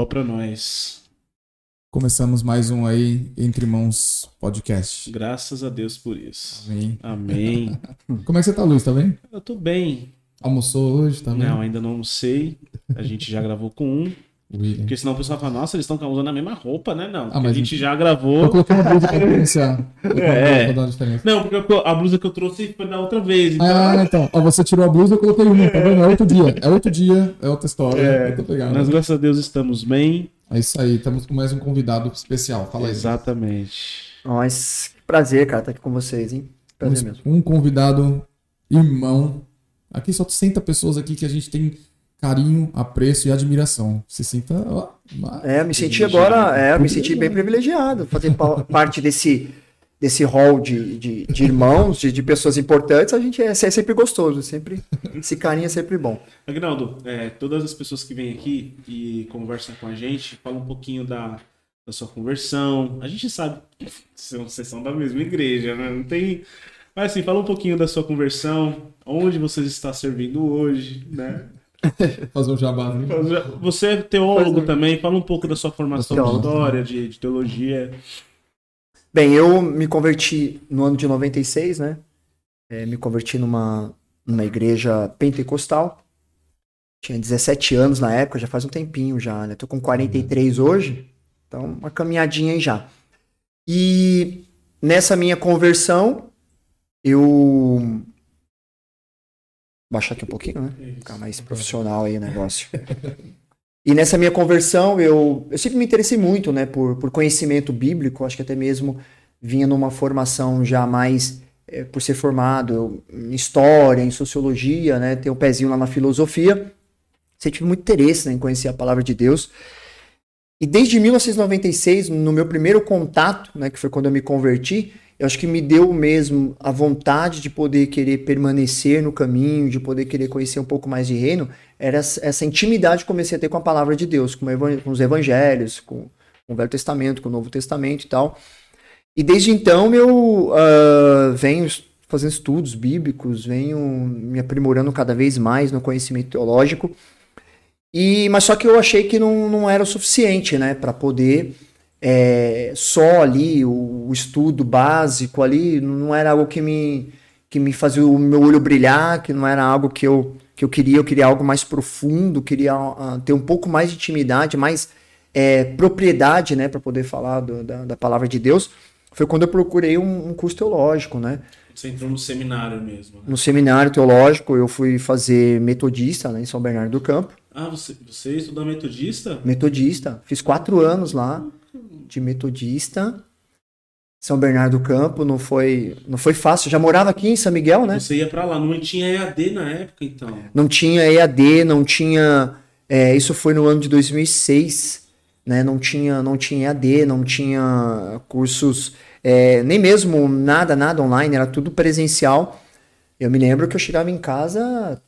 Boa. Pra nós. Começamos mais um aí Entre Mãos Podcast. Graças a Deus por isso. Amém. Amém. Como é que você tá, Luiz? Tá bem? Eu tô bem. Almoçou hoje? Tá bem? Não, ainda não sei. A gente já gravou com um. William. Porque senão o pessoal fala, nossa, eles estão usando a mesma roupa, né? Não. Ah, mas a gente já Eu gravou. coloquei uma blusa pra diferenciar. Coloquei uma É. pra. Não, porque eu- a blusa que eu trouxe foi da outra vez. Então... Ah, então. Ó, você tirou a blusa, eu coloquei uma, tá vendo? É outro dia. É outro dia, é outra história. É, eu tô pegando. Mas graças a Deus estamos bem. É isso aí, estamos com mais um convidado especial. Fala aí. Exatamente. Mas que prazer, cara, estar aqui com vocês, hein? Prazer mesmo. Um, um convidado, irmão. Aqui só 60 pessoas aqui que a gente tem carinho, apreço e admiração. Se sinta. Ó, É, eu me senti agora, é, eu me senti bem privilegiado fazer pa- parte desse desse hall de, de, de irmãos, de, de pessoas importantes, a gente é, é sempre gostoso, sempre esse carinho é sempre bom. Agnaldo, é, todas as pessoas que vêm aqui e conversam com a gente, falam um pouquinho da, da sua conversão. A gente sabe que são- vocês são da mesma igreja, né? Não tem. Mas assim, fala um pouquinho da sua conversão, onde você está servindo hoje, né? Fazer um jabá. né? Você é teólogo é. também, fala um pouco da sua formação de história, de, de teologia. Bem, eu me converti no ano de 96, né? É, me converti numa, numa igreja pentecostal. Tinha 17 anos na época, já faz um tempinho já, né? Tô com 43 hoje, então uma caminhadinha aí já. E nessa minha conversão, eu. Baixar aqui um pouquinho, né? Ficar mais profissional aí o negócio. E nessa minha conversão, eu, eu sempre me interessei muito, né, por, por conhecimento bíblico, acho que até mesmo vinha numa formação já mais, eh, por ser formado eu- em história, em sociologia, né, ter um pezinho lá na filosofia, sempre tive muito interesse né, em conhecer a palavra de Deus. E desde 1996, no meu primeiro contato, né, que foi quando eu me converti, eu acho que me deu mesmo a vontade de poder querer permanecer no caminho, de poder querer conhecer um pouco mais de reino, era essa intimidade que comecei a ter com a palavra de Deus, com, os evangelhos, com, o Velho Testamento, com o Novo Testamento e tal. E desde então eu ah, venho fazendo estudos bíblicos, venho me aprimorando cada vez mais no conhecimento teológico. E, mas só que eu achei que não, não era o suficiente, né, para poder é, só ali o, o estudo básico ali não era algo que me que me fazia o meu olho brilhar, que não era algo que eu que eu queria, eu queria algo mais profundo, queria ah, ter um pouco mais de intimidade, mais é, propriedade, né, para poder falar do- da, da palavra de Deus. Foi quando eu procurei um, um curso teológico, né? Você entrou no seminário mesmo. Né? No seminário teológico, eu fui fazer metodista, né, em São Bernardo do Campo. Ah, você, você estuda metodista? Metodista. Fiz quatro anos lá de metodista. São Bernardo do Campo, não foi, não foi fácil. Já morava aqui em São Miguel, né? Você ia pra lá, não tinha EAD na época, então. Não tinha EAD, não tinha. é, isso foi no ano de 2006, né? Não tinha, não tinha EAD, não tinha cursos, é, nem mesmo nada, nada online, era tudo presencial. Eu me lembro que eu chegava em casa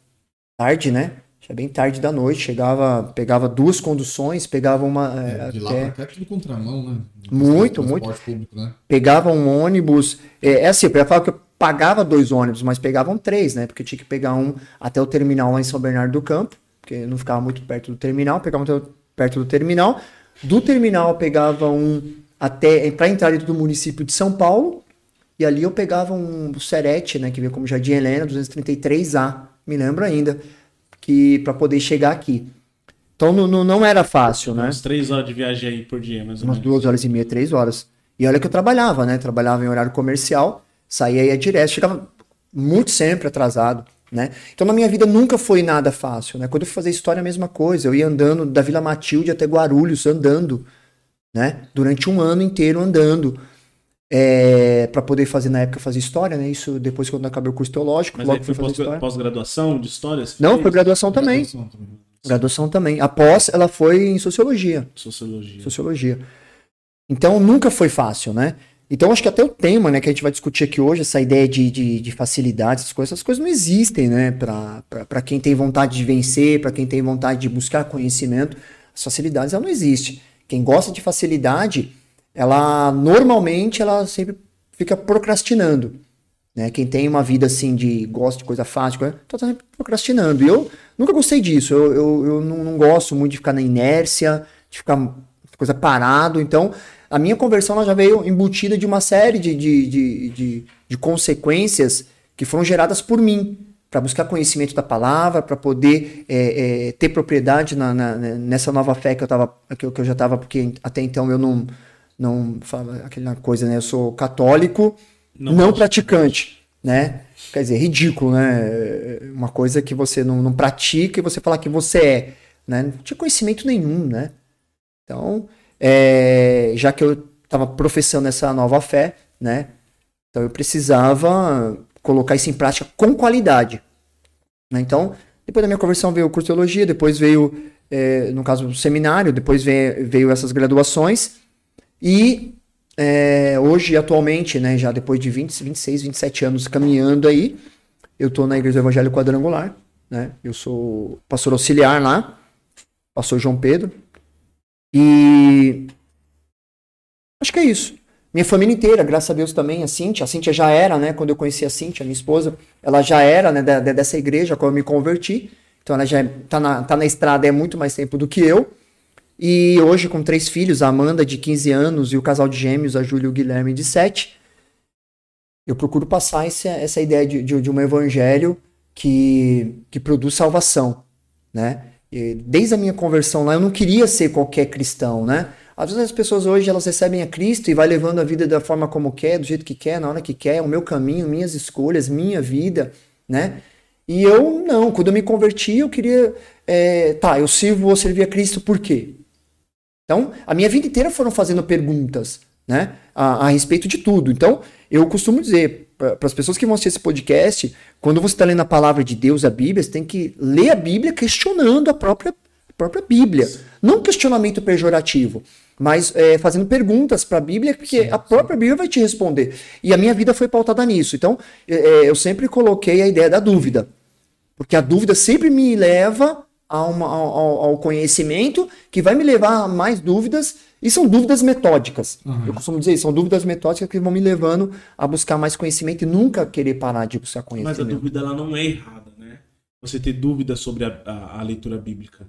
tarde, né? Já bem tarde da noite, chegava, pegava duas conduções, pegava uma. é, É, de lá até- pra cá é tudo contramão, né? Muito, Transporte público, né? pegava um ônibus. É, é assim, eu ia falar que eu pagava dois ônibus, mas pegavam três, né? Porque tinha que pegar um até o terminal lá em São Bernardo do Campo, porque não ficava muito perto do terminal, pegava um até perto do terminal. Do terminal eu pegava um até para entrar dentro do município de São Paulo, e ali eu pegava um Serete, né, que veio como Jardim Helena, 233A, me lembro ainda, que para poder chegar aqui. Então não, não, não era fácil, né? Umas três horas de viagem aí por dia, mais ou umas duas horas e meia, três horas. E olha que eu trabalhava, né? Trabalhava em horário comercial, saía e ia direto, chegava muito sempre atrasado, né? Então na minha vida nunca foi nada fácil, né? Quando eu fui fazer história, a mesma coisa. Eu ia andando da Vila Matilde até Guarulhos, andando, né? Durante um ano inteiro andando. É, para poder fazer na época fazer história, né? Isso depois quando eu acabei o curso teológico, Mas logo foi fazer pós- história. pós-graduação de história? Não, foi graduação também. Graduação também. Graduação também. Após, ela foi em sociologia. Sociologia. sociologia. Então nunca foi fácil, né? Então acho que até o tema, né, que a gente vai discutir aqui hoje, essa ideia de, de, de facilidade, essas coisas, essas coisas não existem, né, para quem tem vontade de vencer, para quem tem vontade de buscar conhecimento, as facilidades ela não existe. Quem gosta de facilidade, ela normalmente ela sempre fica procrastinando. Né? Quem tem uma vida assim de gosta de coisa fácil, coisa, tá sempre procrastinando. E eu nunca gostei disso. Eu, eu, eu não, não, gosto muito de ficar na inércia, de ficar coisa parado. Então, a minha conversão ela já veio embutida de uma série de, de, de, de, de consequências que foram geradas por mim para buscar conhecimento da palavra, para poder é, é, ter propriedade na, na, nessa nova fé que eu, tava, que que eu já estava, porque até então eu não, não falava aquela coisa, né? Eu sou católico, não, não praticante, né? Quer dizer, ridículo, né? Uma coisa que você não, não pratica e você falar que você é, né? Não tinha conhecimento nenhum, né? Então, é, já que eu estava professando essa nova fé, né? Então eu precisava colocar isso em prática com qualidade. Né? Então, depois da minha conversão veio o curso de teologia, depois veio, é, no caso, o seminário, depois veio, veio essas graduações. E é, hoje, atualmente, né, já depois de 20, 26, 27 anos caminhando aí, eu estou na Igreja do Evangelho Quadrangular. Né? Eu sou pastor auxiliar lá, pastor João Pedro. E acho que é isso. Minha família inteira, graças a Deus também, a Cíntia. A Cíntia já era, né? Quando eu conheci a Cíntia, minha esposa, ela já era, né, da, dessa igreja quando eu me converti. Então ela já é, tá na, tá na estrada há muito mais tempo do que eu. E hoje, com três filhos, a Amanda, de 15 anos, e o casal de gêmeos, a Júlia e o Guilherme, de 7, eu procuro passar essa, essa ideia de, de, de um evangelho que, que produz salvação, né? E desde a minha conversão lá, eu não queria ser qualquer cristão, né? Às vezes as pessoas hoje elas recebem a Cristo e vai levando a vida da forma como quer, do jeito que quer, na hora que quer, o meu caminho, minhas escolhas, minha vida, né? E eu não, quando eu me converti, eu queria, é, tá, eu sirvo, vou servir a Cristo por quê? Então, a minha vida inteira foram fazendo perguntas, né, a, a respeito de tudo. Então, eu costumo dizer para as pessoas que vão assistir esse podcast, quando você está lendo a palavra de Deus, a Bíblia, você tem que ler a Bíblia questionando a própria, a própria Bíblia. Não um questionamento pejorativo mas é, fazendo perguntas para a Bíblia, porque sim, a própria sim. Bíblia vai te responder. E a minha vida foi pautada nisso. Então, é, é, eu sempre coloquei a ideia da dúvida, porque a dúvida sempre me leva a uma, ao, ao, conhecimento, que vai me levar a mais dúvidas, e são dúvidas metódicas. Uhum. Eu costumo dizer, são dúvidas metódicas que vão me levando a buscar mais conhecimento e nunca querer parar de buscar conhecimento. Mas a dúvida ela não é errada, né? Você ter dúvida sobre a, a, a leitura bíblica.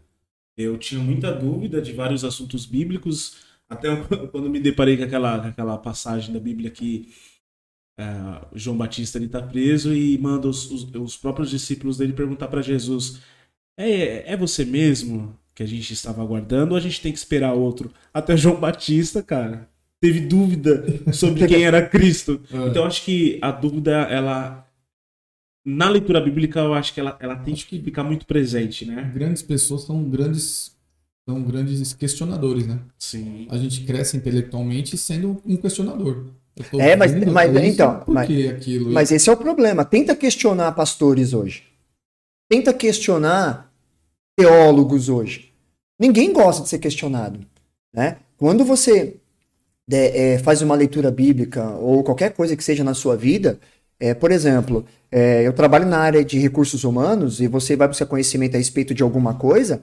Eu tinha muita dúvida de vários assuntos bíblicos, até quando me deparei com aquela, com aquela passagem da Bíblia que uh, João Batista está preso e manda os, os, os, próprios discípulos dele perguntar para Jesus: é, é você mesmo que a gente estava aguardando ou a gente tem que esperar outro? Até João Batista, cara, teve dúvida sobre quem era Cristo. É. Então acho que a dúvida ela na leitura bíblica eu acho que ela, ela tem que ficar muito presente, né? Grandes pessoas são grandes são grandes questionadores, né? Sim. A gente cresce intelectualmente sendo um questionador. É, mas, mas então, mas, aquilo, mas esse é o problema. Tenta questionar pastores hoje. Tenta questionar teólogos hoje. Ninguém gosta de ser questionado, né? Quando você é, faz uma leitura bíblica ou qualquer coisa que seja na sua vida, é, por exemplo, é, eu trabalho na área de recursos humanos e você vai buscar conhecimento a respeito de alguma coisa,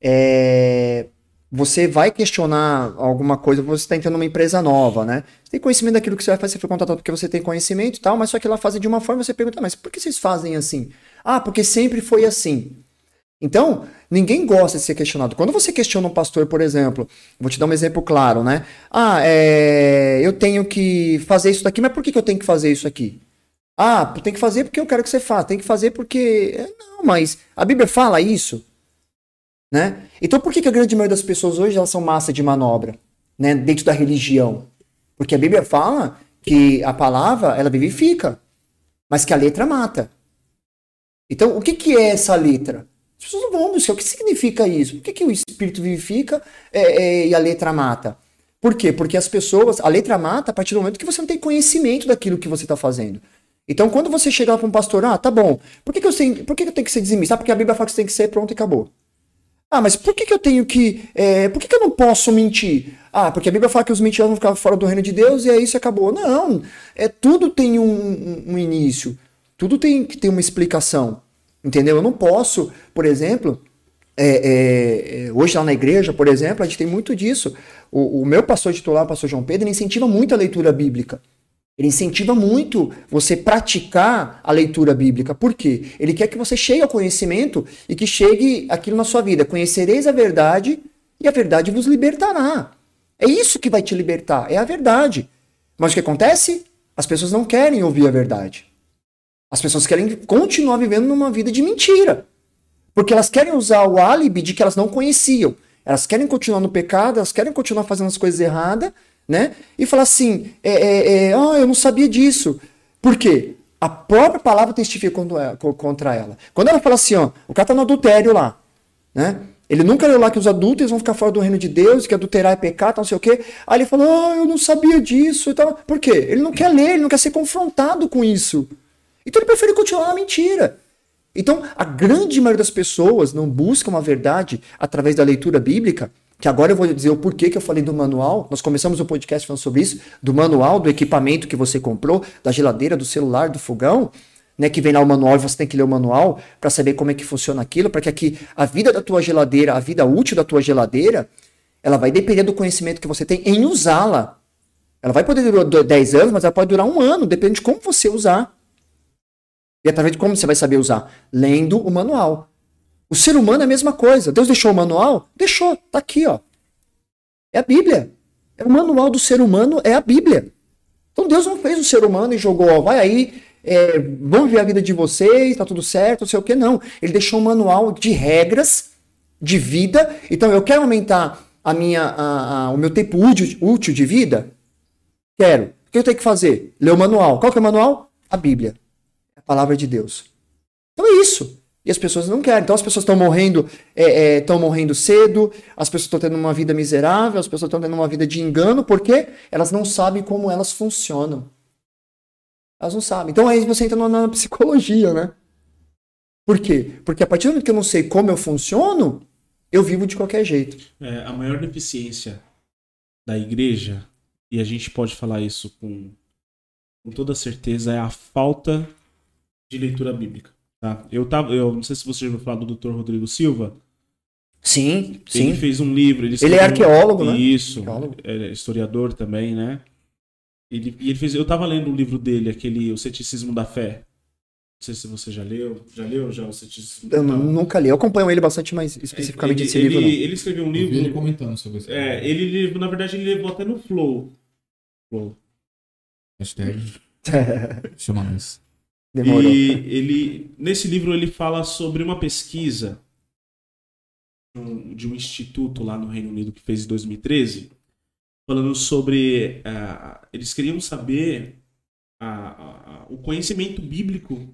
é, você vai questionar alguma coisa, você está entrando numa empresa nova, né? Você tem conhecimento daquilo que você vai fazer, você foi contratado porque você tem conhecimento e tal, mas só que ela faz de uma forma, você pergunta, mas por que vocês fazem assim? Ah, porque sempre foi assim. Então, ninguém gosta de ser questionado. Quando você questiona um pastor, por exemplo, vou te dar um exemplo claro, né? Ah, é, eu tenho que fazer isso daqui, mas por que, que eu tenho que fazer isso aqui? Ah, tem que fazer porque eu quero que você faça. Tem que fazer porque. É, não, mas a Bíblia fala isso. Né? Então por que, que a grande maioria das pessoas hoje elas são massa de manobra? Né? Dentro da religião. Porque a Bíblia fala que a palavra ela vivifica, mas que a letra mata. Então, o que, que é essa letra? As pessoas não vão buscar. O que significa isso? Por que, que o espírito vivifica é, é, e a letra mata? Por quê? Porque as pessoas. A letra mata a partir do momento que você não tem conhecimento daquilo que você está fazendo. Então, quando você chegar para um pastor, ah, tá bom, por que, que, eu, sei, por que, que eu tenho que ser dizimista? Ah, porque a Bíblia fala que você tem que ser pronto e acabou. Ah, mas por que, que eu tenho que. É, por que, que eu não posso mentir? Ah, porque a Bíblia fala que os mentirosos vão ficar fora do reino de Deus e aí isso acabou. Não, é, tudo tem um, um, um início, tudo tem que ter uma explicação. Entendeu? Eu não posso, por exemplo, é, é, é, hoje lá na igreja, por exemplo, a gente tem muito disso. O, o meu pastor titular, o pastor João Pedro, ele incentiva muito a leitura bíblica. Ele incentiva muito você praticar a leitura bíblica. Por quê? Ele quer que você chegue ao conhecimento e que chegue aquilo na sua vida. Conhecereis a verdade e a verdade vos libertará. É isso que vai te libertar, é a verdade. Mas o que acontece? As pessoas não querem ouvir a verdade. As pessoas querem continuar vivendo numa vida de mentira. Porque elas querem usar o álibi de que elas não conheciam. Elas querem continuar no pecado, elas querem continuar fazendo as coisas erradas, né? E falar assim, é, é, é, ah, eu não sabia disso. Por quê? A própria palavra testifica contra ela. Quando ela fala assim, ó, o cara tá no adultério lá, né? Ele nunca leu lá que os adultos vão ficar fora do reino de Deus, que adulterar é pecado, não sei o quê. Aí ele falou, ah, eu não sabia disso e tal. Por quê? Ele não quer ler, ele não quer ser confrontado com isso. Então ele prefere continuar na mentira. Então, a grande maioria das pessoas não busca uma verdade através da leitura bíblica, que agora eu vou dizer o porquê que eu falei do manual. Nós começamos o podcast falando sobre isso, do manual, do equipamento que você comprou, da geladeira, do celular, do fogão, né, que vem lá o manual e você tem que ler o manual para saber como é que funciona aquilo, para que aqui a vida da tua geladeira, a vida útil da tua geladeira, ela vai depender do conhecimento que você tem em usá-la. Ela vai poder durar 10 anos, mas ela pode durar um ano, depende de como você usar. E através de como você vai saber usar? Lendo o manual. O ser humano é a mesma coisa. Deus deixou o manual? Deixou. Tá aqui, ó. É a Bíblia. É o manual do ser humano, é a Bíblia. Então Deus não fez o ser humano e jogou, ó, vai aí, é, vamos ver a vida de vocês, tá tudo certo, não sei o que, não. Ele deixou um manual de regras de vida. Então, eu quero aumentar a minha, a, a, o meu tempo útil, útil de vida? Quero. O que eu tenho que fazer? Ler o manual. Qual que é o manual? A Bíblia palavra de Deus. Então é isso. E as pessoas não querem. Então as pessoas estão morrendo, estão é, é, morrendo cedo, as pessoas estão tendo uma vida miserável, as pessoas estão tendo uma vida de engano, porque elas não sabem como elas funcionam. Elas não sabem. Então aí você entra na, psicologia, né? Por quê? Porque a partir do momento que eu não sei como eu funciono, eu vivo de qualquer jeito. É, a maior deficiência da igreja, e a gente pode falar isso com, com toda certeza, é a falta de leitura bíblica. Tá? Eu, tava, eu não sei se você já ouviu falar do Dr. Rodrigo Silva. Sim, sim. Ele fez um livro. Ele, ele é arqueólogo, um... né? Isso. Arqueólogo. É historiador também, né? Ele, ele fez, eu estava lendo o livro dele, aquele O Ceticismo da Fé. Não sei se você já leu. Já leu já o Ceticismo? Eu nunca li. Eu acompanho ele bastante, mas especificamente ele, esse ele, livro. Não. Ele escreveu um livro. ele comentando sobre isso. É, ele, na verdade, ele levou até no Flow. Flow. Hashtag. Chama isso. Demorou. E ele, nesse livro ele fala sobre uma pesquisa de um instituto lá no Reino Unido que fez em 2013, falando sobre. Uh, eles queriam saber uh, uh, o conhecimento bíblico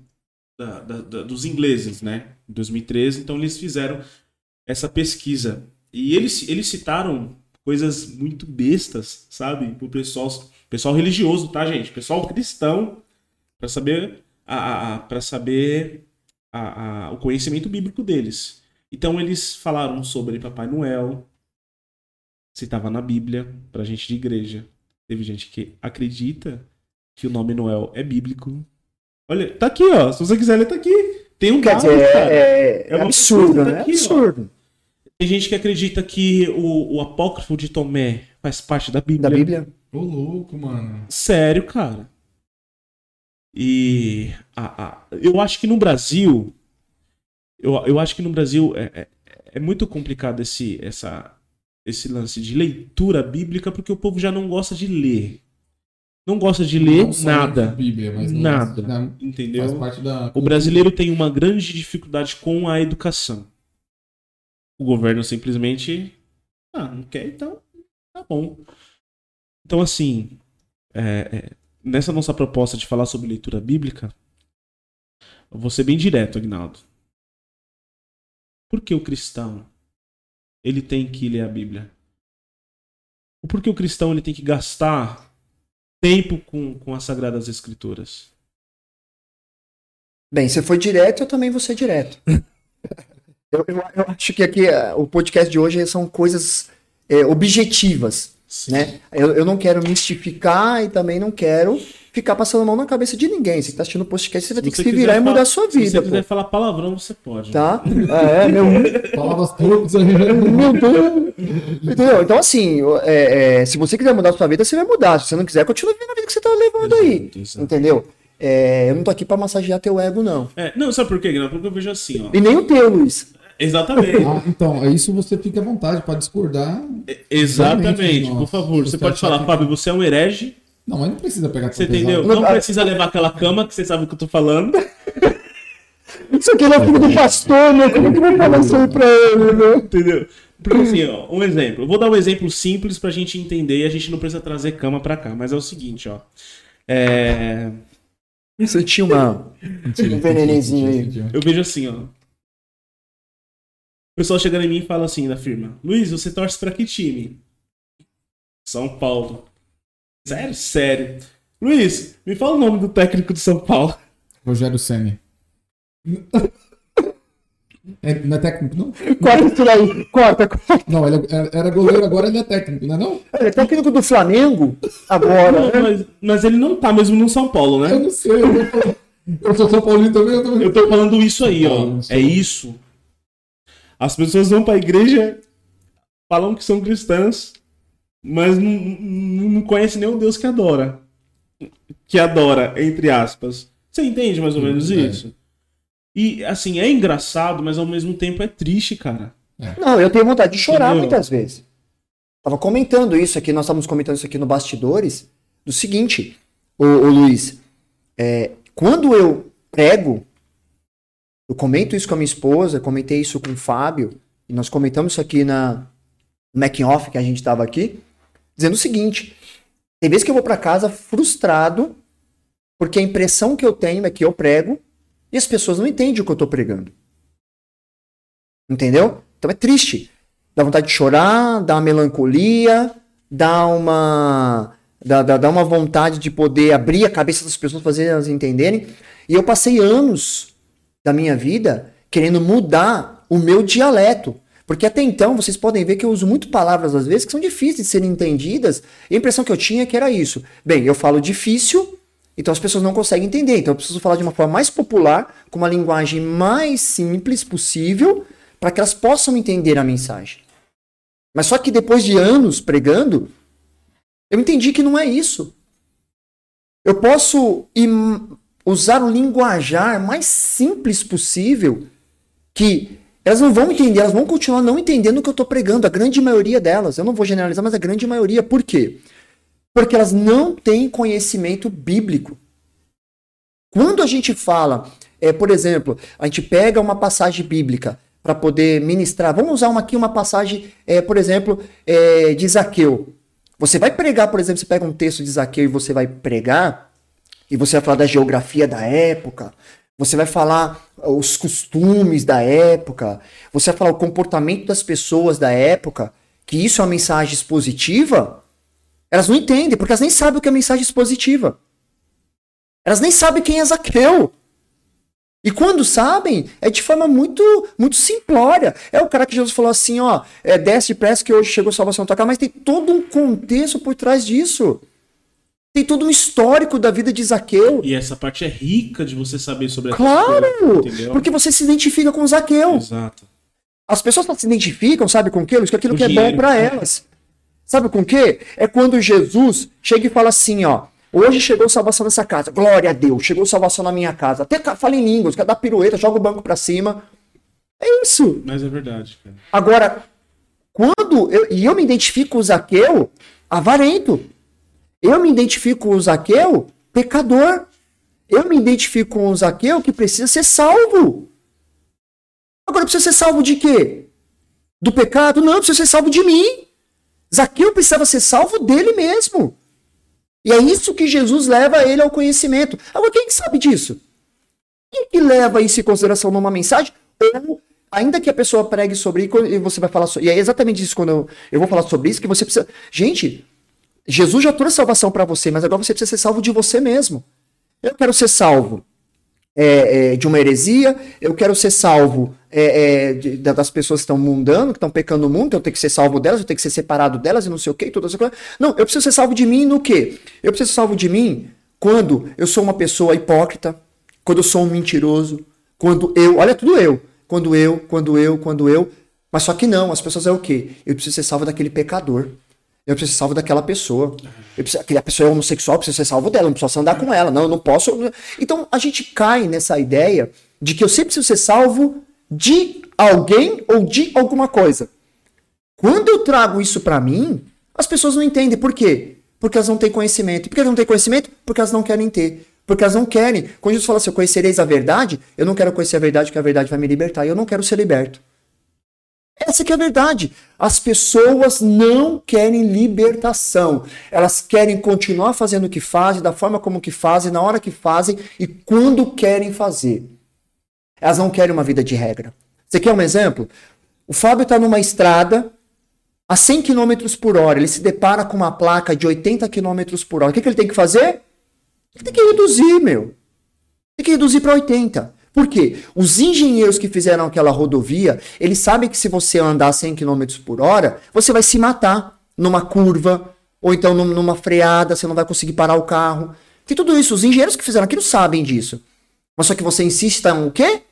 da, da, da, dos ingleses, né? Em 2013. Então eles fizeram essa pesquisa. E eles, eles citaram coisas muito bestas, sabe? Pro pessoal, pessoal religioso, tá, gente? Pessoal cristão, para saber para saber a, a, o conhecimento bíblico deles. Então eles falaram sobre Papai Noel, se estava na Bíblia, para gente de igreja. Teve gente que acredita que o nome Noel é bíblico. Olha, tá aqui, ó. Se você quiser ler, tá aqui. Tem um caso, é, é, é, absurdo, tá né? Aqui, absurdo. Ó. Tem gente que acredita que o, o apócrifo de Tomé faz parte da Bíblia. Da Bíblia? Ô, louco, mano. Sério, cara. E a, a, eu acho que no Brasil, eu, eu acho que no Brasil é, é, é, muito complicado esse, essa, esse lance de leitura bíblica porque o povo já não gosta de ler. Não gosta de ler nada. Bíblia, nada. Da, entendeu? o brasileiro tem uma grande dificuldade com a educação. O governo simplesmente. Ah, não quer, então. Tá bom. Então, assim. É, é, nessa nossa proposta de falar sobre leitura bíblica, eu vou ser bem direto, Agnaldo. Por que o cristão ele tem que ler a Bíblia? Por que o cristão ele tem que gastar tempo com, com as Sagradas Escrituras? Bem, você foi direto, eu também vou ser direto. eu, eu, eu, acho que aqui uh, o podcast de hoje são coisas é, objetivas. Né? Eu, eu não quero mistificar e também não quero ficar passando a mão na cabeça de ninguém. Você está assistindo o podcast, você vai ter que se virar e mudar a sua vida. Se você quiser falar palavrão, você pode. Tá? É, meu. Palavras turcas aí. Meu Deus. Entendeu? Então, assim, é, é, se você quiser mudar a sua vida, você vai mudar. Se você não quiser, continua vivendo a vida que você tá levando aí. Exato, exato. Entendeu? É, eu não tô aqui pra massagear teu ego, não. É, não, sabe por quê, Guilherme? Porque eu vejo assim, ó. E nem o teu, Luiz. Exatamente. Ah, então, é isso você fica à vontade para discordar. Exatamente. Por favor, você você pode falar, que- Fábio, você é um herege. Não, mas não precisa pegar Você tão entendeu? pesado. Não precisa levar aquela cama que você sabe o que eu tô falando. Isso aqui é filho do pastor, né? Como é que eu vou falar isso aí pra ele, né? Entendeu? Porque assim, ó, um exemplo. Eu vou dar um exemplo simples pra gente entender e a gente não precisa trazer cama pra cá. Mas é o seguinte, ó. É... Você tinha uma. Um venenezinho aí. Eu vejo assim, ó. O pessoal chegando em mim e fala assim da firma: Luiz, você torce pra que time? São Paulo. Sério? Sério. Luiz, me fala o nome do técnico de São Paulo. Rogério Senni. É, não é técnico, não? Corta isso daí. Corta, corta. Não, ele é- era goleiro, agora ele é técnico, não é não? Ele é técnico do Flamengo agora. Não, né? mas, mas ele não tá mesmo no São Paulo, Eu né? não sei, eu, tô eu sou São Paulino também, eu tô... Eu tô falando isso aí, ó. É isso. As pessoas vão pra igreja, falam que são cristãs, mas não, não conhecem nem o Deus que adora. Que adora, entre aspas. Você entende mais ou menos É. isso? E, assim, é engraçado, mas ao mesmo tempo é triste, cara. Não, eu tenho vontade de chorar Entendeu? muitas vezes. Tava comentando isso aqui, nós estávamos comentando isso aqui no bastidores, do seguinte, ô, ô Luiz, é, quando eu prego, eu comento isso com a minha esposa, comentei isso com o Fábio, e nós comentamos isso aqui na making off que a gente estava aqui, dizendo o seguinte, tem vezes que eu vou para casa frustrado, porque a impressão que eu tenho é que eu prego, e as pessoas não entendem o que eu tô pregando. Entendeu? Então é triste. Dá vontade de chorar, dá uma melancolia, dá uma. Dá, dá, dá uma vontade de poder abrir a cabeça das pessoas, fazer elas entenderem. E eu passei anos da minha vida querendo mudar o meu dialeto. Porque até então, vocês podem ver que eu uso muito palavras, às vezes, que são difíceis de serem entendidas. E a impressão que eu tinha é que era isso. Bem, eu falo difícil, então as pessoas não conseguem entender. Então eu preciso falar de uma forma mais popular, com uma linguagem mais simples possível, para que elas possam entender a mensagem. Mas só que depois de anos pregando, eu entendi que não é isso. Eu posso im- usar o linguajar mais simples possível, que elas não vão entender, elas vão continuar não entendendo o que eu estou pregando, a grande maioria delas. Eu não vou generalizar, mas a grande maioria. Por quê? Porque elas não têm conhecimento bíblico. Quando a gente fala, é, por exemplo, a gente pega uma passagem bíblica para poder ministrar, vamos usar uma, aqui uma passagem, é, por exemplo, é, de Zaqueu. Você vai pregar, por exemplo, você pega um texto de Zaqueu e você vai pregar, e você vai falar da geografia da época, você vai falar os costumes da época, você vai falar o comportamento das pessoas da época, que isso é uma mensagem expositiva, elas não entendem, porque elas nem sabem o que é mensagem expositiva. Elas nem sabem quem é Zaqueu. E quando sabem, é de forma muito muito simplória. É o cara que Jesus falou assim, ó, é, desce depressa que hoje chegou a salvação na tua casa, mas tem todo um contexto por trás disso. Tem todo um histórico da vida de Zaqueu. E essa parte é rica de você saber sobre essas Claro! Porque você se identifica com Zaqueu. Exato. As pessoas se identificam, sabe com o quê? Com aquilo Com que é bom dinheiro. pra elas. Sabe com o quê? É quando Jesus chega e fala assim, ó. Hoje chegou salvação nessa casa. Glória a Deus. Chegou salvação na minha casa. Até fala em línguas, quer dar pirueta, joga o banco pra cima. É isso. Mas é verdade, cara. Agora, quando eu, e eu me identifico com o Zaqueu avarento. Eu me identifico com o Zaqueu pecador. Eu me identifico com o Zaqueu que precisa ser salvo. Agora precisa ser salvo de quê? Do pecado? Não, precisa ser salvo de mim. Zaqueu precisava ser salvo dele mesmo. E é isso que Jesus leva ele ao conhecimento. Agora, quem que sabe disso? Quem que leva isso em consideração numa mensagem? Ou, ainda que a pessoa pregue sobre isso, e você vai falar sobre. E é exatamente isso quando eu, eu vou falar sobre isso, que você precisa. Gente, Jesus já trouxe salvação para você, mas agora você precisa ser salvo de você mesmo. Eu quero ser salvo é, é, de uma heresia, eu quero ser salvo é, é, de- da- das pessoas que estão mundando, que estão pecando no mundo, eu tenho que ser salvo delas, eu tenho que ser separado delas e não sei o que, e todas essas coisas. Não, eu preciso ser salvo de mim no quê? Eu preciso ser salvo de mim quando eu sou uma pessoa hipócrita, quando eu sou um mentiroso, quando eu, olha tudo eu, quando eu, quando eu, quando eu, mas só que não, as pessoas é o quê? Eu preciso ser salvo daquele pecador. Eu preciso ser salvo daquela pessoa. Eu preciso, aquela pessoa é homossexual, eu preciso ser salvo dela, não posso andar com ela. Não, eu não posso. Então a gente cai nessa ideia de que eu sempre preciso ser salvo de alguém ou de alguma coisa. Quando eu trago isso para mim, as pessoas não entendem. Por quê? Porque elas não têm conhecimento. E por que elas não têm conhecimento? Porque elas não querem ter. Porque elas não querem. Quando Jesus fala assim, eu conhecereis a verdade, eu não quero conhecer a verdade, porque a verdade vai me libertar. E eu não quero ser liberto. Essa que é a verdade. As pessoas não querem libertação. Elas querem continuar fazendo o que fazem, da forma como que fazem, na hora que fazem e quando querem fazer. Elas não querem uma vida de regra. Você quer um exemplo? O Fábio está numa estrada a 100 km por hora. Ele se depara com uma placa de 80 km por hora. O que, que ele tem que fazer? Ele tem que reduzir, meu. Tem que reduzir para 80. Por quê? Os engenheiros que fizeram aquela rodovia, eles sabem que se você andar 100 km por hora, você vai se matar numa curva, ou então numa freada, você não vai conseguir parar o carro. Tem tudo isso. Os engenheiros que fizeram aquilo sabem disso. Mas só que você insiste em o quê?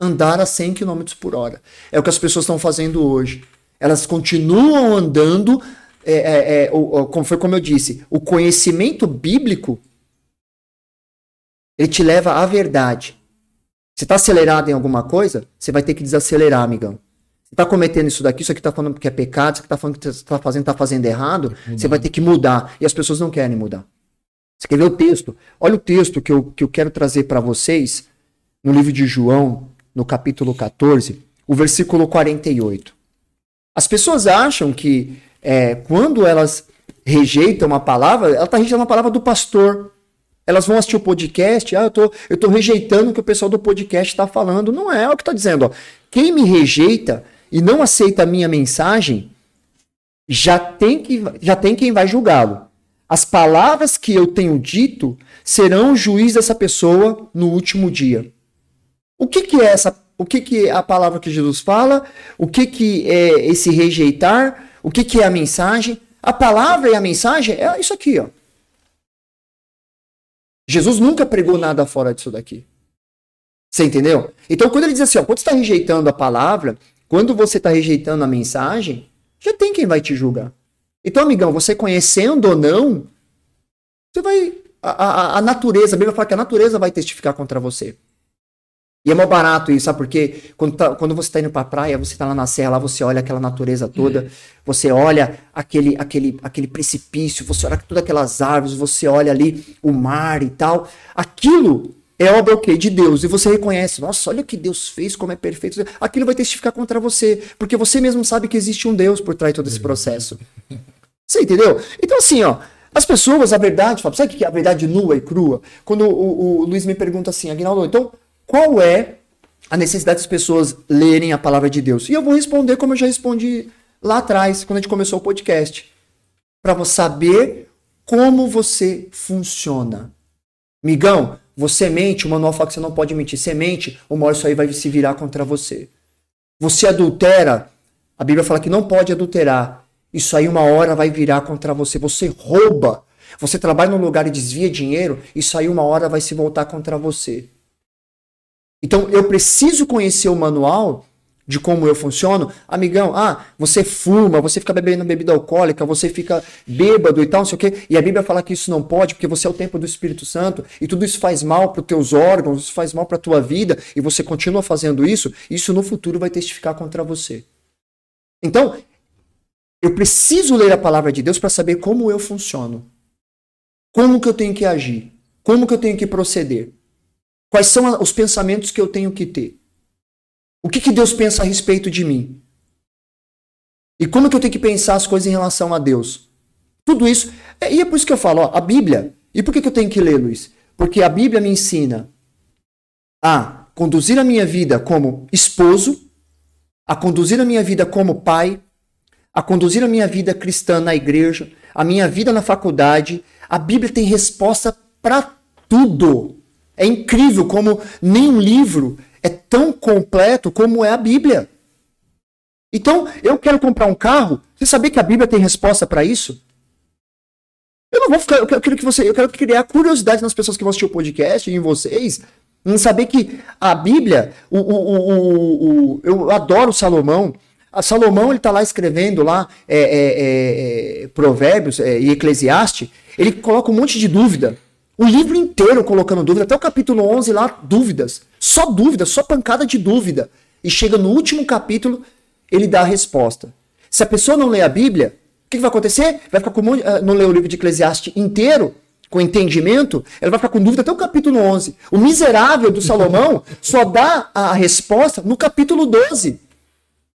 Andar a 100 km por hora. É o que as pessoas estão fazendo hoje. Elas continuam andando, é, é, é, como foi como eu disse, o conhecimento bíblico ele te leva à verdade. Você está acelerado em alguma coisa, você vai ter que desacelerar, amigão. Você está cometendo isso daqui, isso aqui está falando que é pecado, isso aqui está falando que você está fazendo, está fazendo errado, você vai ter que mudar. E as pessoas não querem mudar. Você quer ver o texto? Olha o texto que eu, que eu quero trazer para vocês no livro de João, no capítulo 14, o versículo 48. As pessoas acham que é, quando elas rejeitam uma palavra, ela está rejeitando a palavra do pastor. Elas vão assistir o podcast, ah, eu tô, eu tô rejeitando o que o pessoal do podcast está falando. Não é, é o que está dizendo. Ó. Quem me rejeita e não aceita a minha mensagem, já tem, que, já tem quem vai julgá-lo. As palavras que eu tenho dito serão o juiz dessa pessoa no último dia. O que, que é essa? O que, que é a palavra que Jesus fala? O que, que é esse rejeitar? O que, que é a mensagem? A palavra e a mensagem é isso aqui, ó. Jesus nunca pregou nada fora disso daqui. Você entendeu? Então, quando ele diz assim, ó, quando você está rejeitando a palavra, quando você está rejeitando a mensagem, já tem quem vai te julgar. Então, amigão, você conhecendo ou não, você vai. A, a, a natureza, a Bíblia fala que a natureza vai testificar contra você. E é mó barato isso, sabe por quê? Quando, tá, quando você está indo pra praia, você está lá na serra, lá você olha aquela natureza toda, uhum. você olha aquele, aquele, aquele precipício, você olha todas aquelas árvores, você olha ali o mar e tal. Aquilo é obra okay, de Deus. E você reconhece, nossa, olha o que Deus fez, como é perfeito. Aquilo vai testificar contra você, porque você mesmo sabe que existe um Deus por trás de todo esse processo. Você entendeu? Então, assim, ó, as pessoas, a verdade, sabe o que é a verdade nua e crua? Quando o, o, o Luiz me pergunta assim, Aguinaldo, então qual é a necessidade das pessoas lerem a palavra de Deus? E eu vou responder como eu já respondi lá atrás, quando a gente começou o podcast. Para você saber como você funciona. Migão, você mente, o manual fala que você não pode mentir. Você mente, uma hora isso aí vai se virar contra você. Você adultera, a Bíblia fala que não pode adulterar. Isso aí uma hora vai virar contra você. Você rouba, você trabalha num lugar e desvia dinheiro, isso aí uma hora vai se voltar contra você. Então eu preciso conhecer o manual de como eu funciono. Amigão, ah, você fuma, você fica bebendo bebida alcoólica, você fica bêbado e tal, não sei o quê. E a Bíblia fala que isso não pode, porque você é o templo do Espírito Santo e tudo isso faz mal para os teus órgãos, isso faz mal para a tua vida e você continua fazendo isso, isso no futuro vai testificar contra você. Então, eu preciso ler a palavra de Deus para saber como eu funciono. Como que eu tenho que agir? Como que eu tenho que proceder? Quais são os pensamentos que eu tenho que ter? O que, que Deus pensa a respeito de mim? E como que eu tenho que pensar as coisas em relação a Deus? Tudo isso. É, e é por isso que eu falo, ó, a Bíblia. E por que, que eu tenho que ler, Luiz? Porque a Bíblia me ensina a conduzir a minha vida como esposo, a conduzir a minha vida como pai, a conduzir a minha vida cristã na igreja, a minha vida na faculdade. A Bíblia tem resposta para tudo. É incrível como nenhum livro é tão completo como é a Bíblia. Então, eu quero comprar um carro. Você sabia que a Bíblia tem resposta para isso? Eu não vou ficar. Eu quero que você. Eu quero criar curiosidade nas pessoas que vão assistir o podcast e em vocês. Em saber que a Bíblia, o, o, o, eu adoro Salomão. A Salomão, ele tá lá escrevendo lá é, é, é, é Provérbios é, e Eclesiastes, ele coloca um monte de dúvida. O livro inteiro colocando dúvida, até o capítulo 11 lá, dúvidas. Só dúvida, só pancada de dúvida. E chega no último capítulo, ele dá a resposta. Se a pessoa não lê a Bíblia, o que, que vai acontecer? Vai ficar com um monte, uh, não lê o livro de Eclesiastes inteiro, com entendimento, ela vai ficar com dúvida até o capítulo 11. O miserável do Salomão só dá a resposta no capítulo 12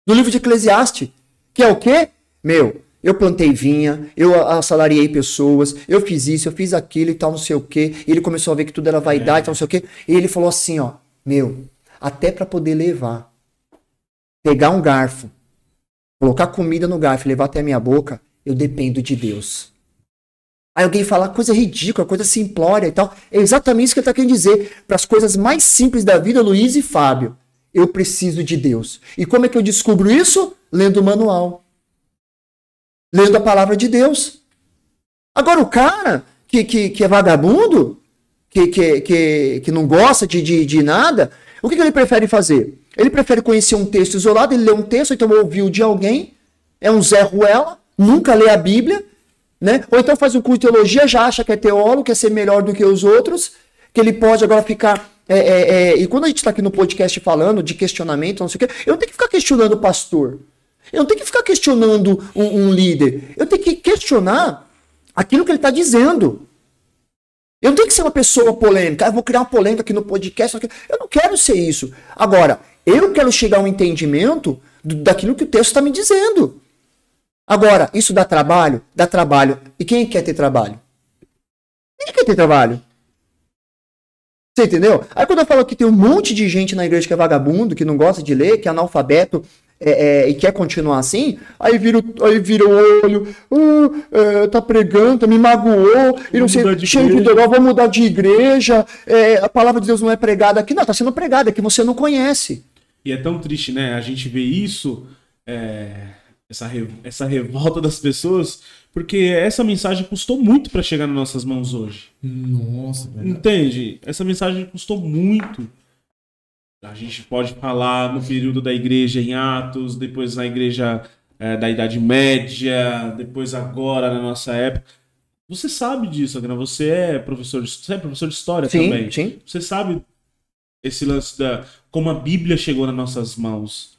do livro de Eclesiastes, que é o quê? Meu, eu plantei vinha, eu assalariei pessoas, eu fiz isso, eu fiz aquilo e tal, não sei o quê. E ele começou a ver que tudo era vaidade, é. tal, não sei o quê. E ele falou assim, ó, meu, até para poder levar, pegar um garfo, colocar comida no garfo e levar até a minha boca, eu dependo de Deus. Aí alguém fala coisa ridícula, coisa simplória e tal. É exatamente isso que ele está querendo dizer. Para as coisas mais simples da vida, Luiz e Fábio, eu preciso de Deus. E como é que eu descubro isso? Lendo o manual lendo a palavra de Deus. Agora, o cara que, que, que é vagabundo, que, que, que, que não gosta de, de, de nada, o que, que ele prefere fazer? Ele prefere conhecer um texto isolado, ele lê um texto, então ouviu de alguém, é um Zé Ruela, nunca lê a Bíblia, né? Ou então faz um curso de teologia, já acha que é teólogo, quer ser melhor do que os outros, que ele pode agora ficar. É, é, é... e quando a gente está aqui no podcast falando de questionamento, não sei o quê, eu tenho que ficar questionando o pastor. Eu não tenho que ficar questionando um, um líder. Eu tenho que questionar aquilo que ele está dizendo. Eu não tenho que ser uma pessoa polêmica. Ah, vou criar uma polêmica aqui no podcast. Eu não quero ser isso. Agora, eu quero chegar a um entendimento do, daquilo que o texto está me dizendo. Agora, isso dá trabalho? Dá trabalho. E quem quer ter trabalho? Quem quer ter trabalho? Você entendeu? Aí quando eu falo que tem um monte de gente na igreja que é vagabundo, que não gosta de ler, que é analfabeto, é, é, e quer continuar assim, aí vira, aí vira o olho, uh, é, tá pregando, tá me magoou, e não sei, cheio de dor, vou mudar de igreja, é, a palavra de Deus não é pregada aqui, não, tá sendo pregada, é que você não conhece. E é tão triste, né? A gente vê isso, é, essa, re, essa revolta das pessoas, porque essa mensagem custou muito para chegar nas nossas mãos hoje. Nossa, verdade. Entende? Essa mensagem custou muito. A gente pode falar no período da igreja em Atos, depois na igreja é, da Idade Média, depois agora na nossa época. Você sabe disso, Agna. Você é professor de, você é professor de história sim, também. Sim. Você sabe esse lance da como a Bíblia chegou nas nossas mãos.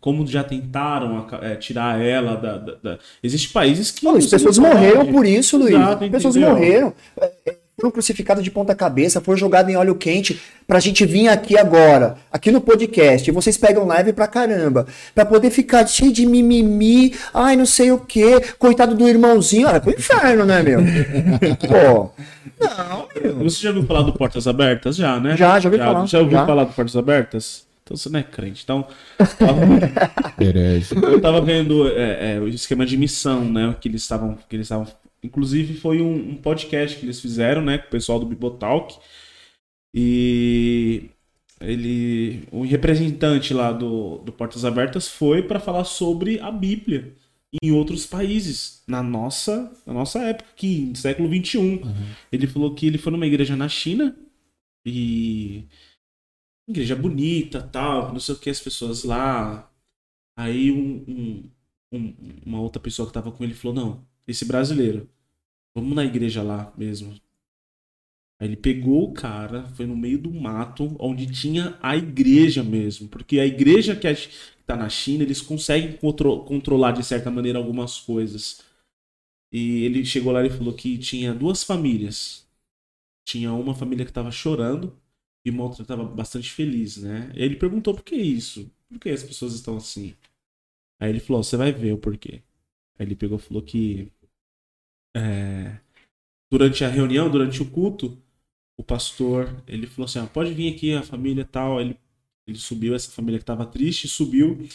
Como já tentaram é, tirar ela da, da, da... Existem países que. as pessoas morreram por isso, Luiz. Exato, pessoas morreram. É, foram crucificados de ponta cabeça, foram jogados em óleo quente, pra gente vir aqui agora, aqui no podcast, e vocês pegam live pra caramba, pra poder ficar cheio de mimimi, ai não sei o que, coitado do irmãozinho, olha, pro inferno, né, meu? Pô, não, meu. Você já ouviu falar do Portas Abertas? Já, né? Já, já ouvi já, falar. Já ouviu já. falar do Portas Abertas? Então você não é crente. Então, eu tava vendo é, é, o esquema de missão, né? Que eles estavam que eles estavam Inclusive foi um, um, podcast que eles fizeram, né, com o pessoal do Bibotalk. E ele, o representante lá do, do Portas Abertas foi para falar sobre a Bíblia em outros países, na nossa, na nossa época, aqui, no século XXI. Uhum. Ele falou que ele foi numa igreja na China e igreja bonita, tal, não sei o que, as pessoas lá. Aí um, um, um, uma outra pessoa que tava com ele falou, não, esse brasileiro. Vamos na igreja lá mesmo. Aí ele pegou o cara, foi no meio do mato, onde tinha a igreja mesmo. Porque a igreja que está na China, eles conseguem contro controlar de certa maneira algumas coisas. E ele chegou lá e falou que tinha duas famílias. Tinha uma família que estava chorando e uma outra estava bastante feliz, né? E ele perguntou por que isso? Por que as pessoas estão assim? Aí ele falou: você vai ver o porquê. Aí ele pegou e falou que é, durante a reunião, durante o culto, o pastor, ele falou assim, ah, pode vir aqui a família tal, ele, ele subiu, essa família que estava triste, subiu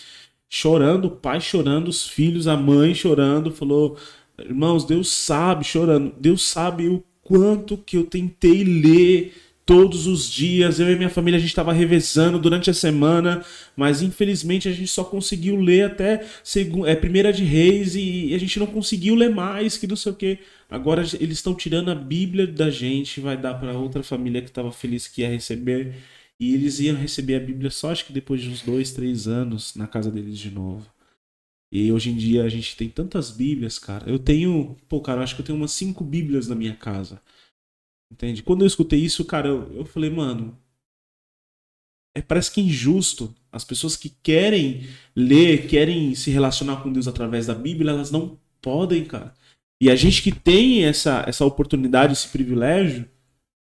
chorando, o pai chorando, os filhos, a mãe chorando, falou, irmãos, Deus sabe, chorando, Deus sabe o quanto que eu tentei ler todos os dias. Eu e minha família a gente estava revezando durante a semana, mas infelizmente a gente só conseguiu ler até é, Primeira de Reis e, a gente não conseguiu ler mais, que não sei o que. Agora eles estão tirando a Bíblia da gente, vai dar para outra família que estava feliz que ia receber. E eles iam receber a Bíblia só acho que depois de uns dois, três anos na casa deles de novo. E hoje em dia a gente tem tantas Bíblias, cara. Eu tenho, pô, cara, eu acho que eu tenho umas cinco Bíblias na minha casa. Entende? Quando eu escutei isso, cara, eu, eu falei, mano, é, parece que é injusto. As pessoas que querem ler, querem se relacionar com Deus através da Bíblia, elas não podem, cara. E a gente que tem essa, essa oportunidade, esse privilégio,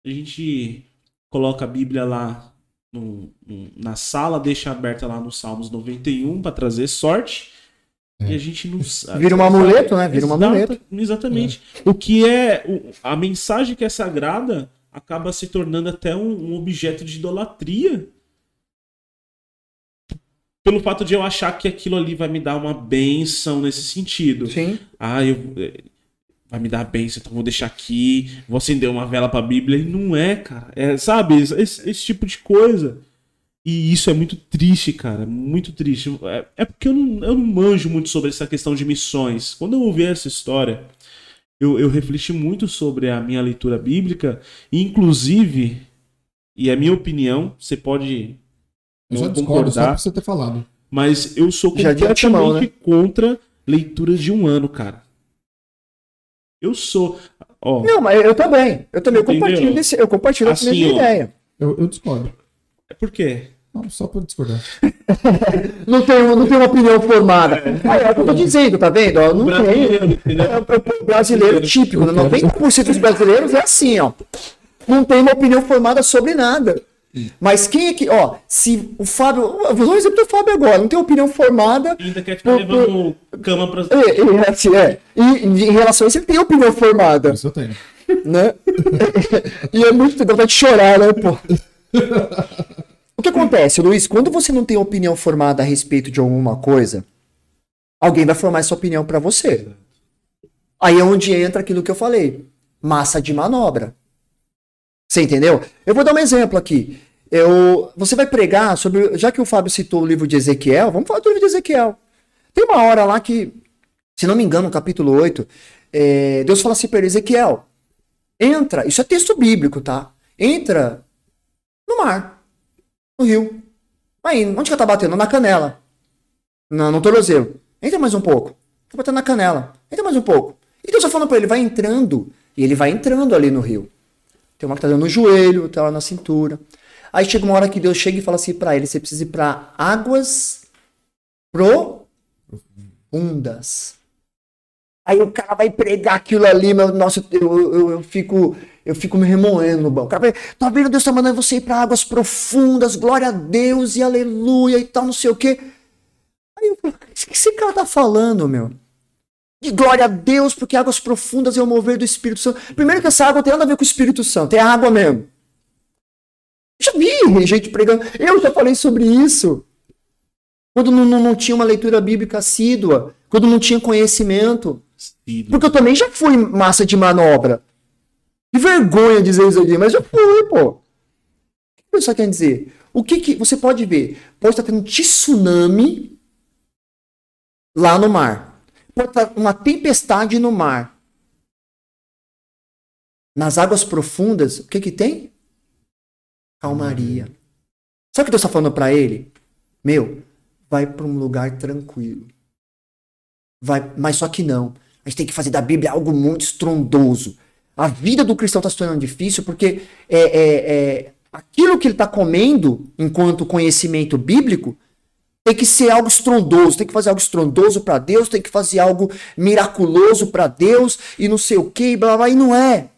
a gente coloca a Bíblia lá no, no, na sala, deixa aberta lá no Salmos 91 para trazer sorte. É. E a gente não sabe. Vira um amuleto, né? Vira um amuleto. Exatamente. É. O que é. A mensagem que é sagrada acaba se tornando até um, objeto de idolatria pelo fato de eu achar que aquilo ali vai me dar uma benção nesse sentido. Sim. Ah, eu, vai me dar benção, então vou deixar aqui, vou acender uma vela pra Bíblia. E não é, cara. É, sabe, esse, esse tipo de coisa. E isso é muito triste, cara. Muito triste. É, é porque eu não, eu não manjo muito sobre essa questão de missões. Quando eu ouvi essa história, eu, eu refleti muito sobre a minha leitura bíblica. E, inclusive, e a minha opinião, você pode. Eu só pra você ter falado. Mas eu sou completamente mão, né? contra leitura de um ano, cara. Eu sou. Ó, não, mas eu também. Eu também compartilho, desse, eu compartilho assim, a mesma ideia. Eu, eu discordo. É por quê? Não, só por discordar. não, tenho, não tenho uma opinião formada. É, é o que eu tô dizendo, tá vendo? Não brasileiro, tem. É, o brasileiro típico. Né? 90% dos brasileiros é assim, ó. Não tem uma opinião formada sobre nada. Mas quem é que, ó, se o Fábio. Vou dar um exemplo do Fábio agora, não tem opinião formada. Ainda quer ficar por, levando por... cama pra. É, é, assim, é. E em relação a isso, ele tem opinião formada. Isso eu tenho. Né? e é muito dá vontade de chorar, né, pô? O que acontece, Luiz? Quando você não tem opinião formada a respeito de alguma coisa, alguém vai formar essa opinião para você. Aí é onde entra aquilo que eu falei: massa de manobra. Você entendeu? Eu vou dar um exemplo aqui. Eu, você vai pregar sobre. Já que o Fábio citou o livro de Ezequiel, vamos falar do livro de Ezequiel. Tem uma hora lá que, se não me engano, no capítulo 8, é, Deus fala assim para Ezequiel: entra, isso é texto bíblico, tá? Entra no mar, no rio. Aí, onde que tá batendo? Na canela. No, no tornozelo. Entra mais um pouco. Tá batendo na canela. Entra mais um pouco. E Deus tá falando para ele: vai entrando. E ele vai entrando ali no rio. Tem uma que tá dando no joelho, outra lá na cintura. Aí chega uma hora que Deus chega e fala assim para ele: você precisa ir para águas profundas. Aí o cara vai pregar aquilo ali, meu, nossa, eu, eu, eu fico eu fico me remoendo no banco. O cara tá vendo? Deus tá mandando você ir para águas profundas, glória a Deus e aleluia e tal, não sei o quê. Aí eu falo, o que esse cara tá falando, meu? De glória a Deus, porque águas profundas é o mover do Espírito Santo. Primeiro que essa água tem nada a ver com o Espírito Santo, é água mesmo. Já vi gente pregando. Eu já falei sobre isso. Quando não, não, não tinha uma leitura bíblica assídua, quando não tinha conhecimento. Porque eu também já fui massa de manobra. Que vergonha dizer isso aqui, mas já fui, pô. O que isso quer dizer? O que, que você pode ver? Pode estar tendo tsunami lá no mar uma tempestade no mar. Nas águas profundas, o que que tem? Calmaria. Sabe o que Deus está falando para ele? Meu, vai para um lugar tranquilo. Vai, mas só que não. A gente tem que fazer da Bíblia algo muito estrondoso. A vida do cristão está se tornando difícil porque é, é, é aquilo que ele está comendo enquanto conhecimento bíblico tem que ser algo estrondoso, tem que fazer algo estrondoso para Deus, tem que fazer algo miraculoso para Deus e não sei o que, blá, blá, e não é.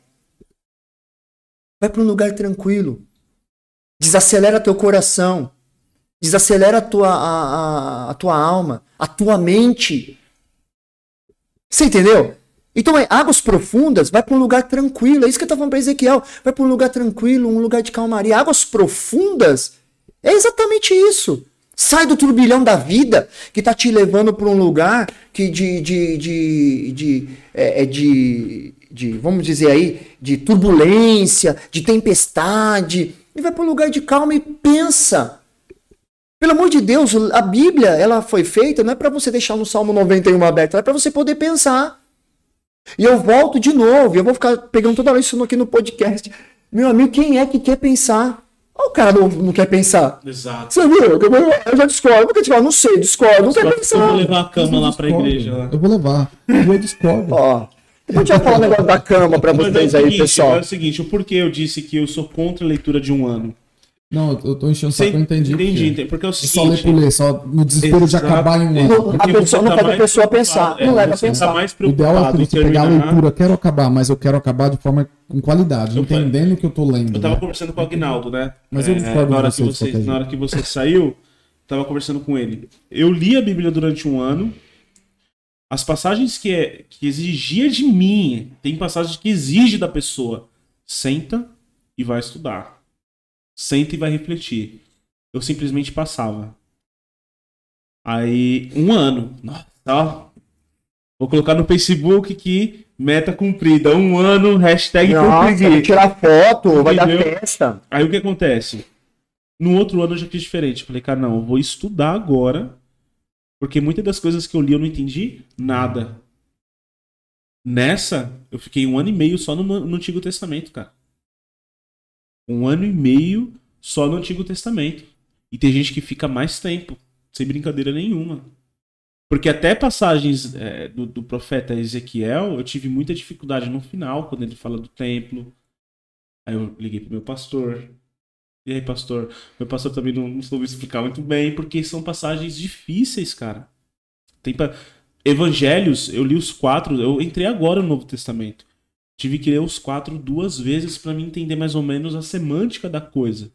Vai para um lugar tranquilo. Desacelera teu coração. Desacelera a tua, a, a, a tua alma, a tua mente. Você entendeu? Então, é, águas profundas, vai para um lugar tranquilo. É isso que eu estava falando para Ezequiel. Vai para um lugar tranquilo, um lugar de calmaria. Águas profundas é exatamente isso. Sai do turbilhão da vida que está te levando para um lugar que de, de, de, de, é, é, de, de, vamos dizer aí, de turbulência, de tempestade. E vai para um lugar de calma e pensa. Pelo amor de Deus, a Bíblia ela foi feita não é para você deixar no Salmo 91 aberto, é para você poder pensar. E eu volto de novo, eu vou ficar pegando toda hora isso aqui no podcast. Meu amigo, quem é que quer pensar? O cara não, não quer pensar. Exato. Você viu? Eu, eu já discordo. Por que discordo? Não sei, discordo. Não quer Eu vou pensar. levar a cama lá pra Discordo. igreja. Lá. Eu vou levar. Eu discordo. Ó, depois a gente vai falar um negócio da cama pra é o vocês aí, seguinte, pessoal. É o seguinte, o porquê eu disse que eu sou contra a leitura de um ano. Não, eu tô enchendo o saco, eu entendi. Entendi, porque- entendi. Porque é o Só ler seguinte... por ler, só no desespero de acabar em um É, ano. A pessoa não tá faz a pessoa pensar, não leva a você pensar. Tá mais O ideal é você pegar a leitura, eu quero acabar, mas eu quero acabar de forma com qualidade, Eu falei- entendendo o que eu tô lendo. Eu tava né? conversando com o Agnaldo, né? Mas eu discordo de na hora, você, que você, na hora que você saiu, tava conversando com ele. Eu li a Bíblia durante um ano. As passagens que, é, que exigia de mim, tem passagens que exige da pessoa. Senta e vai estudar. Senta e vai refletir. Eu simplesmente passava. Aí, um ano. Nossa, ó. Vou colocar no Facebook que meta cumprida. Um ano, hashtag Nossa, vai tirar foto, vai dar Entendeu? festa. Aí o que acontece? No outro ano eu já fiz diferente. Falei, cara, não, eu vou estudar agora. Porque muitas das coisas que eu li eu não entendi nada. Nessa, eu fiquei um ano e meio só no, no Antigo Testamento, cara. Um ano e meio só no Antigo Testamento. E tem gente que fica mais tempo, sem brincadeira nenhuma. Porque até passagens é, do, do profeta Ezequiel, eu tive muita dificuldade no final, quando ele fala do templo. Aí eu liguei pro meu pastor. E aí, pastor? Meu pastor também não, não soube explicar muito bem, porque são passagens difíceis, cara. Tem pa... Evangelhos, eu li os quatro, eu entrei agora no Novo Testamento. Tive que ler os quatro duas vezes pra me entender mais ou menos a semântica da coisa.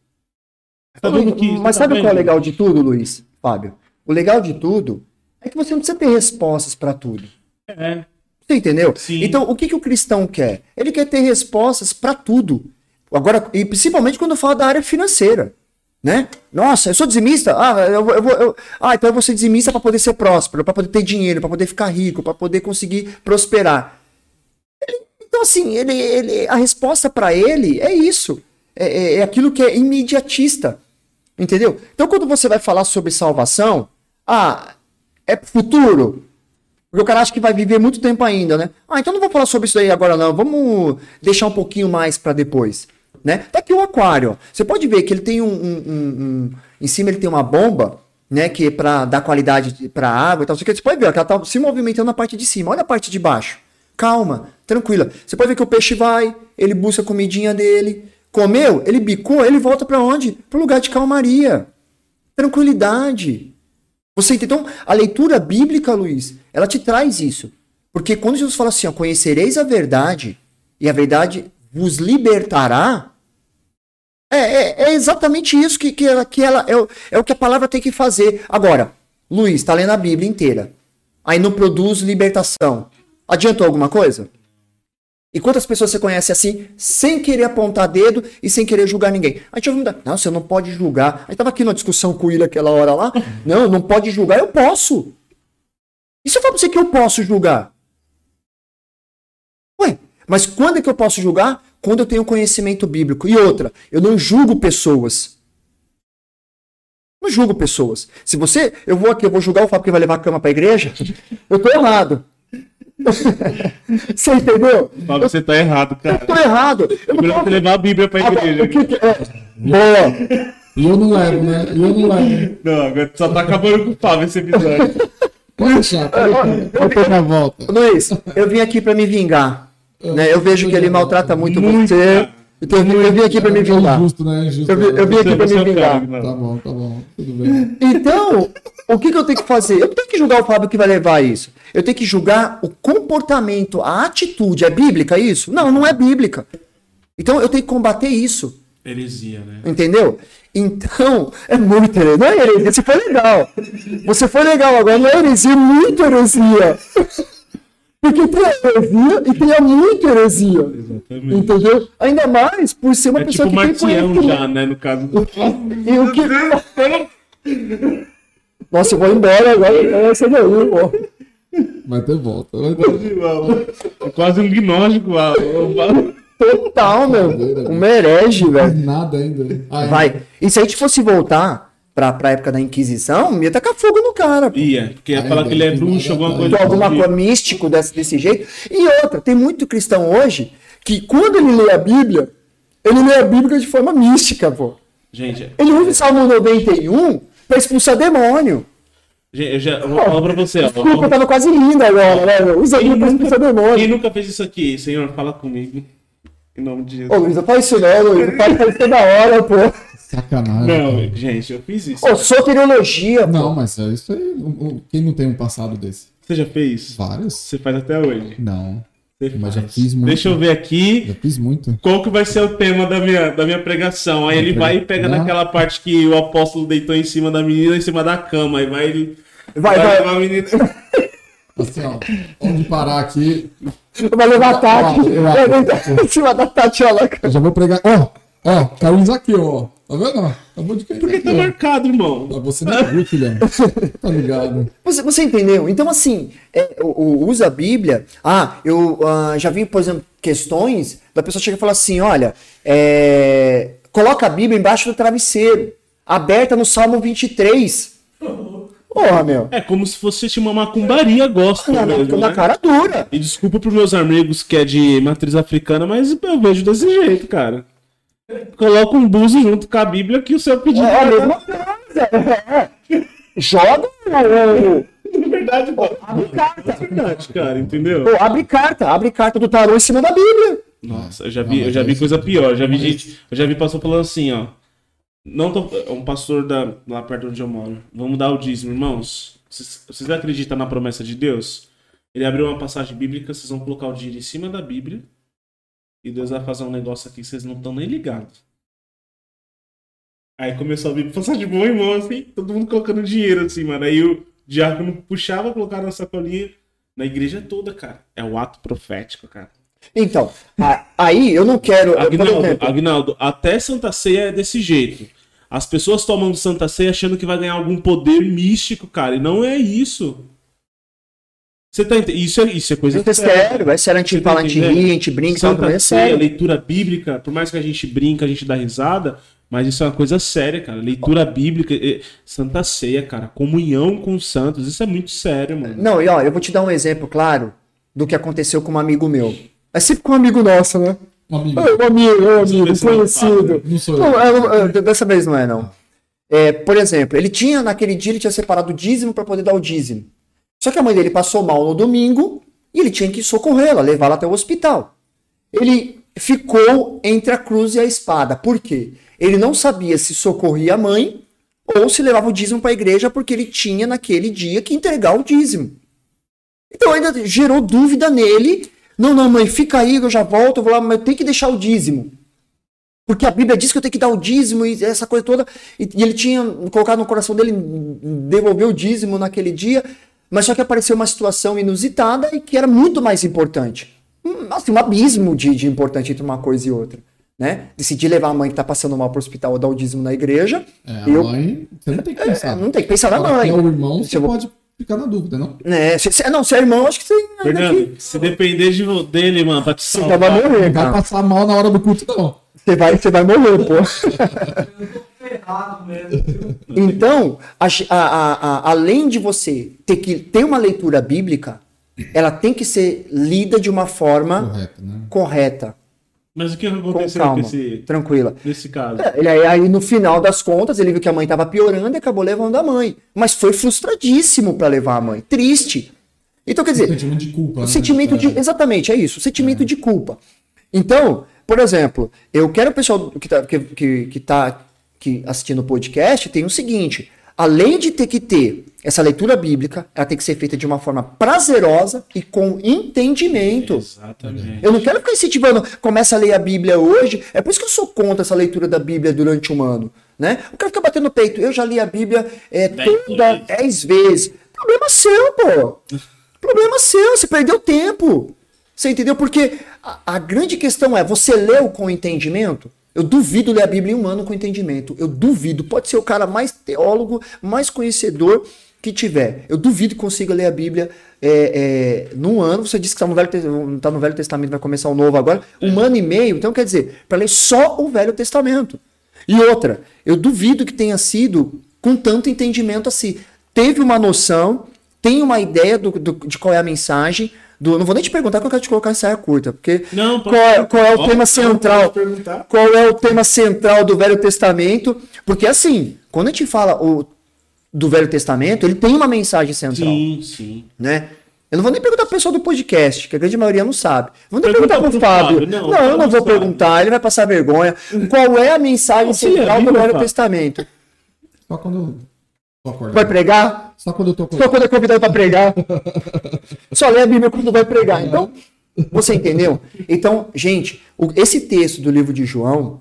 Tá vendo que- Mas tá sabe qual é o legal de tudo, Luiz? Fábio? O legal de tudo é que você não precisa ter respostas pra tudo. É, Você entendeu? Sim. Então, o que, que o cristão quer? Ele quer ter respostas pra tudo. Agora, e principalmente quando fala da área financeira. Né? Nossa, eu sou dizimista? Ah, eu, eu, eu- ah então eu vou ser dizimista para poder ser próspero, para poder ter dinheiro, para poder ficar rico, para poder conseguir prosperar. Então, assim, ele, ele- a resposta para ele é isso. É, é- é aquilo que é imediatista. Entendeu? Então, quando você vai falar sobre salvação, ah, é futuro. Porque o cara acha que vai viver muito tempo ainda, né? Ah, então não vou falar sobre isso aí agora não. Vamos deixar um pouquinho mais para depois, né? Tá aqui o aquário. Você pode ver que ele tem um, um- um- em cima ele tem uma bomba, né? Que é para dar qualidade para água e tal. Você pode ver ó, que ela tá se movimentando na parte de cima. Olha a parte de baixo. Calma, tranquila. Você pode ver que o peixe vai, ele busca a comidinha dele, comeu, ele bicou, ele volta para onde? Pro lugar de calmaria, tranquilidade. Você? Então, a leitura bíblica, Luiz, ela te traz isso. Porque quando Jesus fala assim, ó, conhecereis a verdade e a verdade vos libertará, é, é- é exatamente isso que, que ela, que ela é, o- é o que a palavra tem que fazer. Agora, Luiz, está lendo a Bíblia inteira. Aí não produz libertação. Adiantou alguma coisa? E quantas pessoas você conhece assim, sem querer apontar dedo e sem querer julgar ninguém? A gente ouve muita, não, você não pode julgar. Aí tava aqui numa discussão com o William aquela hora lá. Não, não pode julgar, eu posso. E se eu falar pra você que eu posso julgar? Ué, mas quando é que eu posso julgar? Quando eu tenho conhecimento bíblico. E outra, eu não julgo pessoas. Não julgo pessoas. Se você, eu vou aqui, eu vou julgar o Fábio que vai levar a cama pra igreja, eu tô errado. você entendeu? Fábio, você tá errado, Eu cara. tô errado. Eu É melhor não levar a Bíblia pra igreja. o que que é? Boa. E eu não levo, né? E eu não levo. Não, agora só tá acabando com o Fábio esse episódio. Pode deixar, pode deixar. Na volta. Luiz, eu vim aqui pra me vingar. Né? Eu vejo que ele maltrata muito, Muito, você. Então eu vim, eu vim aqui pra me É vingar. injusto, né? É injusto. Eu, vi- eu vim aqui pra Você me é vingar. cara, não. Tá bom, tá bom. Tudo bem. Então, o que, que eu tenho que fazer? Eu não tenho que julgar o Fábio que vai levar isso. Eu tenho que julgar o comportamento, a atitude. É bíblica isso? Não, não é bíblica. Então eu tenho que combater isso. Heresia, né? Entendeu? Então, é muito heresia. Não é heresia, você foi legal. Você foi legal agora, não é heresia, é muito heresia. Porque tem a heresia e tem a muito heresia. Exatamente. Entendeu? Ainda mais por ser uma É pessoa tipo que tem Marcião conhecimento. já, né? No caso. E o que... Nossa, eu vou embora agora. Essa daí, pô. Vai ter volta. Vai ter... É quase um gnóstico. o- Total, meu. Um herege, velho. Nada ainda. Ah, Vai. E se a gente fosse voltar pra, pra época da Inquisição, ia tacar fogo no cara. pô. Ia, porque ia falar que ele é bruxo, alguma coisa Então, alguma coisa místico desse, desse jeito. E outra, tem muito cristão hoje que quando ele lê a Bíblia, ele lê a Bíblia de forma mística, pô. Gente, Ele usa o Salmo 91 pra expulsar demônio. gente, eu já eu vou falar pra você, ó. Desculpa, eu tava quase rindo agora, né? Usa ele pra expulsar Quem demônio. nunca fez isso aqui? Senhor, fala comigo. Em nome de Ô, Jesus. Luiz, não faz isso não, Luiz. Faz isso toda hora, pô. Sacanagem. Não, cara. gente, eu fiz isso. Ô, soteriologia, pô. Não, mas é isso aí. Quem não tem um passado desse? Você já fez? Vários? Você faz até hoje. Não. Você Mas já faz. fiz muito. Deixa eu ver aqui Já fiz muito. qual que vai ser o tema da minha, da minha pregação. Aí ele vai e pega Não. naquela parte que o apóstolo deitou em cima da menina, em cima da cama. Aí vai. Vai, vai. levar a menina. Assim, ó. Onde parar aqui. Vai levar a Tati. Eu- Vai em cima da Tatiola. Eu já vou pregar. Ó, ó, caiu um Zaqueu, ó. Tá vendo? Acabou de cair Porque tá marcado, irmão. Ah, Você não viu, filhão. Tá ligado? Você, você entendeu? Então, assim, é, o, o- usa a Bíblia. Ah, eu ah, já vi, por exemplo, questões da pessoa chega e fala assim: olha, é, coloca a Bíblia embaixo do travesseiro, aberta no Salmo 23. Porra, meu. É como se fosse uma macumbaria gospel Na, na- mesmo, na né? cara dura. E desculpa pros meus amigos que é de matriz africana, mas eu vejo desse jeito, cara. Coloca um buzo junto com a Bíblia que o seu pedido É a mesma coisa. É. Joga o. É verdade, pô. É verdade, cara, entendeu? Pô, abre carta, abre carta do tarô em cima da Bíblia. Nossa, eu já vi, eu já vi coisa pior. Eu já vi gente, eu já vi pastor falando assim, ó. Não tô, um pastor da, lá perto onde eu moro. Vamos dar o dízimo, irmãos. Vocês, vocês acreditam na promessa de Deus? Ele abriu uma passagem bíblica, vocês vão colocar o dinheiro em cima da Bíblia. E Deus vai fazer um negócio aqui que vocês não estão nem ligados. Aí começou a vir passar de mão em mão, assim, todo mundo colocando dinheiro, assim, mano. Aí o diácono puxava, colocava na sacolinha. Na igreja toda, cara. É o ato profético, cara. Então, a- aí eu não quero. Agnaldo, exemplo, Agnaldo, até Santa Ceia é desse jeito. As pessoas tomam Santa Ceia achando que vai ganhar algum poder místico, cara. E não é isso. Você tá entendendo? Isso é, isso é coisa Isso é sério, é sério, a gente tá fala, a gente ri, a gente brinca, tal, Santa também é sério. leitura bíblica, por mais que a gente brinca, a gente dá risada, mas isso é uma coisa séria, cara. Leitura bíblica, eh, Santa Ceia, cara, comunhão com os santos, isso é muito sério, mano. Não, e ó, eu vou te dar um exemplo claro do que aconteceu com um amigo meu. É sempre com um amigo nosso, né? Um amigo. É, Um amigo, um amigo, não conhecido. Não sou Não, eu. é, é, dessa vez não é, não. É, por exemplo, ele tinha, naquele dia, ele tinha separado o dízimo para poder dar o dízimo. Só que a mãe dele passou mal no domingo e ele tinha que socorrê-la, levá-la até o hospital. Ele ficou entre a cruz e a espada. Por quê? Ele não sabia se socorria a mãe ou se levava o dízimo para a igreja porque ele tinha naquele dia que entregar o dízimo. Então ainda gerou dúvida nele. Não, não, mãe, fica aí, eu já volto, eu vou lá, mas eu tenho que deixar o dízimo. Porque a Bíblia diz que eu tenho que dar o dízimo e essa coisa toda. E, ele tinha colocado no coração dele devolver o dízimo naquele dia, mas só que apareceu uma situação inusitada e que era muito mais importante. Hum, Assim, um abismo de, de importante entre uma coisa e outra. Né? Decidi levar a mãe que está passando mal para o hospital a dar o dízimo na igreja. É, a Eu- mãe, você não tem que pensar. Não tem que pensar na Agora, mãe. é o irmão, você vou- pode ficar na dúvida, não? É, se, se- não, se é irmão, acho que você. Fernando, que- se depender de, dele, mano, pra te Você vai salvar. morrer, Não vai passar mal na hora do culto, não. Você vai, você vai morrer, pô. Ferrado mesmo. Então, a- a- a- a- além de você ter que ter uma leitura bíblica, ela tem que ser lida de uma forma Correto, né? correta, Mas o que com aconteceu com calma, esse, tranquila. nesse caso? É, Ele aí, no final das contas, ele viu que a mãe estava piorando e acabou levando a mãe. Mas foi frustradíssimo para levar a mãe, triste. Então, quer dizer, Sentimento de culpa, né? O sentimento de. É. Exatamente, é isso. O sentimento de culpa. Então, por exemplo, eu quero o pessoal que tá, que, que, que tá aqui assistindo o podcast tem o seguinte: além de ter que ter essa leitura bíblica, ela tem que ser feita de uma forma prazerosa e com entendimento. Exatamente. Eu não quero ficar incentivando, começa a ler a Bíblia hoje. É por isso que eu sou contra essa leitura da Bíblia durante um ano. Né? Eu quero ficar batendo no peito. Eu já li a Bíblia é, toda dez vezes. Problema seu, pô. Problema seu, você perdeu tempo. Você entendeu? Porque a, a grande questão é, você leu com entendimento? Eu duvido ler a Bíblia em um ano com entendimento. Eu duvido. Pode ser o cara mais teólogo, mais conhecedor que tiver. Eu duvido que consiga ler a Bíblia é, é, num ano. Você disse que está no, tá no Velho Testamento, vai começar o novo agora. Um ano e meio. Então, quer dizer, para ler só o Velho Testamento. E outra, eu duvido que tenha sido com tanto entendimento assim. Teve uma noção, tem uma ideia do, do- de qual é a mensagem, do. Não vou nem te perguntar que eu quero te colocar em saia curta, porque Não, qual é, qual é o Ó, tema central? perguntar. Qual é o tema central do Velho Testamento? Porque assim, quando a gente fala o, do Velho Testamento, ele tem uma mensagem central, Sim, sim. né? Eu não vou nem perguntar pro pessoal do podcast, que a grande maioria não sabe. Vou nem Pergunta perguntar pro Fábio. Fábio. Não, Não, eu não vou sabe. perguntar, ele vai passar vergonha. Qual é a mensagem é central do Velho Fábio. Testamento? Só quando. Vai pregar? Só quando eu tô Só acordado. quando é convidado para pregar. Só lê a Bíblia quando vai pregar. Então, você entendeu? Então, gente, esse texto do livro de João,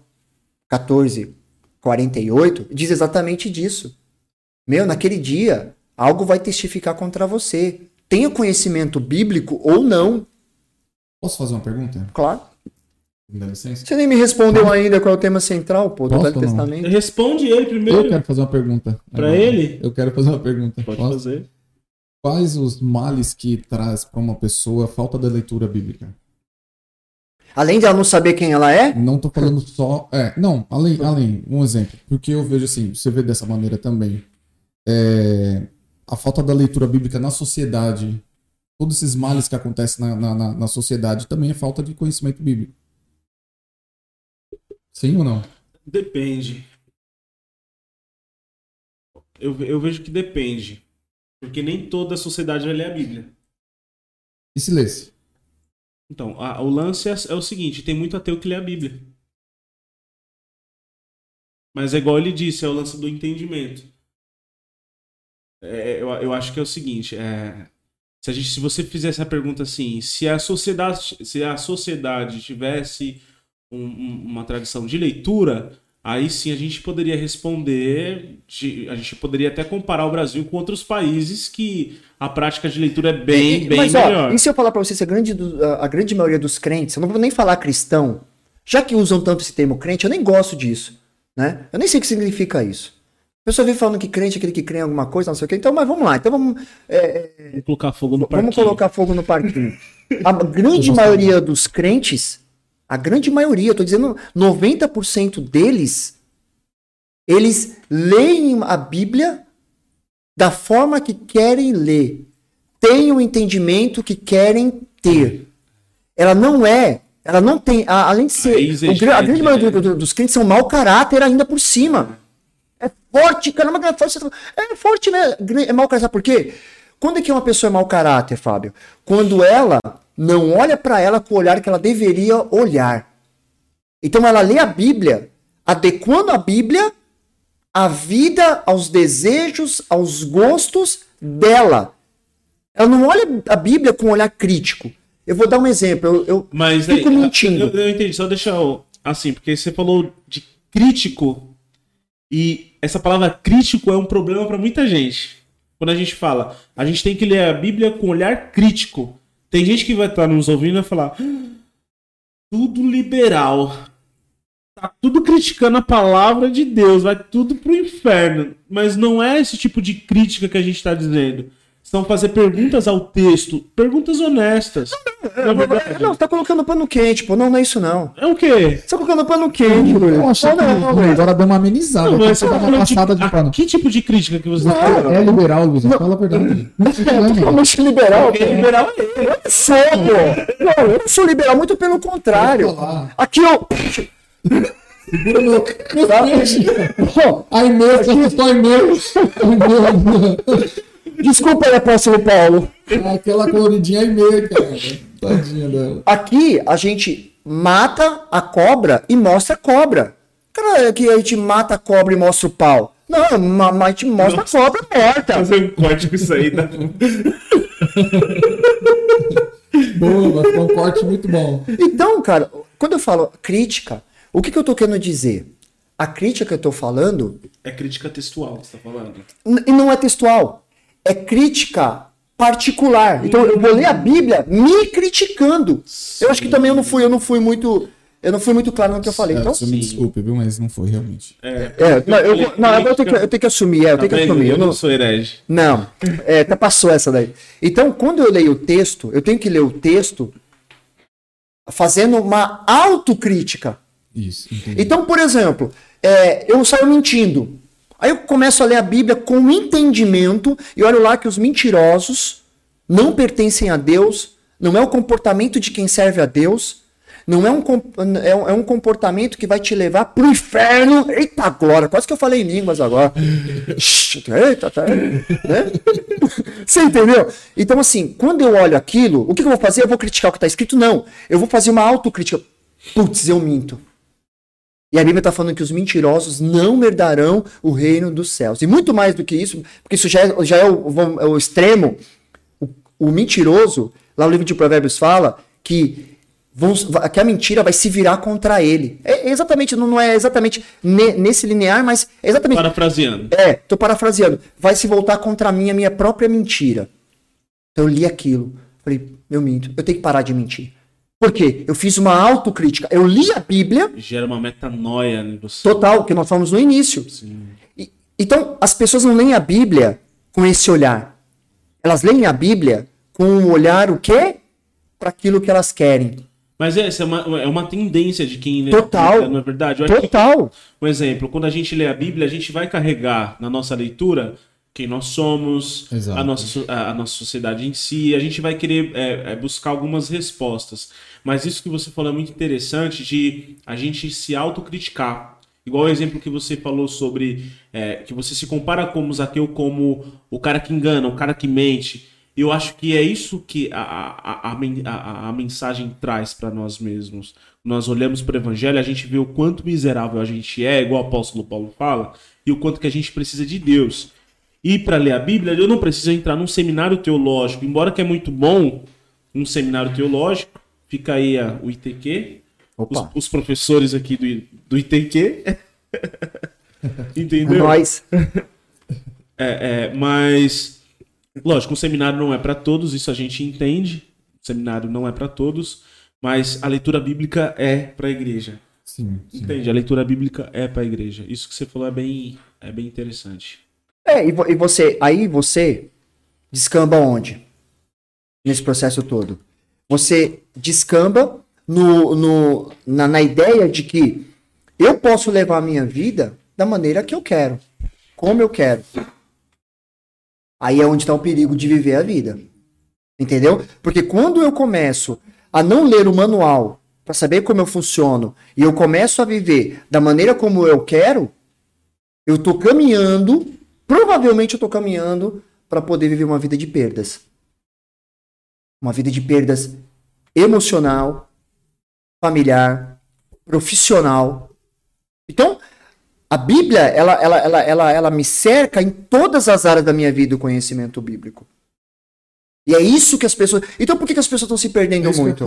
14, 48, diz exatamente disso. Meu, naquele dia, algo vai testificar contra você. Tenha conhecimento bíblico ou não. Posso fazer uma pergunta? Claro. Me dá licença? Você nem me respondeu ainda qual é o tema central, pô, do Posso Velho ou não? Testamento. Responde ele primeiro. Eu quero fazer uma pergunta. Pra agora. ele? Eu quero fazer uma pergunta. Pode Posso? fazer. Quais os males que traz pra uma pessoa a falta da leitura bíblica? Além de ela não saber quem ela é, Não tô falando só. É, não, além, além, um exemplo. Porque eu vejo assim, você vê dessa maneira também. É, a falta da leitura bíblica na sociedade, todos esses males que acontecem na, na, na- na sociedade também é falta de conhecimento bíblico. Sim ou não? Depende. Eu, eu vejo que depende. Porque nem toda a sociedade vai ler a Bíblia. E se lesse? Então, a- o lance é, é o seguinte: tem muito ateu que lê a Bíblia. Mas é igual ele disse, é o lance do entendimento. É, eu, eu acho que é o seguinte: é, se, a gente, se você fizesse a pergunta assim, se a sociedade, se a sociedade tivesse um- um- uma tradição de leitura, aí sim a gente poderia responder, de- a gente poderia até comparar o Brasil com outros países que a prática de leitura é bem, bem Mas, melhor. ó, e se eu falar pra você, se a grande, a grande maioria dos crentes, eu não vou nem falar cristão, já que usam tanto esse termo crente, eu nem gosto disso, né? Eu nem sei o que significa isso. A pessoa vem falando que crente é aquele que crê em alguma coisa, não sei o quê. Então, mas vamos lá. Então vamos, é, Vamos colocar fogo no vamos parquinho. colocar fogo no parquinho. A grande maioria dos crentes, a grande maioria, eu tô dizendo 90% deles, eles leem a Bíblia da forma que querem ler. Têm o entendimento que querem ter. Ela não é, ela não tem, a- além de ser, a grande né? maioria do- do- dos crentes são mau caráter ainda por cima. É forte, caramba, é forte. É forte, né? É mau caráter. Sabe por quê? Quando é que uma pessoa é mau caráter, Fábio? Quando ela não olha pra ela com o olhar que ela deveria olhar. Então ela lê a Bíblia, adequando a Bíblia à vida, aos desejos, aos gostos dela. Ela não olha a Bíblia com um olhar crítico. Eu vou dar um exemplo. Eu, eu Mas fico aí, mentindo. Eu, eu entendi, só deixa eu. Assim, porque você falou de crítico. E essa palavra crítico é um problema pra muita gente. Quando a gente fala, a gente tem que ler a Bíblia com olhar crítico. Tem gente que vai estar nos ouvindo e vai falar: "Ah, tudo liberal. Tá tudo criticando a palavra de Deus, vai tudo pro inferno. Mas não é esse tipo de crítica que a gente tá dizendo. São fazer perguntas ao texto, perguntas honestas. Na verdade. Não, você tá colocando pano quente, pô. Não, não é isso não. É o quê? Você tá colocando pano quente, Luiz. Eu achei Não, não, Luiz. agora deu uma amenizada. Não, Não, mas você tá falando de, passada de ah, pano. que tipo de crítica que você tá falando? É liberal, Luiz. Fala a verdade. Não problema. Totalmente liberal. Porque liberal é ele. Eu não sou, pô. Não, eu não sou liberal, muito pelo contrário. Aqui, ó. Segura meu. Pô, Ai meu, você assustou ai meu. Desculpa aí, apóstolo Paulo. Aquela coloridinha ai meu, cara. Tadinha dela. Aqui a gente mata a cobra e mostra a cobra. Cara, que a gente mata a cobra e mostra o pau. Não, ma- mas a gente mostra a cobra morta. Fazer um corte com isso aí. Tá? Boa, ficar um corte muito bom. Então, cara, quando eu falo crítica, o que, que eu tô querendo dizer? A crítica que eu tô falando É crítica textual que você tá falando. e não é textual. É crítica particular. Então eu vou ler a Bíblia me criticando. Eu acho que também eu não fui, eu não fui muito, eu não fui muito claro no que eu falei. Então, É, você me desculpe, viu? Mas não foi realmente. É, é, não, eu, não, agora eu tenho que, eu tenho que assumir, é, eu tenho que Tá assumir. Eu Eu não, não sou herege. Não, é, até passou essa daí. Então, quando eu leio o texto, eu tenho que ler o texto fazendo uma autocrítica. Isso, entendi. Então, por exemplo, é, eu saio mentindo. Aí eu começo a ler a Bíblia com entendimento e olho lá que os mentirosos não pertencem a Deus, não é o comportamento de quem serve a Deus, não é um, é é um comportamento que vai te levar pro inferno. Eita glória, quase que eu falei em línguas agora. Eita, tá, né? Você entendeu? Então, assim, quando eu olho aquilo, o que eu vou fazer? Eu vou criticar o que está escrito? Não. Eu vou fazer uma autocrítica. Putz, eu minto. E a Bíblia está falando que os mentirosos não herdarão o reino dos céus. E muito mais do que isso, porque isso já é, já é, o, é o, extremo. O, o mentiroso, lá no livro de Provérbios fala que vão, que a mentira vai se virar contra ele. É exatamente, não, é exatamente ne, nesse linear, mas é exatamente. Parafraseando. É, tô parafraseando. Vai se voltar contra mim a minha própria mentira. Então eu li aquilo. Falei, eu minto. Eu tenho que parar de mentir. Por quê? Eu fiz uma autocrítica. Eu li a Bíblia. Gera uma metanoia em você. Total, que nós falamos no início. E, então, as pessoas não leem a Bíblia com esse olhar. Elas leem a Bíblia com um olhar o quê? Para aquilo que elas querem. Mas essa é uma, é uma tendência de quem lê Total. a Bíblia, não é verdade? Total. Que, um exemplo, quando a gente lê a Bíblia, a gente vai carregar na nossa leitura quem nós somos, a nossa, a, a, nossa sociedade em si, a gente vai querer é, é, buscar algumas respostas. Mas isso que você falou é muito interessante de a gente se autocriticar. Igual o exemplo que você falou sobre é, que você se compara como Zaqueu como o cara que engana, o cara que mente. Eu acho que é isso que a, a, a, a mensagem traz para nós mesmos. Nós olhamos para o evangelho, a gente vê o quanto miserável a gente é, igual o apóstolo Paulo fala, e o quanto que a gente precisa de Deus. E para ler a Bíblia, eu não preciso entrar num seminário teológico, embora que é muito bom um seminário teológico, fica aí a, o ITQ, os, os, professores aqui do, do ITQ. Entendeu? Nós. É, é, mas Lógico, um seminário não é para todos, isso a gente entende. O seminário não é para todos, mas a leitura bíblica é para a igreja. Sim, sim, Entende? A leitura bíblica é para a igreja. Isso que você falou é bem, é bem interessante. É, e, você, aí você descamba onde? Nesse processo todo. Você descamba no, no, na, na ideia de que eu posso levar a minha vida da maneira que eu quero, como eu quero. Aí é onde está o perigo de viver a vida. Entendeu? Porque quando eu começo a não ler o manual para saber como eu funciono e eu começo a viver da maneira como eu quero, eu estou caminhando, provavelmente eu estou caminhando para poder viver uma vida de perdas. Uma vida de perdas emocional, familiar, profissional. Então, a Bíblia, ela, ela, ela, ela, ela me cerca em todas as áreas da minha vida o conhecimento bíblico. E é isso que as pessoas. Então por que, que as pessoas estão se perdendo é muito?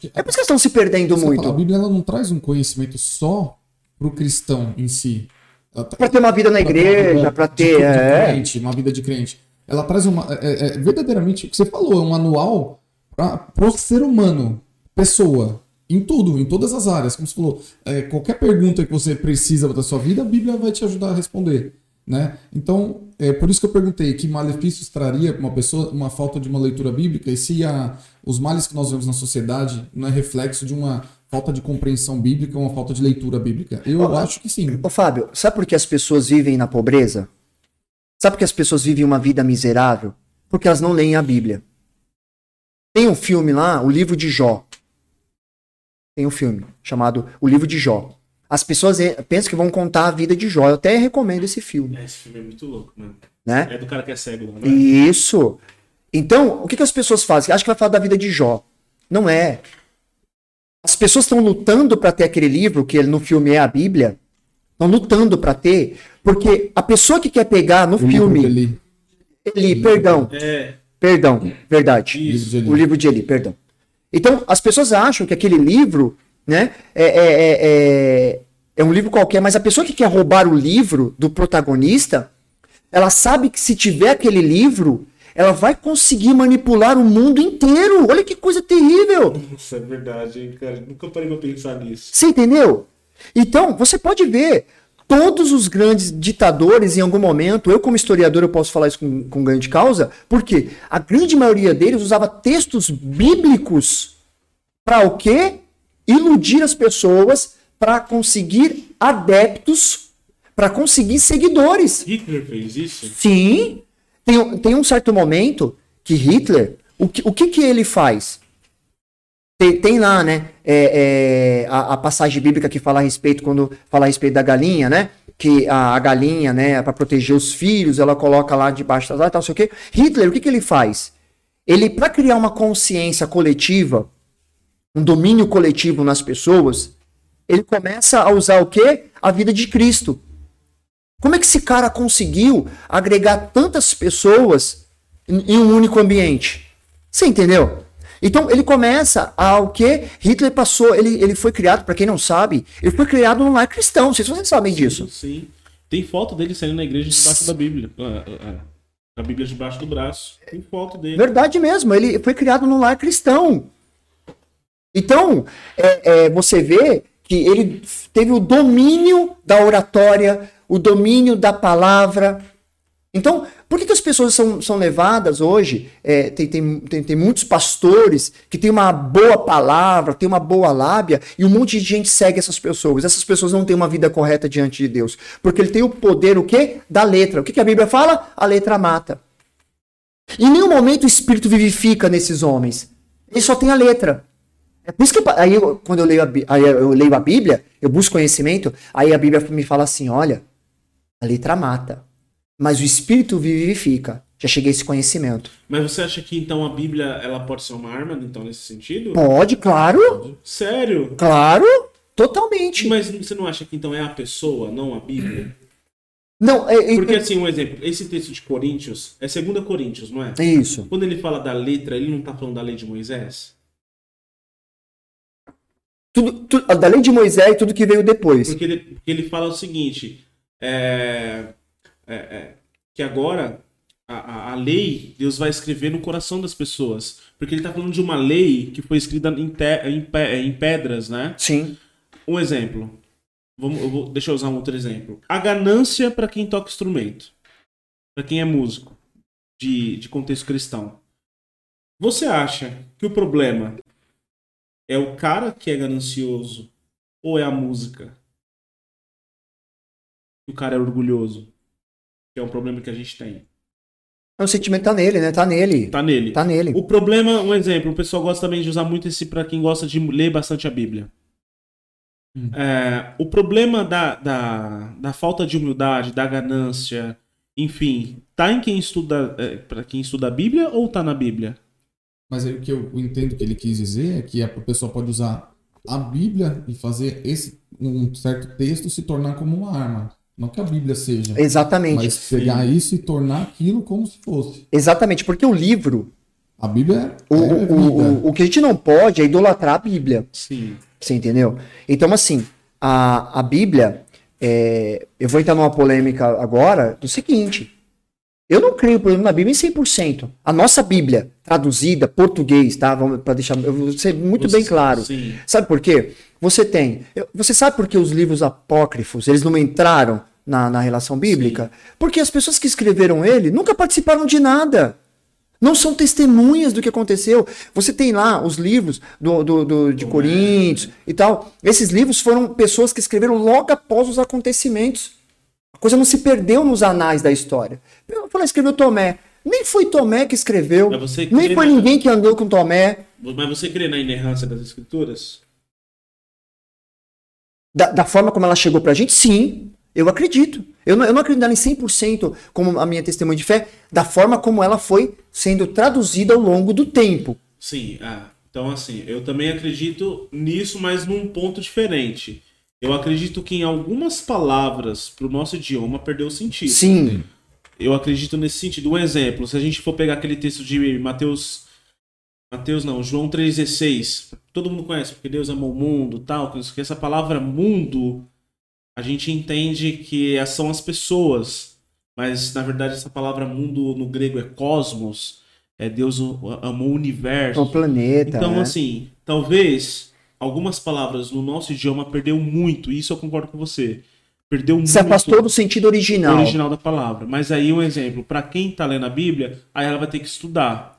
Que... É por isso que elas estão se perdendo muito. A Bíblia ela não traz um conhecimento só para o cristão em si. Para ter uma vida na igreja, para ter. De, é... crente, uma vida de crente. Ela traz uma. É, é, é verdadeiramente, o que você falou, é um manual para o ser humano, pessoa. Em tudo, em todas as áreas. Como você falou, é, qualquer pergunta que você precisa da sua vida, a Bíblia vai te ajudar a responder. Né? Então, é por isso que eu perguntei que malefícios traria para uma pessoa uma falta de uma leitura bíblica e se a, os males que nós vemos na sociedade não é reflexo de uma falta de compreensão bíblica ou uma falta de leitura bíblica. Eu acho que sim. Ô Fábio, sabe por que as pessoas vivem na pobreza? Sabe por que as pessoas vivem uma vida miserável? Porque elas não leem a Bíblia. Tem um filme lá, o livro de Jó tem um filme chamado O Livro de Jó. As pessoas pensam que vão contar a vida de Jó. Eu até recomendo esse filme. É, esse filme é muito louco, mano. Né? É do cara que é cego, não é? Isso. Então, o que, que as pessoas fazem? Acho que vai falar da vida de Jó. Não é. As pessoas estão lutando para ter aquele livro, que no filme é a Bíblia. Estão lutando para ter, porque a pessoa que quer pegar no o filme. Livro Eli, perdão. É. Perdão, verdade. Isso. O livro de Eli, perdão. Então, as pessoas acham que aquele livro né, é, é, é, é, é um livro qualquer, mas a pessoa que quer roubar o livro do protagonista, ela sabe que se tiver aquele livro, ela vai conseguir manipular o mundo inteiro. Olha que coisa terrível. Nossa, é verdade, hein, cara. Nunca parei pra pensar nisso. Você entendeu? Então, você pode ver todos os grandes ditadores, em algum momento, eu como historiador eu posso falar isso com, com grande causa, porque a grande maioria deles usava textos bíblicos para o quê? Iludir as pessoas para conseguir adeptos, para conseguir seguidores. Hitler fez isso? Sim. Tem, tem um certo momento que Hitler, o que, o que, que ele faz? Tem, tem lá, né, é, é, a, a passagem bíblica que fala a respeito, quando fala a respeito da galinha, né? Que a, a galinha, né, para proteger os filhos, ela coloca lá debaixo das tal, sei o quê. Hitler, o que, que ele faz? Ele, para criar uma consciência coletiva, um domínio coletivo nas pessoas, ele começa a usar o quê? A vida de Cristo. Como é que esse cara conseguiu agregar tantas pessoas em um único ambiente? Você entendeu? Então ele começa ao que Hitler passou, ele, ele foi criado, para quem não sabe, ele foi criado num lar cristão. Não sei se vocês sabem disso. Sim. Tem foto dele saindo na igreja debaixo da Bíblia. A, a, a Bíblia debaixo do braço. Tem foto dele. Verdade mesmo, ele foi criado num lar cristão. Então, é, é, você vê que ele teve o domínio da oratória, o domínio da palavra. Então, por que, que as pessoas são, são levadas hoje? É, tem, tem, tem, tem, muitos pastores que têm uma boa palavra, têm uma boa lábia, e um monte de gente segue essas pessoas. Essas pessoas não têm uma vida correta diante de Deus. Porque ele tem o poder, o quê? Da letra. O que, que a Bíblia fala? A letra mata. Em nenhum momento o Espírito vivifica nesses homens. Ele só tem a letra. É por isso que aí eu, quando eu leio, a, eu leio a Bíblia, eu busco conhecimento, aí a Bíblia me fala assim: olha, a letra mata, mas o Espírito vivifica. Já cheguei a esse conhecimento. Mas você acha que então a Bíblia ela pode ser uma arma, então, nesse sentido? Pode, claro. Sério? Claro, totalmente. Mas você não acha que então é a pessoa, não a Bíblia? Não, é, é, Porque assim, um exemplo, esse texto de Coríntios é 2 Coríntios, não é? É isso. Quando ele fala da letra, ele não está falando da lei de Moisés? Tudo, tudo, da lei de Moisés e tudo que veio depois. Porque ele, ele fala o seguinte: é, é, é, que agora a, a, lei Deus vai escrever no coração das pessoas. Porque ele está falando de uma lei que foi escrita em, te, em, em pedras, né? Sim. Um exemplo. Vamos, eu vou, deixa eu usar um outro exemplo. A ganância para quem toca instrumento. Para quem é músico. De, de contexto cristão. Você acha que o problema é o cara que é ganancioso ou é a música? O cara é orgulhoso. Que é um problema que a gente tem. O sentimento tá nele, né? Tá nele. Tá nele. Tá nele. O problema, um exemplo, o pessoal gosta também de usar muito esse para quem gosta de ler bastante a Bíblia. Hum. É, o problema da, da, da falta de humildade, da ganância, enfim, tá em quem estuda, é, para quem estuda a Bíblia ou tá na Bíblia? Mas o que eu entendo que ele quis dizer é que a pessoa pode usar a Bíblia e fazer esse um certo texto se tornar como uma arma. Não que a Bíblia seja. Exatamente. Mas pegar Sim. isso e tornar aquilo como se fosse. Exatamente, porque o livro. A Bíblia é. O, é o, o, o que a gente não pode é idolatrar a Bíblia. Sim. Você entendeu? Então, assim, a, a Bíblia. É, eu vou entrar numa polêmica agora do seguinte: eu não creio, por exemplo, na Bíblia em 100%. A nossa Bíblia, traduzida, português, tá? Vamos para deixar, eu vou ser muito Você, bem claro. Sim. Sabe por quê? Você tem, você sabe por que os livros apócrifos, eles não entraram na, na relação bíblica? Sim. Porque as pessoas que escreveram ele nunca participaram de nada. Não são testemunhas do que aconteceu. Você tem lá os livros do, do, do de Coríntios e tal. Esses livros foram pessoas que escreveram logo após os acontecimentos coisa não se perdeu nos anais da história. Eu falei, escreveu Tomé. Nem foi Tomé que escreveu. Nem foi na... ninguém que andou com Tomé. Mas você crê na inerrância das escrituras? Da, da forma como ela chegou pra gente, sim. Eu acredito. Eu não, eu não acredito nela em 100% como a minha testemunha de fé, da forma como ela foi sendo traduzida ao longo do tempo. Sim, ah, então assim, eu também acredito nisso, mas num ponto diferente. Eu acredito que em algumas palavras para o nosso idioma perdeu o sentido. Sim. Eu acredito nesse sentido. Um exemplo, se a gente for pegar aquele texto de Mateus. Mateus não, João 3,16. Todo mundo conhece, porque Deus amou o mundo tal. Que essa palavra mundo, a gente entende que são as pessoas. Mas na verdade essa palavra mundo no grego é cosmos. É Deus amou o universo. O planeta. Então, né? assim, talvez algumas palavras no nosso idioma perdeu muito, e isso eu concordo com você. Perdeu muito. Se afastou do sentido original. original da palavra. Mas aí um exemplo, para quem tá lendo a Bíblia, aí ela vai ter que estudar.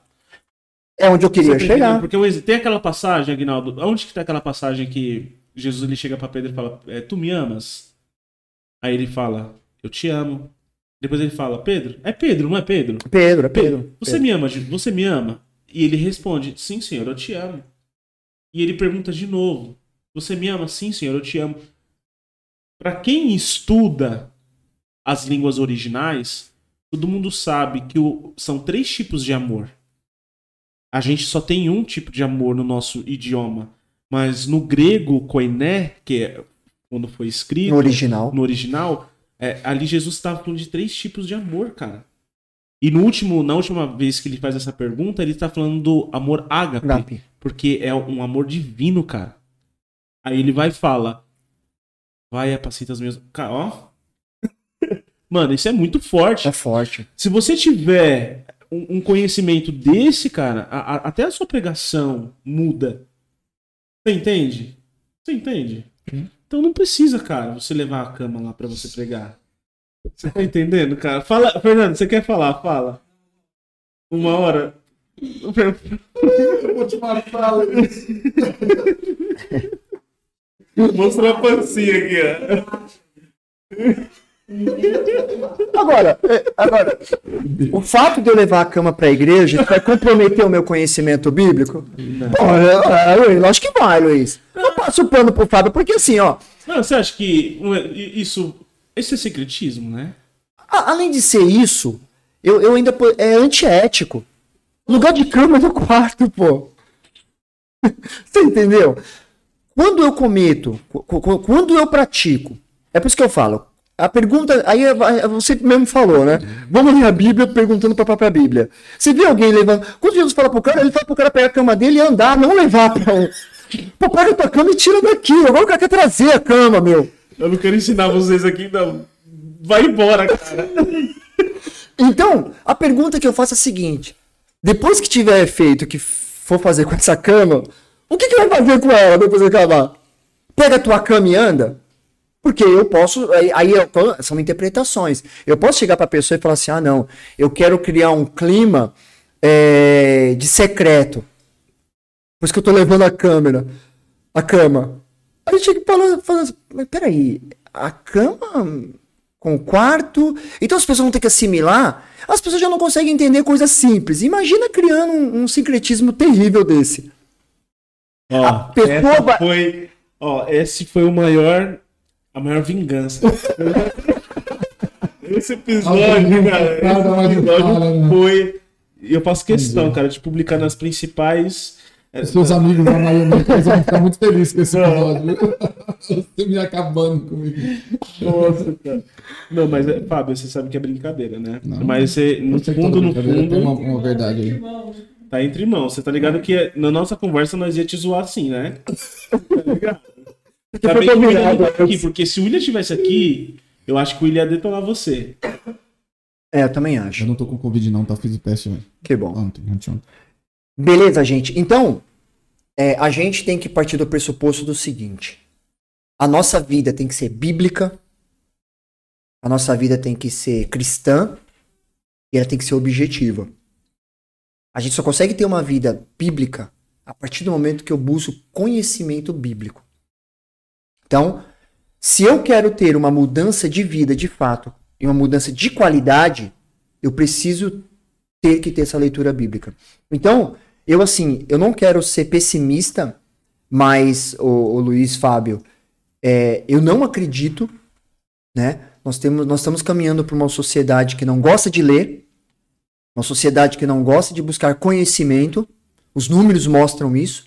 É onde eu queria chegar. Porque tem aquela passagem, Aguinaldo, onde que tá aquela passagem que Jesus ele chega para Pedro e fala: é, "Tu me amas?" Aí ele fala: "Eu te amo." Depois ele fala: "Pedro, é Pedro, não é Pedro?" Pedro, é Pedro. Pedro você Pedro. me ama? Você me ama? E ele responde: "Sim, Senhor, eu te amo." E ele pergunta de novo: Você me ama? Sim, senhor, eu te amo. Para quem estuda as línguas originais, todo mundo sabe que o- são três tipos de amor. A gente só tem um tipo de amor no nosso idioma. Mas no grego, koiné, que é quando foi escrito, No original. no original, é, ali Jesus estava falando de três tipos de amor, cara. E no último, na última vez que ele faz essa pergunta, ele está falando do amor ágape. Porque é um amor divino, cara. Aí ele vai e fala: Vai, apacita as minhas. Cara, ó. Mano, isso é muito forte. É forte. Se você tiver um, um conhecimento desse, cara, a- a- até a sua pregação muda. Você entende? Você entende? Sim. Então não precisa, cara, você levar a cama lá pra você pregar. Você tá entendendo, cara? Fala, Fernando, você quer falar? Fala. Uma hora. Eu vou te matar. Mostra a pancinha aqui, ó. Agora, é, agora, o fato de eu levar a cama pra igreja isso vai comprometer o meu conhecimento bíblico? Olha, Luiz, lógico que vai, Luiz. Eu passo o pano pro Fábio, porque assim, ó, Não, você acha que é- isso. Esse é secretismo, né? a- além de ser isso, eu, eu ainda. É antiético. Lugar de cama é no quarto, pô. Você entendeu? Quando eu cometo, quando eu pratico, é por isso que eu falo. A pergunta, aí é- é- você mesmo falou, né? Vamos ler a Bíblia perguntando para a própria Bíblia. Você vê alguém levando. Quando Jesus fala pro cara, ele fala pro cara pegar a cama dele e andar, não levar pra um. Pô, pega a tua cama e tira daqui. Agora o cara quer trazer a cama, meu. Eu não quero ensinar vocês aqui, não. Vai embora, cara. Então, a pergunta que eu faço é a seguinte: depois que tiver feito o que for fazer com essa cama, o que, que vai fazer com ela depois de acabar? Pega a tua cama e anda? Porque eu posso. Aí, aí eu- são interpretações. Eu posso chegar pra pessoa e falar assim: ah, não, eu quero criar um clima é, de secreto. Por isso que eu tô levando a câmera, a cama. Aí chega e fala assim, mas peraí, a cama com o quarto. Então as pessoas vão ter que assimilar. As pessoas já não conseguem entender coisas simples. Imagina criando um, um sincretismo terrível desse. Ó, pessoa essa vai- foi, ó, esse foi o maior, a maior vingança. esse episódio, cara, mais esse episódio né? foi, e eu faço questão, cara, de publicar nas principais. É, Seus amigos da maionese eles vão ficar muito felizes com esse episódio. Você me acabando comigo. Nossa, cara. Não, mas é, Fábio, você sabe que é brincadeira, né? Não. mas você, no que fundo, no brincadeira Tem uma, fundo, uma verdade aí. tá entre irmãos. Você tá ligado que na nossa conversa nós ia te zoar assim, né? Tá ligado? Tá bem que tá aqui, porque se o William estivesse aqui, eu acho que o William ia detonar você. É, eu também acho. Eu não tô com Covid, não, tá? Fiz o teste velho. Que bom. ontem, anteontem. Beleza, gente. Então, é, a gente tem que partir do pressuposto do seguinte: a nossa vida tem que ser bíblica, a nossa vida tem que ser cristã e ela tem que ser objetiva. A gente só consegue ter uma vida bíblica a partir do momento que eu busco conhecimento bíblico. Então, se eu quero ter uma mudança de vida de fato e uma mudança de qualidade, eu preciso ter que ter essa leitura bíblica. Então, eu assim, eu não quero ser pessimista, mas o, o Luiz Fábio, é, eu não acredito, né? Nós temos, nós estamos caminhando para uma sociedade que não gosta de ler, uma sociedade que não gosta de buscar conhecimento. Os números mostram isso.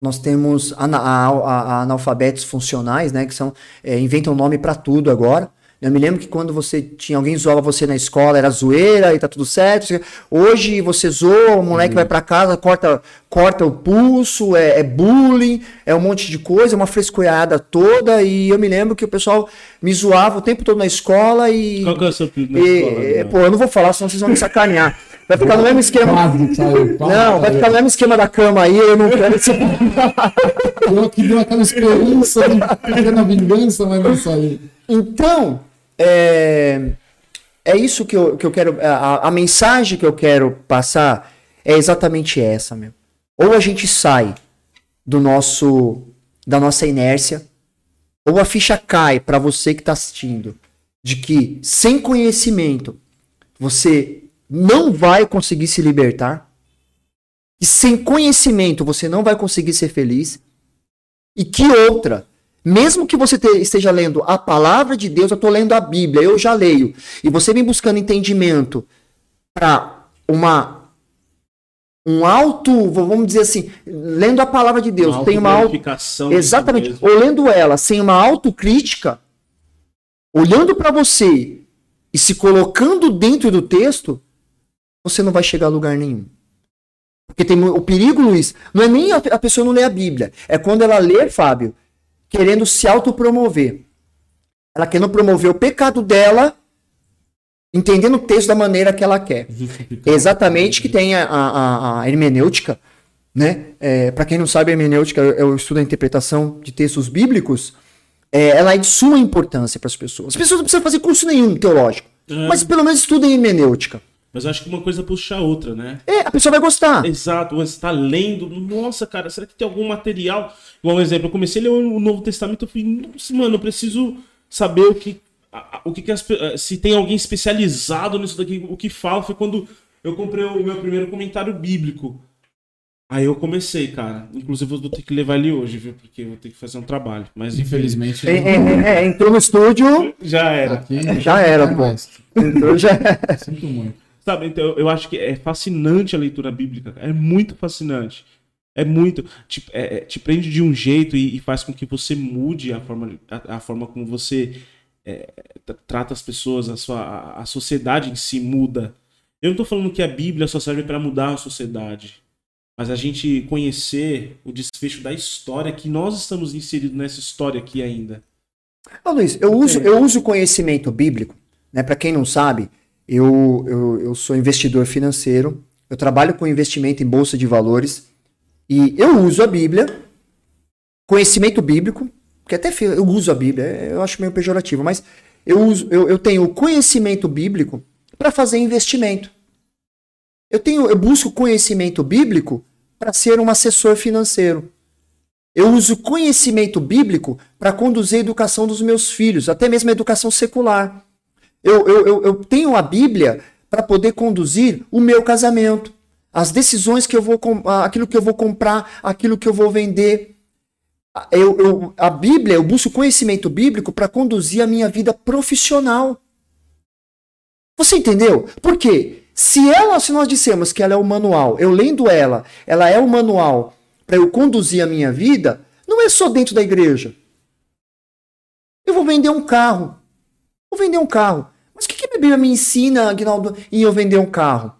Nós temos ana- a- a- a- analfabetos funcionais, né? Que são é, inventam nome para tudo agora. Eu me lembro que quando você tinha alguém zoava você na escola, era zoeira e tá tudo certo. Hoje você zoa, o moleque vai pra casa, corta, corta o pulso, é, é bullying, é um monte de coisa, é uma frescoiada toda. E eu me lembro que o pessoal me zoava o tempo todo na escola e. Qual que é o seu apelido na e- escola? e- Léo? pô, eu não vou falar, senão vocês vão me sacanear. Vai ficar no mesmo esquema. Quase que saiu. quase Não, vai ficar no mesmo esquema da cama aí, eu não quero esse. Eu aqui deu aquela esperança de pequena vingança, mas não saiu. Então, é, é isso que eu, que eu quero. A, a mensagem que eu quero passar é exatamente essa, meu. Ou a gente sai do nosso da nossa inércia, ou a ficha cai para você que está assistindo, de que sem conhecimento você não vai conseguir se libertar. que sem conhecimento você não vai conseguir ser feliz. E que outra, mesmo que você te, esteja lendo a palavra de Deus, eu estou lendo a Bíblia, eu já leio, e você vem buscando entendimento para uma um alto, vamos dizer assim, lendo a palavra de Deus, Uma tem uma auto, si exatamente, ou lendo ela sem uma autocrítica, olhando para você e se colocando dentro do texto, você não vai chegar a lugar nenhum. Porque tem o perigo, Luiz, não é nem a, a pessoa não ler a Bíblia, é quando ela lê, Fábio, querendo se autopromover. Ela querendo promover o pecado dela, entendendo o texto da maneira que ela quer. Exatamente que tem a, a- a- a hermenêutica, né? É, para quem não sabe, a hermenêutica é o estudo da interpretação de textos bíblicos. É, ela é de suma importância para as pessoas. As pessoas não precisam fazer curso nenhum teológico, É. mas pelo menos estudem hermenêutica. Mas eu acho que uma coisa puxa a outra, né? É, a pessoa vai gostar. Exato, você tá lendo, nossa, cara, será que tem algum material? Igual um exemplo, eu comecei a ler o Novo Testamento, eu falei, nossa, mano, eu preciso saber o que, a- a- o que, que as, eh, se tem alguém especializado nisso daqui, o que fala. Foi quando eu comprei o meu primeiro comentário bíblico. Aí eu comecei, cara. Inclusive eu vou ter que levar ele hoje, viu? Porque eu vou ter que fazer um trabalho. Mas Infelizmente. É, é, é, é, entrou no estúdio, já era. Aqui, já era, pô. Entrou, já era. Sinto muito. Sabe, então eu- acho que é fascinante a leitura bíblica. É muito fascinante. É muito. Te, é- é- te prende de um jeito e, e faz com que você mude a forma, a, a forma como você é, tra- trata as pessoas, a, sua, a, a sociedade em si muda. Eu não tô falando que a Bíblia só serve para mudar a sociedade. Mas a gente conhecer o desfecho da história, que nós estamos inseridos nessa história aqui ainda. Ô, Luiz, eu uso, eu uso conhecimento bíblico, né? Para quem não sabe, eu, eu, eu sou investidor financeiro, eu trabalho com investimento em bolsa de valores e eu uso a Bíblia, conhecimento bíblico, que até eu uso a Bíblia, é, eu acho meio pejorativo, mas eu uso, eu, eu tenho conhecimento bíblico para fazer investimento. Eu tenho, eu busco conhecimento bíblico para ser um assessor financeiro. Eu uso conhecimento bíblico para conduzir a educação dos meus filhos, até mesmo a educação secular. Eu, eu, eu, eu tenho a Bíblia para poder conduzir o meu casamento, as decisões que eu vou, aquilo que eu vou comprar, aquilo que eu vou vender. Eu, eu, a Bíblia, eu busco conhecimento bíblico para conduzir a minha vida profissional. Você entendeu? Por quê? Se ela, se nós dissemos que ela é o manual, eu lendo ela, ela é o manual para eu conduzir a minha vida, não é só dentro da igreja. Eu vou vender um carro. Vou vender um carro. Mas o que, que a Bíblia me ensina, Aguinaldo, em eu vender um carro?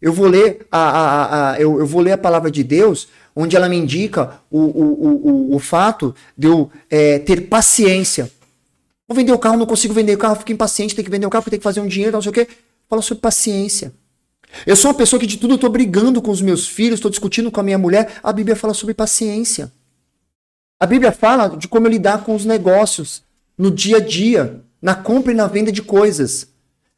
Eu vou ler a, a, a, a- eu, eu vou ler a palavra de Deus, onde ela me indica o, o, o, o, fato de eu eh, ter paciência. Vou vender o carro, não consigo vender o carro, fico impaciente, tenho que vender o carro, tenho que fazer um dinheiro, não sei o quê. Fala sobre paciência. Eu sou uma pessoa que de tudo eu tô brigando com os meus filhos, estou discutindo com a minha mulher. A Bíblia fala sobre paciência. A Bíblia fala de como eu lidar com os negócios no dia a dia, na compra e na venda de coisas.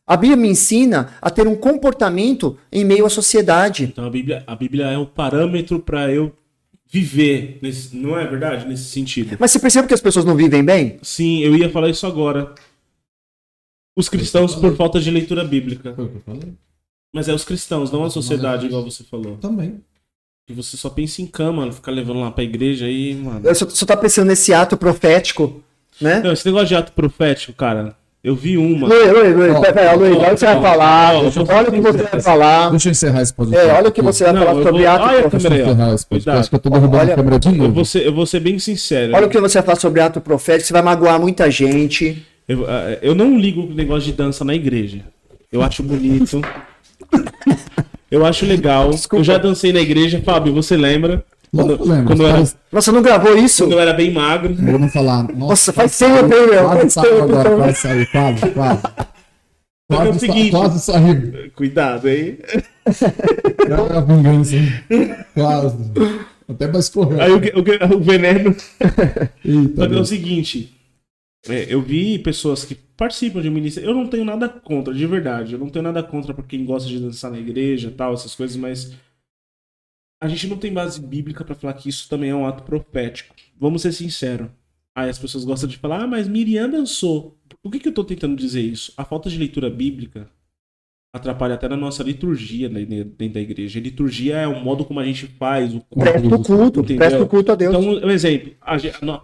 A Bíblia me ensina a ter um comportamento em meio à sociedade. Então a Bíblia, a Bíblia é o parâmetro para eu viver, nesse- não é verdade? Nesse sentido. Mas você percebe que as pessoas não vivem bem? Sim, eu ia falar isso agora. Os cristãos por falta de leitura bíblica. Foi o que eu falei? Mas é os cristãos, não a sociedade, igual você falou. Também. Que você só pensa em cama, ficar levando lá pra igreja aí, mano. Só tá pensando nesse ato profético, né? Não, esse negócio de ato profético, cara, eu vi uma. Luiz, Luiz, Luiz, Ó, pera, pera, Luiz, olha o que você vai falar. eu- Olha o que você vai falar. Deixa eu encerrar esse podcast. É, olha o que você vai Não, falar eu sobre vou- ato Olha a profético. Eu podcast, que eu tô derrubando Olha- a câmera de Eu novo. vou, ser, eu vou ser bem sincero. Olha o que você vai falar sobre ato profético, você vai magoar muita gente. Eu, eh, eu não ligo com o negócio de dança na igreja. Eu acho bonito. eu acho legal. Desculpa. Eu já dancei na igreja, Fábio, você lembra? Que lembro. quando, eu era, Nossa, não gravou isso? quando eu era bem magro. Vou não falar. Nossa, faz tempo, hein, meu? Quase Faz saiu agora, então. quase saiu, quase, quase. é o Quase, sa- seguinte- quase saiu. Cuidado aí. É a vingança. hein? Quase. Até vai escorrer. Aí o, o, o veneno. Eita, que é o seguinte. é, eu vi pessoas que participam de ministério. Eu não tenho nada contra, de verdade. Eu não tenho nada contra pra quem gosta de dançar na igreja tal, essas coisas, mas. A gente não tem base bíblica pra falar que isso também é um ato profético. Vamos ser sinceros. Aí as pessoas gostam de falar, ah, mas Miriam dançou. Por que, que eu tô tentando dizer isso? A falta de leitura bíblica, atrapalha até na nossa liturgia dentro da igreja. A liturgia é o modo como a gente faz o culto. Presta o culto, Entendeu? presta o culto a Deus. Então, um exemplo,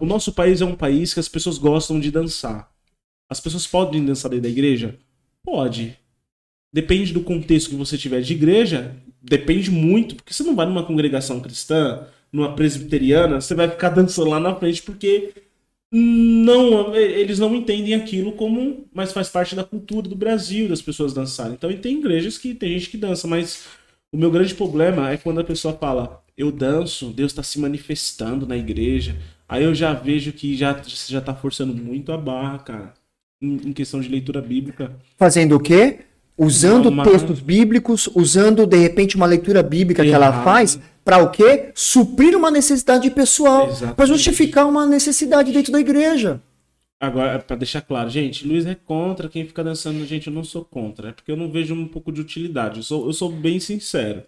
o nosso país é um país que as pessoas gostam de dançar. As pessoas podem dançar dentro da igreja? Pode. Depende do contexto que você tiver de igreja, depende muito, porque você não vai numa congregação cristã, numa presbiteriana, você vai ficar dançando lá na frente porque não, eles não entendem aquilo como, mas faz parte da cultura do Brasil das pessoas dançarem. Então, e tem igrejas que tem gente que dança, mas o meu grande problema é quando a pessoa fala, eu danço, Deus está se manifestando na igreja. Aí eu já vejo que já já tá forçando muito a barra, cara. Em, em questão de leitura bíblica. Fazendo o quê? Usando Uma- textos bíblicos, usando de repente uma leitura bíblica que ela Errado. faz para o quê? Suprir uma necessidade pessoal, para justificar uma necessidade dentro da igreja. Agora, pra deixar claro, gente, Luiz é contra quem fica dançando. Gente, eu não sou contra. É porque eu não vejo um pouco de utilidade. Eu sou, eu sou bem sincero.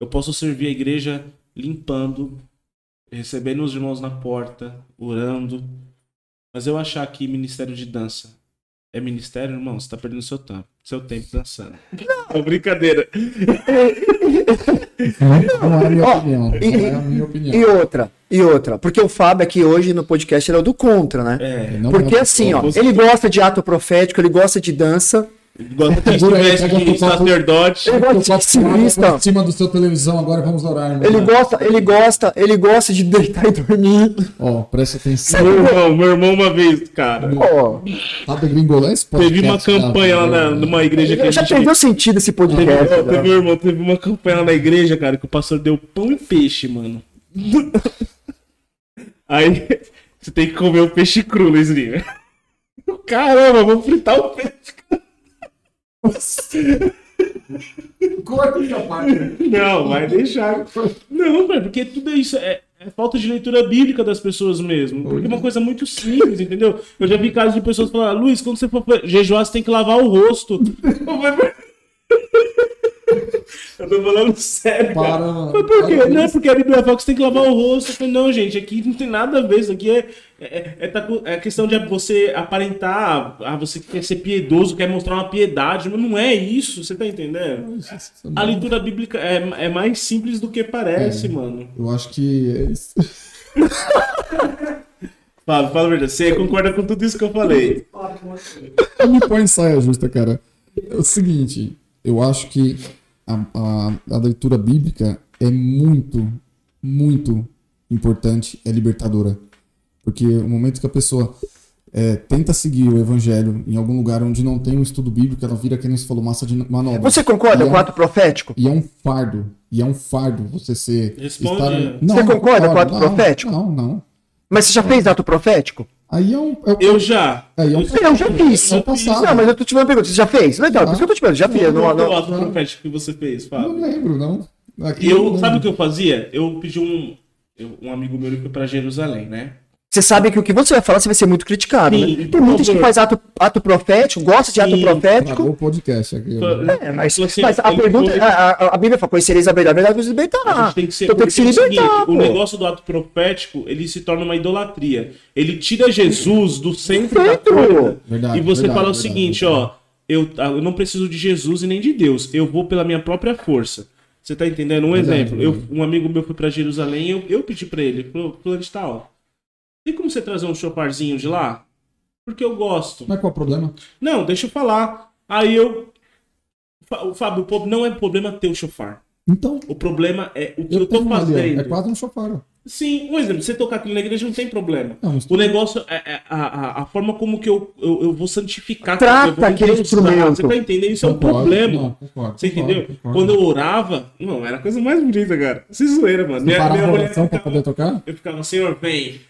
Eu posso servir a igreja limpando, recebendo os irmãos na porta, orando. Mas eu achar que ministério de dança é ministério, irmão, você tá perdendo seu tempo. Seu tempo dançando. É brincadeira. Não é a minha opinião. e- Não é a minha opinião. E outra, e outra, porque o Fábio aqui hoje no podcast ele é o do contra, né? É. Não Porque é- assim, ó, ele gosta de ato profético, ele gosta de dança, Que aí, estivesse pega de sacerdote. ele gosta de cristão. por cima do seu televisão, agora vamos orar, irmão. Ele gosta, ele gosta, ele gosta de deitar e dormir. Ó, presta atenção. Meu irmão, meu irmão uma vez, cara. Ó, Tá gringolês? Teve uma campanha lá na- numa igreja que a já gente. perdeu sentido esse Teve, podcast. ó, né? teve, meu irmão, teve uma campanha lá na igreja, cara, que o pastor deu pão e peixe, mano. Aí você tem que comer o peixe cru, Luizinho. Caramba, vou fritar o peixe. Corta essa parte. Não, vai deixar. Não, velho, porque tudo isso é, é falta de leitura bíblica das pessoas mesmo. Porque é uma coisa muito simples, entendeu? Eu já vi casos de pessoas falar, Luiz, quando você for jejuar, você tem que lavar o rosto. Eu tô falando sério, cara. Para, mano. Mas por quê? Para Não, porque a Bíblia fala que você tem que lavar o rosto. Eu falei, não, gente, aqui não tem nada a ver. Isso aqui é, é, é, tá- é questão de você aparentar. Ah, você quer ser piedoso, quer mostrar uma piedade. Mas não é isso, você tá entendendo? A leitura bíblica é, é mais simples do que parece, É. mano. Eu acho que é isso. Fala, fala a verdade. Você concorda com tudo isso que eu falei? Não me põe em saia justa, cara. É o seguinte, eu acho que a, a, a leitura bíblica é muito, muito importante, é libertadora. Porque o momento que a pessoa é, tenta seguir o evangelho em algum lugar onde não tem um estudo bíblico, ela vira, que nem você falou, massa de manobra. Você concorda é com o ato profético? E é um fardo. E é um fardo você ser. Responde. Não, Você não concorda com o ato não, profético? Não, não. Mas você já fez ato profético? Aí é um. É, Eu já. aí é um Eu já fiz. É o passado. Não, mas eu tô te uma pergunta. Você já fez? Legal, por isso que eu tô te perguntando. Já fiz. Qual Não, não, ato profético que você fez, não Fábio? lembro, não. Aqui eu Eu, não sabe o lembro. que eu fazia? Eu pedi um. eu- um amigo meu ele foi pra Jerusalém, né? Você sabe que o que você vai falar você vai ser muito criticado, Sim, né? por Tem muita gente que faz ato, ato profético, gosta de ato Sim, profético. Travou o podcast aqui. né? É, mas, Falou assim, mas a pergunta, foi- a, a, a Bíblia fala, conhecereis a verdade, a verdade vos libertará. gente tem que ser, Então tem que se é o libertar, seguinte, pô. o negócio do ato profético, ele se torna uma idolatria. Ele tira Jesus do centro da Centro. coisa. Verdade, e você verdade, fala o verdade, seguinte, verdade. ó, eu, ah, eu não preciso de Jesus e nem de Deus. Eu vou pela minha própria força. Você tá entendendo? Um exemplo. Eu, um amigo meu foi pra Jerusalém, eu, eu pedi pra ele, falou, fulano de tal, tem como você trazer um choparzinho de lá? Porque eu gosto. Mas qual é o problema? Não, deixa eu falar. Aí eu. Fábio, não é problema ter o chofar. Então, O problema é o que eu, eu tô fazendo. É quase um chofar. Sim, um exemplo, você tocar aquilo na igreja não tem problema. Não, O negócio é, é a, a, a forma como que eu, eu, eu vou santificar. Trata eu vou aquele instrumento. Você tá entendendo? Isso é um Concordo, problema. não, concordo, você concordo, entendeu? concordo. Quando eu orava, não, era a coisa mais bonita, cara. Sem zoeira, mano. Minha, Parar minha a mulher oração pra ficava, poder tocar? eu ficava, Senhor, vem.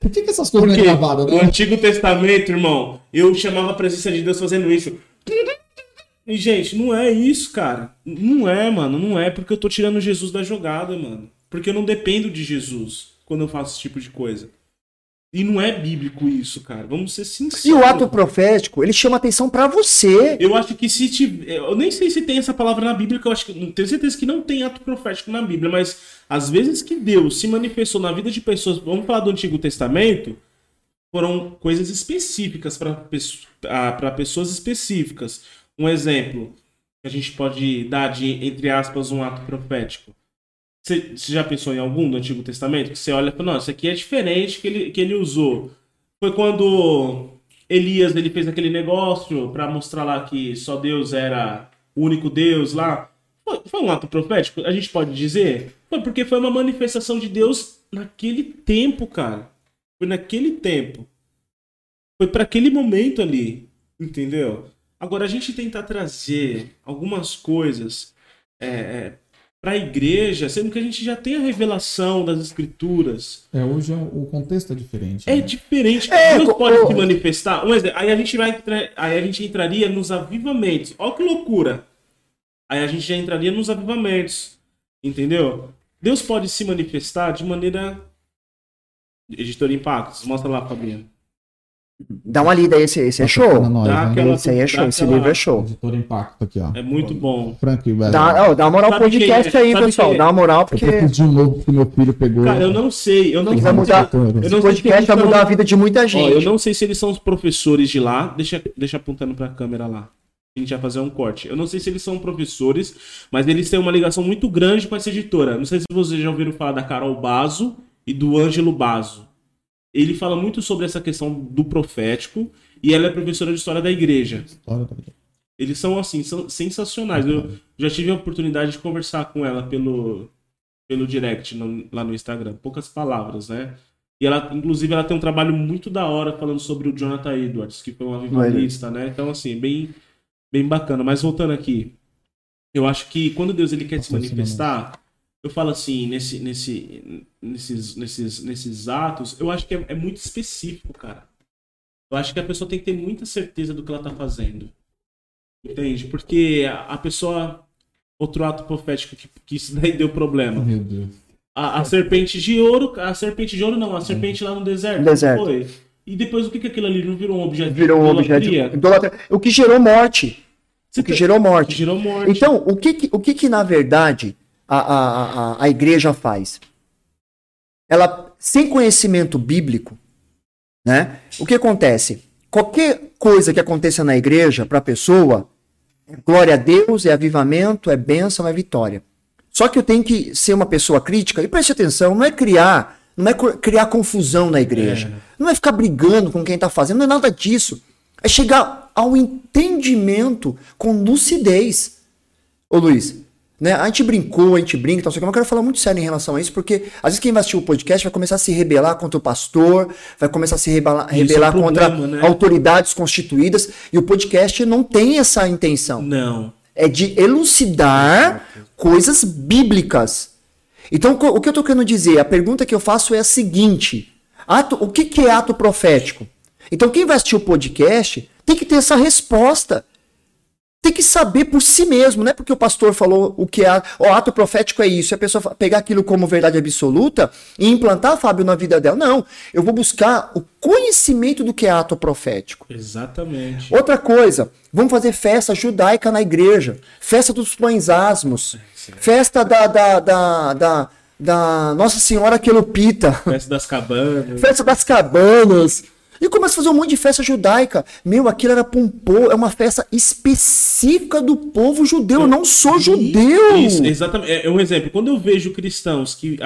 Por que, que essas coisas não Porque é gravadas, no né? Antigo Testamento, irmão, eu chamava a presença de Deus fazendo isso. E, gente, não é isso, cara. Não é, mano. Não é porque eu tô tirando Jesus da jogada, mano. Porque eu não dependo de Jesus quando eu faço esse tipo de coisa. E não é bíblico isso, cara. Vamos ser sinceros. E o ato profético, ele chama atenção pra você. Eu acho que se tiver. Eu nem sei se tem essa palavra na Bíblia, que eu acho que. Tenho certeza que não tem ato profético na Bíblia, mas às vezes que Deus se manifestou na vida de pessoas. Vamos falar do Antigo Testamento. foram coisas específicas para pessoas específicas. Um exemplo que a gente pode dar de, entre aspas, um ato profético. Você, já pensou em algum do Antigo Testamento? Que você olha e fala, não, isso aqui é diferente que ele, que ele usou. Foi quando Elias ele fez aquele negócio para mostrar lá que só Deus era o único Deus lá. Foi, foi um ato profético, a gente pode dizer? Foi porque foi uma manifestação de Deus naquele tempo, cara. Foi naquele tempo. Foi para aquele momento ali, entendeu? Agora a gente tentar trazer algumas coisas é, é, para a igreja, sendo que a gente já tem a revelação das escrituras. É, hoje é o contexto é diferente. É né? diferente. É, Deus pode se manifestar. Um exemplo, aí a gente vai aí a gente entraria nos avivamentos. Olha que loucura. Aí a gente já entraria nos avivamentos. Entendeu? Deus pode se manifestar de maneira Editor Impactos. Mostra lá, Fabinho. Dá uma lida aí, esse, esse é Tá show. nós, Dá né? aquela- Esse aí é show, esse livro é show. Editor Impacto aqui, ó. É muito bom. Frank Weller. Dá, ó, dá uma moral pro Sabe podcast é? aí, pessoal. é? Dá uma moral, Eu porque um novo que meu filho pegou. Cara, eu não sei. Eu não Vai sei mudar. Eu não esse sei podcast se vai mudar a vida de muita Ó, eu gente. não sei se eles são os professores de lá. Deixa, deixa apontando pra câmera lá. A gente vai fazer um corte. Eu não sei se eles são professores, mas eles têm uma ligação muito grande com essa editora. Não sei se vocês já ouviram falar da Carol Bazo e do Ângelo Bazo. Ele fala muito sobre essa questão do profético e ela é professora de história da igreja. História da- Eles são assim, são sensacionais. Eu já tive a oportunidade de conversar com ela pelo, pelo direct no- lá no Instagram. Poucas palavras, né? E ela, inclusive, ela tem um trabalho muito da hora falando sobre o Jonathan Edwards, que foi um avivalista, né? Então, assim, bem, bem bacana. Mas voltando aqui, eu acho que quando Deus ele quer se manifestar, eu falo assim, nesse, nesse, nesses, nesses, nesses atos, eu acho que é, é muito específico, cara. Eu acho que a pessoa tem que ter muita certeza do que ela tá fazendo. Entende? Porque a, a pessoa. Outro ato profético que, que isso daí deu problema. Meu Deus. A, a serpente de ouro. A serpente de ouro não, a serpente lá no deserto. Deserto. Foi. E depois o que, que aquilo ali não virou um objeto Virou um objeto. idolatria? O que gerou morte. Você O que tá- gerou morte. Gerou morte. Então, o que que, o que, que na verdade a, a, a, a igreja faz? Ela, sem conhecimento bíblico, né? O que acontece? Qualquer coisa que aconteça na igreja para a pessoa, é glória a Deus, é avivamento, é bênção, é vitória. Só que eu tenho que ser uma pessoa crítica e preste atenção, não é criar, não é criar confusão na igreja. Não é ficar brigando com quem está fazendo, não é nada disso. É chegar ao entendimento com lucidez. Ô Luiz, né? A gente brincou, a gente brinca, então, mas eu quero falar muito sério em relação a isso, porque às vezes quem vai assistir o podcast vai começar a se rebelar contra o pastor, vai começar a se rebelar, é um rebelar contra problema, né? autoridades constituídas, e o podcast não tem essa intenção. Não. É de elucidar coisas bíblicas. Então, o que eu estou querendo dizer? A pergunta que eu faço é a seguinte: ato, o que, que é ato profético? Então, quem vai assistir o podcast tem que ter essa resposta. Tem que saber por si mesmo, não é porque o pastor falou o que é o ato profético é isso, e a pessoa pegar aquilo como verdade absoluta e implantar, Fábio, na vida dela. Não, eu vou buscar o conhecimento do que é ato profético. Exatamente. Outra coisa, vamos fazer festa judaica na igreja. Festa dos pães asmos. Festa da, da, da, da, da Nossa Senhora Quelupita. Festa das cabanas. Festa das cabanas. E começa a fazer um monte de festa judaica. Meu, aquilo era um povo, é uma festa específica do povo judeu. Eu não sou judeu. Isso, exatamente. É, é um exemplo. Quando eu vejo cristãos que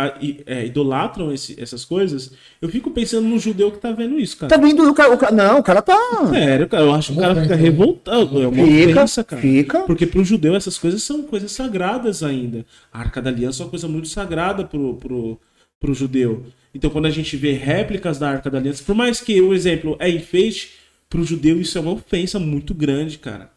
é, idolatram esse- essas coisas, eu fico pensando no judeu que tá vendo isso, cara. Tá vendo? O cara, o cara- não, o cara tá. Sério, cara. Eu acho que o cara fica revoltado. É uma Fica, ofensa, cara. fica. Porque pro judeu essas coisas são coisas sagradas ainda. A Arca da Aliança é uma coisa muito sagrada pro, pro, pro judeu. Então quando a gente vê réplicas da Arca da Aliança, por mais que o exemplo é enfeite, pro judeu isso é uma ofensa muito grande, cara.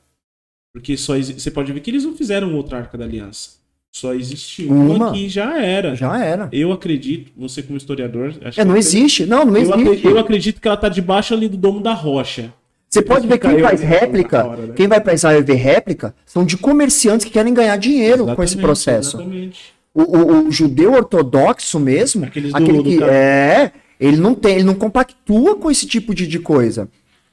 Porque só exi- você pode ver que eles não fizeram outra Arca da Aliança. Só existiu uma, Uma. que já era. Já era. Eu acredito, você como historiador, É, que não existe. Não, não Eu, acre- existe. eu acredito que ela tá debaixo ali do domo da rocha. Você pode ver quem Caiu faz réplica, hora, né? quem vai pra Israel ver réplica, são de comerciantes que querem ganhar dinheiro com esse Exatamente, processo. Exatamente. O, o- o judeu ortodoxo mesmo, Aqueles do- aquele do que cara- é, ele não tem, ele não compactua com esse tipo de, de coisa.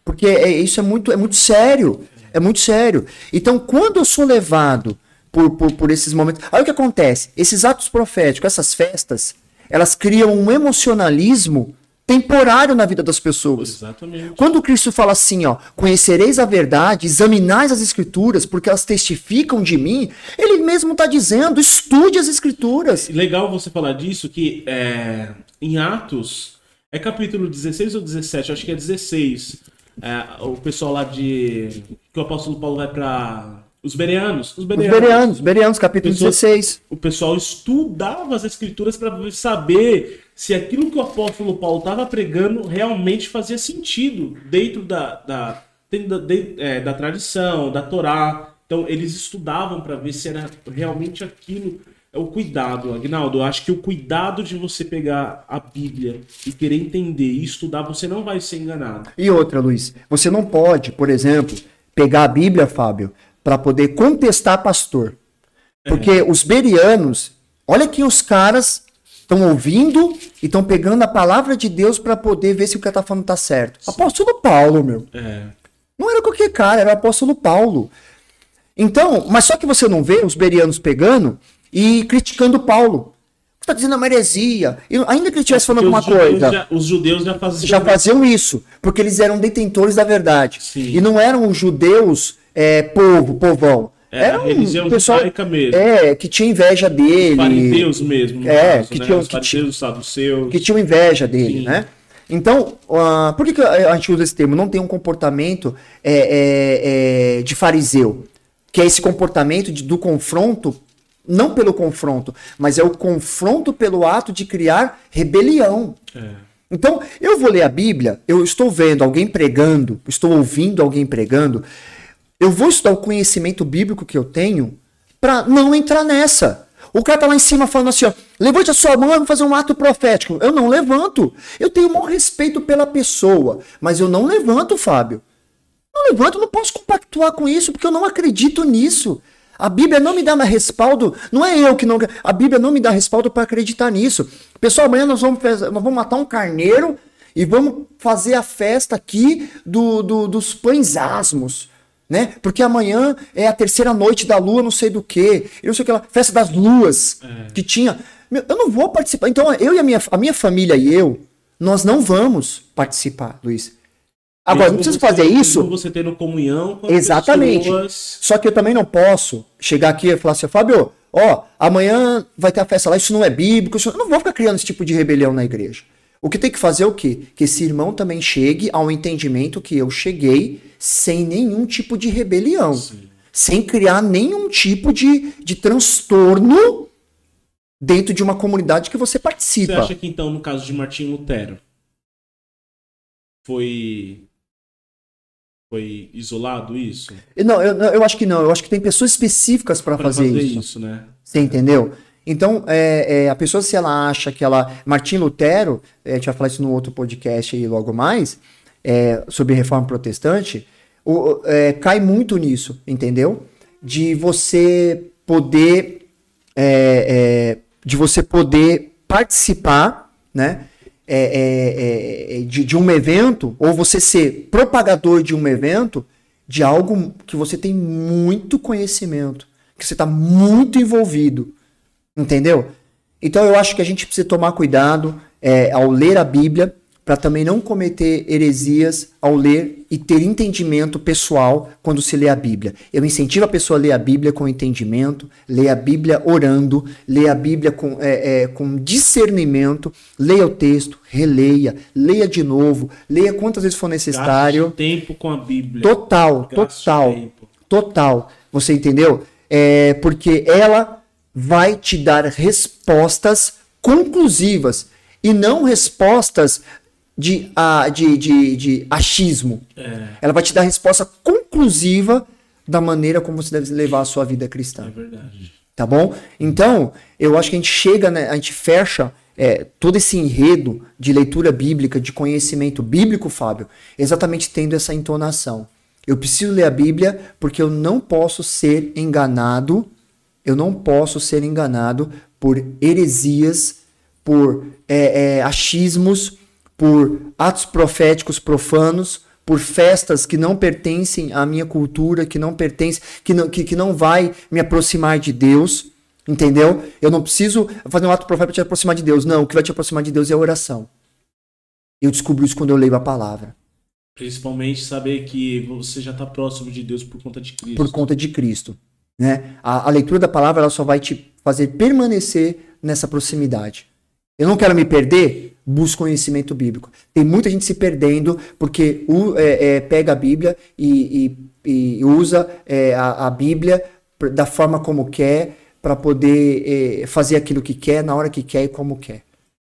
Porque é- isso é muito, é muito sério. É muito sério. Então, quando eu sou levado por, por, por esses momentos. Aí o que acontece? Esses atos proféticos, essas festas, elas criam um emocionalismo temporário na vida das pessoas. Exatamente. Quando Cristo fala assim, ó, conhecereis a verdade, examinais as escrituras, porque elas testificam de mim, ele mesmo está dizendo, estude as escrituras. Legal você falar disso, que é, em Atos, é capítulo 16 ou 17, acho que é 16. É, o pessoal lá de. que o apóstolo Paulo vai para os bereanos. Os Os bereanos. Bereanos, Bereanos, capítulo Pessoas- 16. O pessoal estudava as escrituras para saber se aquilo que o apóstolo Paulo estava pregando realmente fazia sentido dentro da, da, dentro da, de- é, da tradição, da Torá. Então eles estudavam para ver se era realmente aquilo. É o cuidado, Agnaldo. Eu acho que o cuidado de você pegar a Bíblia e querer entender e estudar, você não vai ser enganado. E outra, Luiz, você não pode, por exemplo, pegar a Bíblia, Fábio, para poder contestar pastor. Porque os berianos, olha que os caras estão ouvindo e estão pegando a palavra de Deus para poder ver se o que tá falando tá certo. Apóstolo Paulo, meu. É, Não era qualquer cara, era o apóstolo Paulo. Então, mas só que você não vê os berianos pegando e criticando Paulo. Você tá dizendo uma heresia. E ainda que ele estivesse falando porque alguma coisa já- os judeus já faziam. já faziam isso, porque eles eram detentores da verdade. Sim. E não eram os judeus é, povo, povão. Era Era a religião um pessoal mesmo. é, que tinha inveja dele, fariseus mesmo, É, caso, que né? tinham- Os fariseus, os saduceus. que tinham inveja dele, Sim. né? Então, ah, por que, que a gente usa esse termo? Não tem um comportamento é, é, é, de fariseu, que é esse comportamento de- do confronto, não pelo confronto, mas é o confronto pelo ato de criar rebelião. É. Então, eu vou ler a Bíblia, eu estou vendo alguém pregando, estou ouvindo alguém pregando, eu vou estudar o conhecimento bíblico que eu tenho para não entrar nessa. O cara tá lá em cima falando assim, ó, levante a sua mão, eu vou fazer um ato profético. Eu não levanto. Eu tenho maior respeito pela pessoa, mas eu não levanto, Fábio. Não levanto, não posso compactuar com isso, porque eu não acredito nisso. A Bíblia não me dá mais respaldo, não é eu que não. A Bíblia não me dá respaldo para acreditar nisso. Pessoal, amanhã nós vamos, nós vamos matar um carneiro e vamos fazer a festa aqui do, do- dos pães asmos. Né? Porque amanhã é a terceira noite da lua, não sei do que, e não sei o que lá, festa das luas que tinha. Meu, eu não vou participar. Então, eu e a minha, a minha família e eu, nós não vamos participar, Luiz. Agora, não Mesmo preciso você- fazer isso. você tendo comunhão com Exatamente. pessoas. Só que eu também não posso chegar aqui e falar assim, Fábio, ó, amanhã vai ter a festa lá, isso não é bíblico, isso... eu não vou ficar criando esse tipo de rebelião na igreja. O que tem que fazer é o quê? Que esse irmão também chegue ao entendimento que eu cheguei sem nenhum tipo de rebelião. Sem criar nenhum tipo de, de transtorno dentro de uma comunidade que você Você participa. acha que então, no caso de Martim Lutero, foi. Foi isolado isso? Não, eu, eu acho que não. Eu acho que tem pessoas específicas para Pra fazer, isso. né? Você entendeu? Então, é, é, a pessoa, se ela acha que ela. Martim Lutero, é, a gente vai falar isso no outro podcast aí logo mais, é, sobre reforma protestante, o- é, cai muito nisso, entendeu? De você poder. é, de você poder participar, né? de, de um evento, ou você ser propagador de um evento, de algo que você tem muito conhecimento, que você está muito envolvido. Entendeu? Então eu acho que a gente precisa tomar cuidado é, ao ler a Bíblia para também não cometer heresias ao ler e ter entendimento pessoal quando se lê a Bíblia. Eu incentivo a pessoa a ler a Bíblia com entendimento, ler a Bíblia orando, ler a Bíblia com, é, é, com discernimento, leia o texto, releia, leia de novo, leia quantas vezes for necessário. Gaste tempo com a Bíblia. Total, Gaste total, tempo. total. Você entendeu? É porque ela vai te dar respostas conclusivas e não respostas de, ah, de, de, de achismo. É, Ela vai te dar resposta conclusiva da maneira como você deve levar a sua vida é cristã. verdade. Tá bom? Então, eu acho que a gente chega, né, a gente fecha é, todo esse enredo de leitura bíblica, de conhecimento bíblico, Fábio, exatamente tendo essa entonação. Eu preciso ler a Bíblia porque eu não posso ser enganado, eu não posso ser enganado por heresias, por é, é, achismos, por atos proféticos profanos, por festas que não pertencem à minha cultura, que não pertencem, que não, que, que não vai me aproximar de Deus, entendeu? Eu não preciso fazer um ato profético para te aproximar de Deus. Não, o que vai te aproximar de Deus é a oração. Eu descubro isso quando eu leio a palavra. Principalmente saber que você já está próximo de Deus por conta de Cristo. Por conta de Cristo. Né? A, a leitura da palavra ela só vai te fazer permanecer nessa proximidade. Eu não quero me perder, busco conhecimento bíblico. Tem muita gente se perdendo porque o, é, é, pega a Bíblia e, e, e usa é, a, a, Bíblia da forma como quer para poder é, fazer aquilo que quer, na hora que quer e como quer.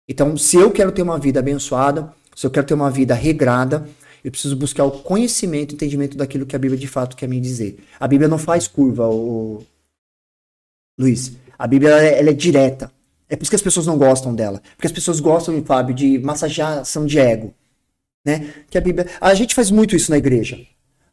Então, se eu quero ter uma vida abençoada, se eu quero ter uma vida regrada, eu preciso buscar o conhecimento, entendimento daquilo que a Bíblia de fato quer me dizer. A Bíblia não faz curva, o... Luiz. A Bíblia ela é, ela é direta. É por isso que as pessoas não gostam dela. Porque as pessoas gostam, Fábio, de massageação de ego. Né? Que a Bíblia. A gente faz muito isso na igreja.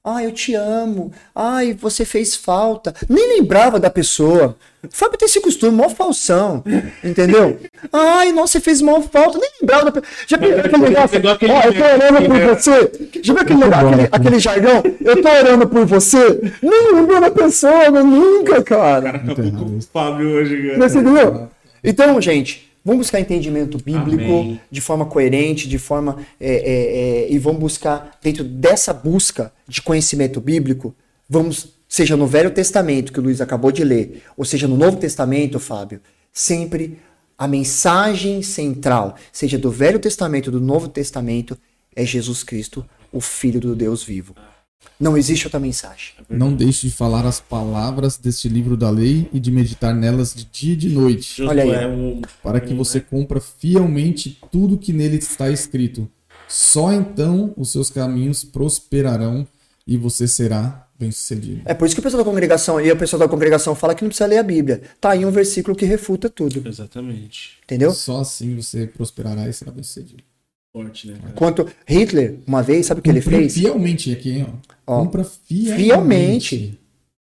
Ah, eu te amo. Ai, você fez falta. Nem lembrava da pessoa. Fábio tem esse costume, mó falsão. Entendeu? Ai, nossa, você fez mal falta. Nem lembrava da pessoa. Já viu aquele negócio? Ó, eu tô orando por você. Já viu aquele, negócio, aquele, aquele jargão? Eu tô orando por você. Nem lembrou da pessoa, nunca, cara. Cara, acabou com o Fábio hoje, cara. Você entendeu? Então, gente, Vamos buscar entendimento bíblico Amém. de forma coerente, de forma. É, é, é, e vamos buscar, dentro dessa busca de conhecimento bíblico, vamos, seja no Velho Testamento, que o Luiz acabou de ler, ou seja no Novo Testamento, Fábio, sempre a mensagem central, seja do Velho Testamento ou do Novo Testamento, é Jesus Cristo, o Filho do Deus vivo. Não existe outra mensagem. Não deixe de falar as palavras deste livro da lei e de meditar nelas de dia e de noite. Olha aí. Para que você cumpra fielmente tudo que nele está escrito. Só então os seus caminhos prosperarão e você será bem-sucedido. É por isso que o pessoal da congregação e o pessoal da congregação fala que não precisa ler a Bíblia. Tá aí um versículo que refuta tudo. Exatamente. Entendeu? Só assim você prosperará e será bem-sucedido. Forte, né, cara? Quanto Hitler, uma vez, sabe o que ele fez? Fielmente aqui, ó. Ó, Compra fielmente. fielmente.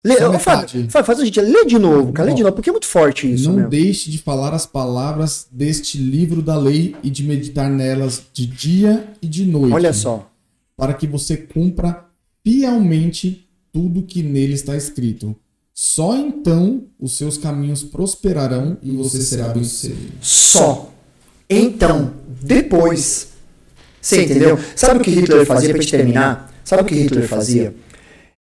Lê, metade. Fábio, faz o seguinte, lê de novo, cara, lê de novo, porque é muito forte isso, Não meu. deixe de falar as palavras deste livro da lei e de meditar nelas de dia e de noite. Olha só. Para que você cumpra fielmente tudo que nele está escrito. Só então os seus caminhos prosperarão e você será bem-sucedido. Só. Então, depois. Você entendeu? Sabe o que Hitler fazia gente terminar? Sabe o que Hitler fazia?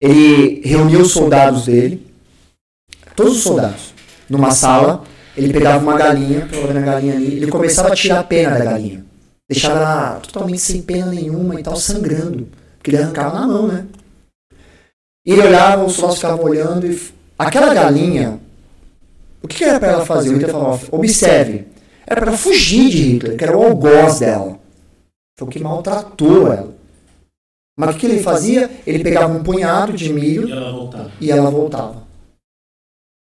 Ele reunia os soldados dele, todos os soldados, numa sala. Ele pegava uma galinha, pegava a galinha ali, ele começava a tirar a pena da galinha. Deixava ela totalmente sem pena nenhuma e tal, sangrando. Porque ele arrancava na mão, né? E ele olhava, os soldados ficavam olhando e. Aquela galinha, o que, que era pra ela fazer? O Hitler falava, observe. Era pra ela fugir de Hitler, que era o algoz dela. Foi o que maltratou ela. Mas o que ele fazia? Ele pegava um punhado de milho E ela voltava. e ela voltava.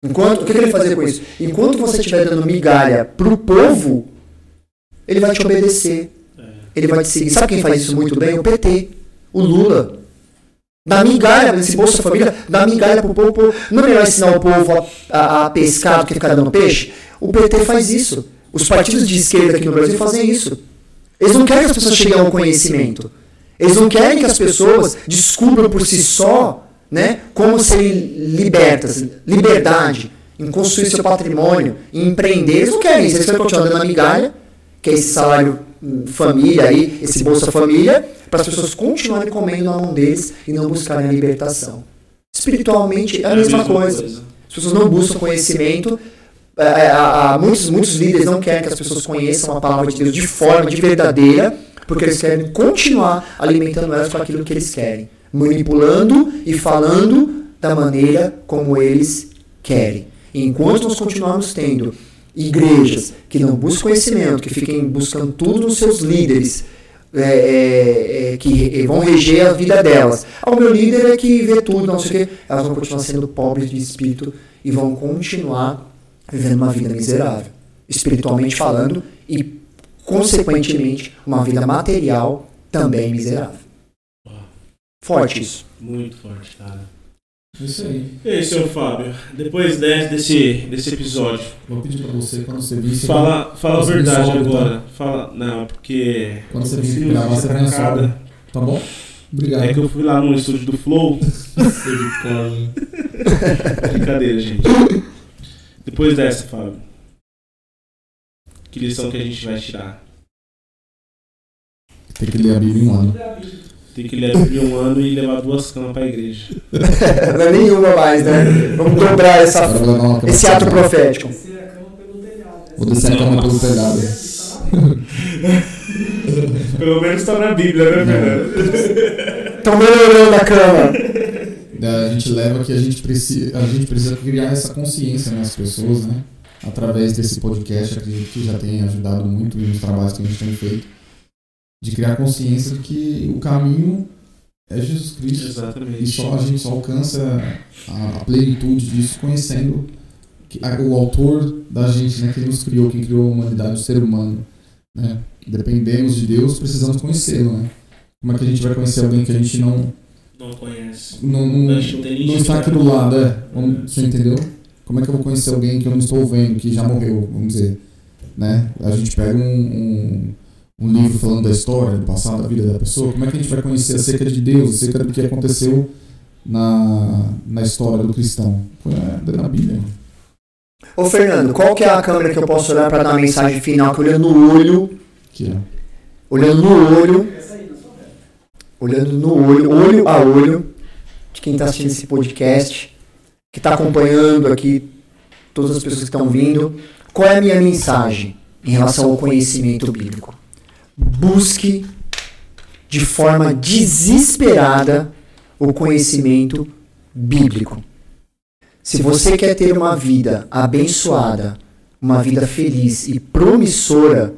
Enquanto, o que que ele fazia com isso? Enquanto você estiver dando migalha pro povo, ele vai te obedecer. Ele vai te seguir. Sabe quem faz isso muito bem? O PT. O Lula. Dá migalha nesse Bolsa Família, dá migalha pro povo. Não é melhor ensinar o povo a, a- a pescar do que ficar dando peixe? O PT faz isso. Os partidos de esquerda aqui no Brasil fazem isso. Eles não querem que as pessoas cheguem ao conhecimento. Eles não querem que as pessoas descubram por si só né, como serem libertas, liberdade, em construir seu patrimônio, em empreender. Eles não querem isso, eles querem continuar dando a migalha, que é esse salário hum, família aí, esse Bolsa Família, para as pessoas continuarem comendo na mão deles e não buscarem a libertação. Espiritualmente é a mesma coisa. As pessoas não buscam conhecimento. É, é, há- há muitos, muitos líderes não querem que as pessoas conheçam a palavra de Deus de forma de verdadeira, porque eles querem continuar alimentando elas com aquilo que eles querem, manipulando e falando da maneira como eles querem. E enquanto nós continuarmos tendo igrejas que não buscam conhecimento, que fiquem buscando tudo nos seus líderes, é, é, é, que vão reger a vida delas. Ah, o meu líder é que vê tudo, não sei o quê. Elas vão continuar sendo pobres de espírito e vão continuar vivendo uma vida miserável, espiritualmente falando, e, consequentemente, uma vida material também miserável. Forte isso. Muito forte, cara. Isso aí. E aí, seu Fábio, depois de- desse, desse episódio, Vou pedir pra você, quando você vir, você fala, fala a verdade solta, agora. Fala, não, porque. Quando você vir gravar, você vai na sobra. Tá bom? Obrigado. É que eu fui lá no estúdio do Flow. Brincadeira, gente. Depois dessa, Fábio. Que lição que a gente vai tirar? Tem que ler a Bíblia em um ano. Tem que ler a Bíblia um ano e levar duas camas pra igreja. Não é nenhuma mais, né? Vamos dobrar essa, esse ato profético. Descer a cama pelo telhado. né? Vou descer a cama pelo telhado. Pelo menos tá na Bíblia, né, Fernando? Estão melhorando a cama. A gente leva que a gente precisa, a gente precisa criar essa consciência nas pessoas, né? Através desse podcast, acredito que já tem ajudado muito nos trabalhos que a gente tem feito, de criar consciência de que o caminho é Jesus Cristo. E Exatamente. só a gente só alcança a, a plenitude disso conhecendo o autor da gente, né? Quem nos criou, quem criou a humanidade, o ser humano, né? Dependemos de Deus, precisamos conhecê-lo, né? Como é que a gente vai conhecer alguém que a gente não Não conhece. não, não está aqui do lado, é? Vamos- Você entendeu? Como é que eu vou conhecer alguém que eu não estou vendo, que já morreu, vamos dizer, né? A gente pega um, um, um livro falando da história, do passado, da vida da pessoa, como é que a gente vai conhecer acerca de Deus, acerca do que aconteceu na, na história do cristão? É, na Bíblia. Ô Fernando, qual que é a câmera que eu posso olhar para dar a mensagem final? Que olhando no olho, Que é. olhando no olho, Essa aí, na sua reta. Olhando no olho, olho a olho, de quem está assistindo esse podcast, que está acompanhando aqui, todas as pessoas que estão vindo, qual é a minha mensagem em relação ao conhecimento bíblico? Busque de forma desesperada o conhecimento bíblico. Se você quer ter uma vida abençoada, uma vida feliz e promissora,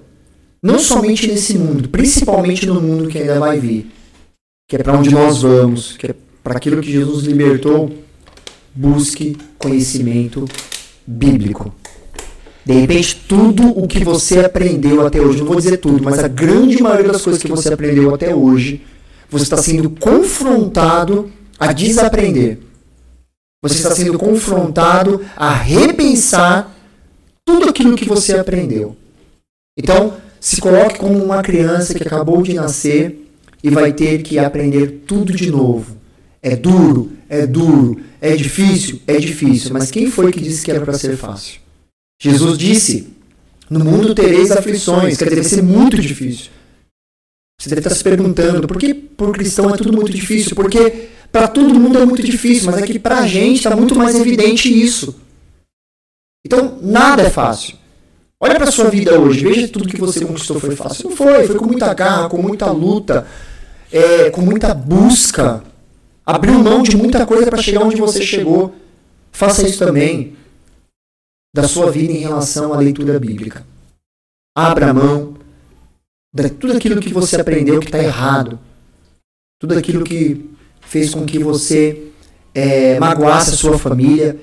não somente nesse mundo, principalmente no mundo que ainda vai vir, que é para onde nós vamos, que é para aquilo que Jesus libertou, busque conhecimento bíblico. De repente, tudo o que você aprendeu até hoje, não vou dizer tudo, mas a grande maioria das coisas que você aprendeu até hoje, você está sendo confrontado a desaprender. Você está sendo confrontado a repensar tudo aquilo que você aprendeu. Então, se coloque como uma criança que acabou de nascer e vai ter que aprender tudo de novo. É duro, é duro, é difícil, é difícil. Mas quem foi que disse que era para ser fácil? Jesus disse: No mundo tereis aflições, quer dizer, ser muito difícil. Você deve estar se perguntando por que para o cristão é tudo muito difícil? Porque para todo mundo é muito difícil, mas é que para a gente está muito mais evidente isso. Então, nada é fácil. Olha para sua vida hoje, veja tudo que você conquistou foi fácil. Não foi, foi com muita garra, com muita luta, é, com muita busca. Abriu mão de muita coisa para chegar onde você chegou. Faça isso também da sua vida em relação à leitura bíblica. Abra mão de tudo aquilo que você aprendeu que está errado. Tudo aquilo que fez com que você é, magoasse a sua família,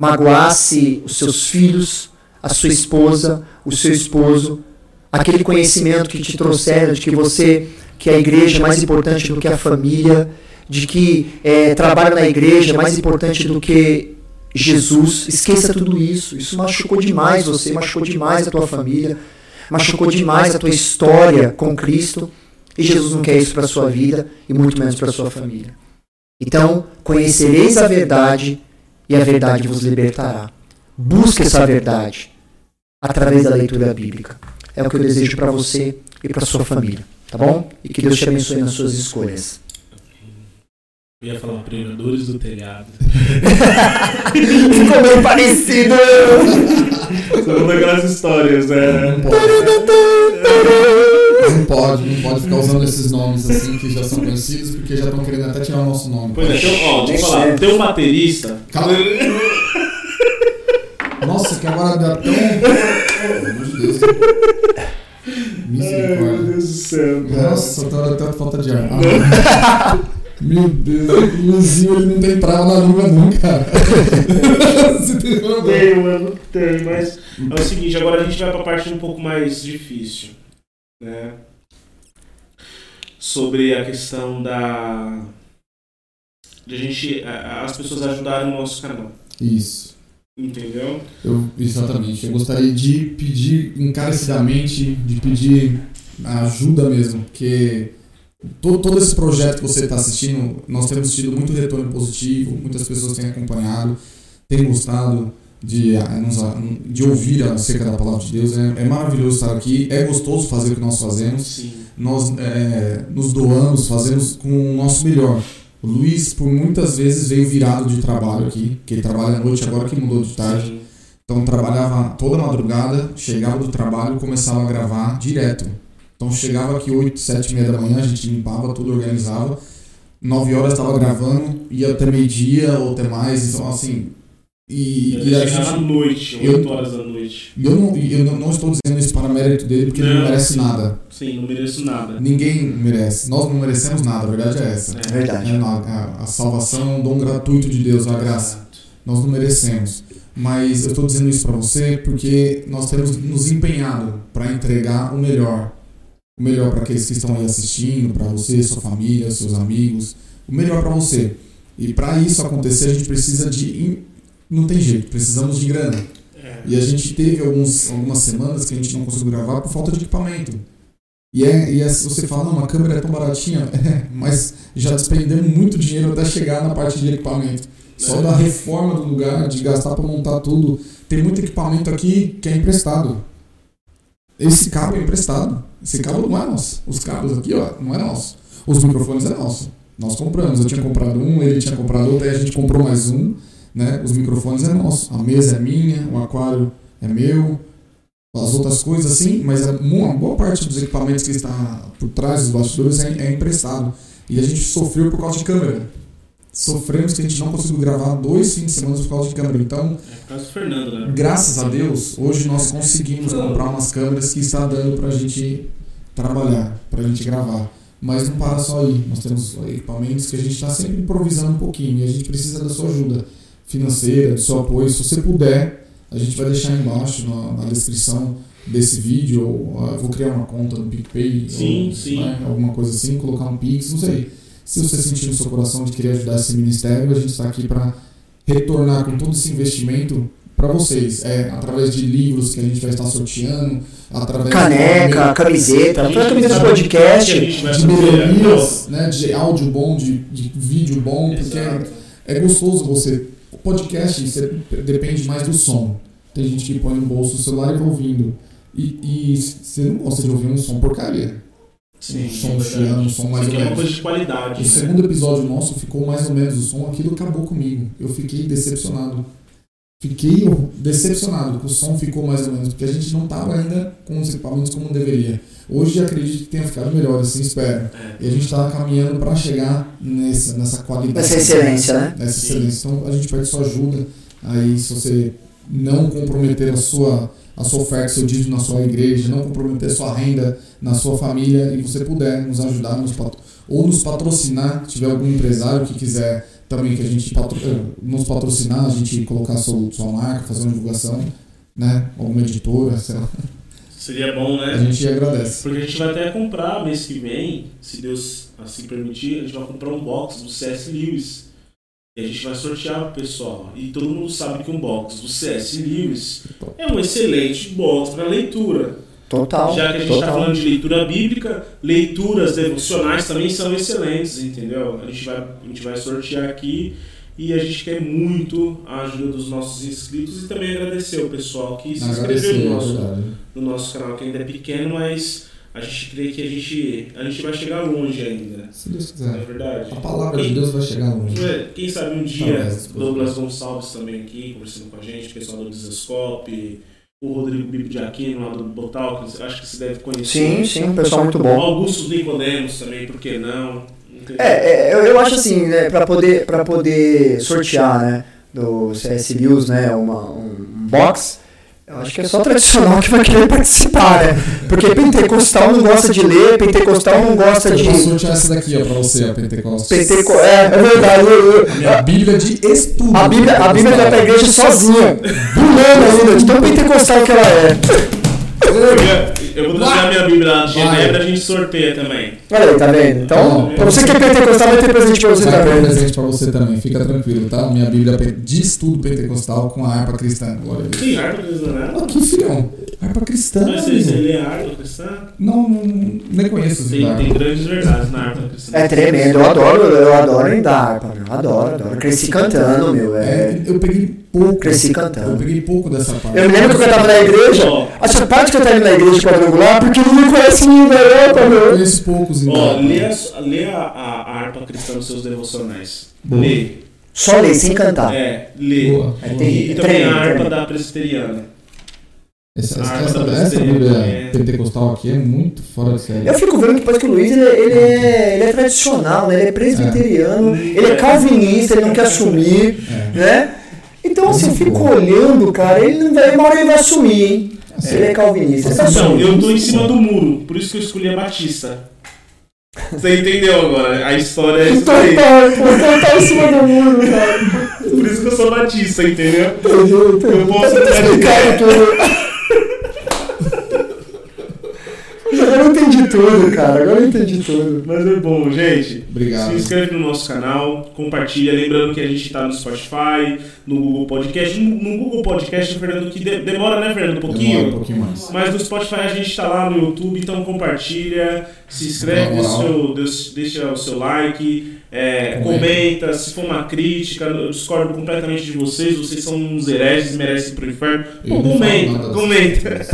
magoasse os seus filhos, a sua esposa, o seu esposo, aquele conhecimento que te trouxeram de que você, que a igreja é mais importante do que a família, de que é, trabalho na igreja é mais importante do que Jesus. Esqueça tudo isso. Isso machucou demais você, machucou demais a tua família, machucou demais a tua história com Cristo. E Jesus não quer isso para a sua vida e muito menos para a sua família. Então, conhecereis a verdade e a verdade vos libertará. Busque essa verdade através da leitura bíblica. É o que eu desejo para você e para sua família, tá bom? E que Deus te abençoe nas suas escolhas. Eu ia falar pregadores do telhado. Ficou bem parecido. São daquelas histórias, né? Não pode, não pode, não pode ficar usando esses nomes assim que já são conhecidos, porque já estão querendo até tirar o nosso nome. Pois é, tem, ó, Deixa falar, eu- tem um baterista. Calma. Nossa, que agora dá tão. Pelo amor de Deus. Misericórdia. Deus do céu. Nossa, tá até falta de ar. Ah, meu Deus, o Luzinho ele não tem trava na língua não, cara. Você tem problema. Tem, mano, tem, mas é o seguinte, agora a gente vai pra parte um pouco mais difícil, né? Sobre a questão da de a gente as pessoas ajudarem o nosso canal, Isso. Entendeu? Eu, exatamente. Eu gostaria de pedir encarecidamente, de pedir ajuda mesmo, porque todo, todo esse projeto que você está assistindo, nós temos tido muito retorno positivo, muitas pessoas têm acompanhado, têm gostado de, ah, ah, de ouvir acerca da palavra de Deus. É, é maravilhoso estar aqui, é gostoso fazer o que nós fazemos. Sim. nós é, nos doamos, fazemos com o nosso melhor. O Luiz, por muitas vezes, veio virado de trabalho aqui, que ele trabalha à noite, agora que mudou de tarde. Sim. Então trabalhava toda madrugada, chegava do trabalho começava a gravar direto. Então chegava aqui 8, 7 e meia da manhã, a gente limpava tudo, organizava. 9 horas estava gravando, ia até meio-dia ou até mais, então assim. E, e a Ele chegava à gente. noite, eu- 8 horas da noite. e Eu não, eu não- não estou dizendo isso para mérito dele, porque ele não Não, merece sim. nada. Sim, não mereço nada. Ninguém merece. Nós não merecemos nada, a verdade é essa. É. Verdade. É, a, a salvação é um dom gratuito de Deus, a graça. Exato. Nós não merecemos. Mas eu estou dizendo isso para você porque nós temos nos empenhado para entregar o melhor. O melhor para aqueles que estão aí assistindo, para você, sua família, seus amigos. O melhor para você. E para isso acontecer, a gente precisa de. Não tem jeito, precisamos de grana. E a gente teve alguns, algumas semanas que a gente não conseguiu gravar por falta de equipamento. E, é, e é, você fala, não, a câmera é tão baratinha, é, mas já despendemos muito dinheiro até chegar na parte de equipamento. Só da reforma do lugar, de gastar para montar tudo. Tem muito equipamento aqui que é emprestado. Esse cabo é emprestado. Esse cabo não é nosso. Os cabos aqui, ó, não é nosso. Os microfones é nosso. Nós compramos. Eu tinha comprado um, ele tinha comprado outro, aí a gente comprou mais um. Né? Os microfones é nosso. A mesa é minha, o aquário é meu. As outras coisas assim, mas a- uma boa parte dos equipamentos que está por trás dos bastidores é, é emprestado. E a gente sofreu por causa de câmera. Sofremos que a gente não conseguiu gravar dois fins de semana por causa de câmera. Então, É por causa do Fernando, né? graças a Deus, hoje nós conseguimos comprar umas câmeras que está dando pra gente trabalhar, pra gente gravar. Mas não para só aí. Nós temos equipamentos que a gente está sempre improvisando um pouquinho e a gente precisa da sua ajuda financeira, do seu apoio. Se você puder, a gente vai deixar embaixo na, na descrição desse vídeo. Ou, eu vou criar uma conta no PicPay, Sim, ou, sim. né, alguma coisa assim, colocar um Pix, não sei. Se você sentir no seu coração de querer ajudar esse ministério, a gente está aqui para retornar com todo esse investimento para vocês. É, através de livros que a gente vai estar sorteando, através Caneca, de, camiseta, toda a camiseta a podcast. de melhorias, né, de áudio bom, de, de vídeo bom, porque Exato. é gostoso você. Podcast você depende mais do som. Tem gente que põe no bolso o celular e vai ouvindo. E, e você não gosta de ouvir um som porcaria. Sim, um som verdade. chiando, um som mais ou aqui é uma menos. coisa de qualidade. O né? segundo episódio nosso ficou mais ou menos o som, aquilo acabou comigo. Eu fiquei decepcionado. Fiquei decepcionado que o som ficou mais ou menos, porque a gente não estava ainda com os equipamentos como deveria. Hoje acredito que tenha ficado melhor, assim espero. É. E a gente está caminhando para chegar nessa, nessa qualidade. Nessa excelência, né? Nessa Sim. excelência. Então a gente pede sua ajuda. Aí, se você não comprometer a sua, a sua oferta, seu dízimo na sua igreja, não comprometer a sua renda na sua família e você puder nos ajudar nos ou nos patrocinar, se tiver algum empresário que quiser também que a gente patro- eh, nos patrocinar, a gente colocar sua, sua marca, fazer uma divulgação, né? Alguma editora, sei lá. Seria bom, A né? gente agradece. Porque a gente vai até comprar mês que vem, se Deus assim permitir, a gente vai comprar um box do C.S. Lewis. E a gente vai sortear pro pessoal. E todo mundo sabe que um box do C.S. Lewis é um excelente box para leitura. Total. Já que a gente está falando de leitura bíblica, leituras devocionais também são excelentes, entendeu? A gente vai, a gente vai sortear aqui e a gente quer muito a ajuda dos nossos inscritos e também agradecer o pessoal que se inscreveu no é nosso, verdade. no nosso canal, que ainda é pequeno, mas a gente crê que a gente, a gente vai chegar longe ainda. Se Deus Não é quiser. verdade? A palavra de Deus vai chegar longe. Quem- Quem sabe um dia, Através desse Douglas. Gonçalves também aqui, conversando com a gente, o pessoal do Desescope, o Rodrigo Bibo de Aquino lá do Botal, que acho que você deve conhecer. Sim, sim, um pessoal muito O bom. Augusto Nicodemos também, por que não? É, é, eu, eu acho assim, né, pra poder, pra poder sortear, né, do CS News, né, uma, um box, eu acho que é só tradicional que vai querer participar, né? Porque pentecostal não gosta de ler, pentecostal não gosta de... Eu vou sortear essa daqui, ó, pra você, a Pentecostes. Penteco... É, é verdade. eu- eu- Minha Bíblia de estudo. A Bíblia, a Bíblia pra igreja sozinha, pulando ainda, de tão pentecostal que ela é. Eu vou trazer a minha Bíblia lá de Genebra, a gente sorteia também. Olha aí, tá vendo? Então, pra você que é pentecostal, vai ter presente pra você Vai ter um também. presente pra você também, fica tranquilo, tá? Minha Bíblia de estudo pentecostal com a harpa cristã. Glória a Deus. Harpa cristã, né? Aqui, filhão. Harpa cristã. Mas você, lê a harpa cristã? Não, não, nem conheço os Tem, tem grandes verdades na harpa cristã. É tremendo, eu adoro, eu adoro em harpa, meu. Adoro, adoro. Cresci cantando, meu. É, É, eu peguei pouco. Cresci Eu cantando. peguei pouco dessa parte. Eu me lembro que eu cantava na igreja. A sua parte que eu tava na igreja quadrangular, porque ninguém conhece ninguém da Europa, Eu meu. conheço poucos, então. Ó, lê, a, lê a, a, a harpa cristã nos seus devocionais. Boa. Lê. Só ler, sem cantar. É, lê. Boa. E, tem- e também treino, a harpa da presbiteriana. Essa, essa, essa, essa Bíblia também. pentecostal aqui é muito fora de série. Eu fico vendo que parece que o Luiz ele, ele é, ele é tradicional, né? ele é presbiteriano, ele é calvinista, ele não quer assumir, É. né? Então, assim, eu fico olhando, cara, ele não vai, uma hora ele vai assumir, hein? Ele é calvinista. Ele tá Então, assumindo. eu tô em cima do muro, por isso que eu escolhi a Batista. Você entendeu agora? A história é isso aí. Total, total tá em cima do muro, cara. Por isso que eu sou Batista, entendeu? Entendeu? Entendeu? Eu posso Tá mudar de explicado tudo. Agora eu entendi tudo, cara. Agora eu entendi tudo. Mas é bom, gente. Obrigado. Se inscreve no nosso canal, compartilha. Lembrando que a gente tá no Spotify, no Google Podcast. No, Google Podcast, Fernando, que de- demora, né, Fernando? Um pouquinho. Demora um pouquinho mais. Mas no Spotify a gente tá lá no YouTube, então compartilha, se inscreve, seu, deixa o seu like, é, Comenta. se for uma crítica, eu discordo completamente de vocês, vocês são uns hereges, merecem ir pro inferno. Pô, comenta, comenta.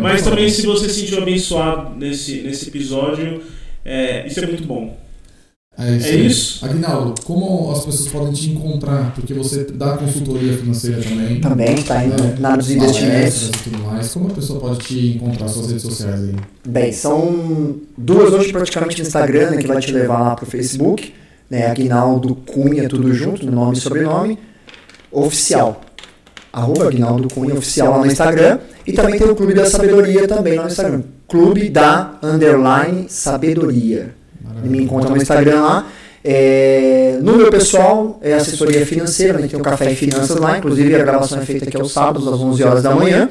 Mas também se você se sentiu abençoado nesse, nesse episódio, é, isso é muito bom. É isso. É isso? Aguinaldo, como as pessoas podem te encontrar? Porque você dá consultoria financeira também. Também tá aí né? na área dos Palestras investimentos. e tudo mais. Como a pessoa pode te encontrar nas suas redes sociais aí? Bem, são duas hoje praticamente no Instagram, né, que vai te levar lá pro Facebook, né, Aguinaldo Cunha, tudo junto, no nome e sobrenome, oficial. Arroba Aguinaldo Cunha, oficial lá no Instagram. E também tem o Clube da Sabedoria também lá no Instagram. Clube da Underline Sabedoria. Me encontra no Instagram lá. É, no meu pessoal, é assessoria financeira, né, tem o Café e Finanças lá, inclusive a gravação é feita aqui aos sábados, às 11 horas da manhã,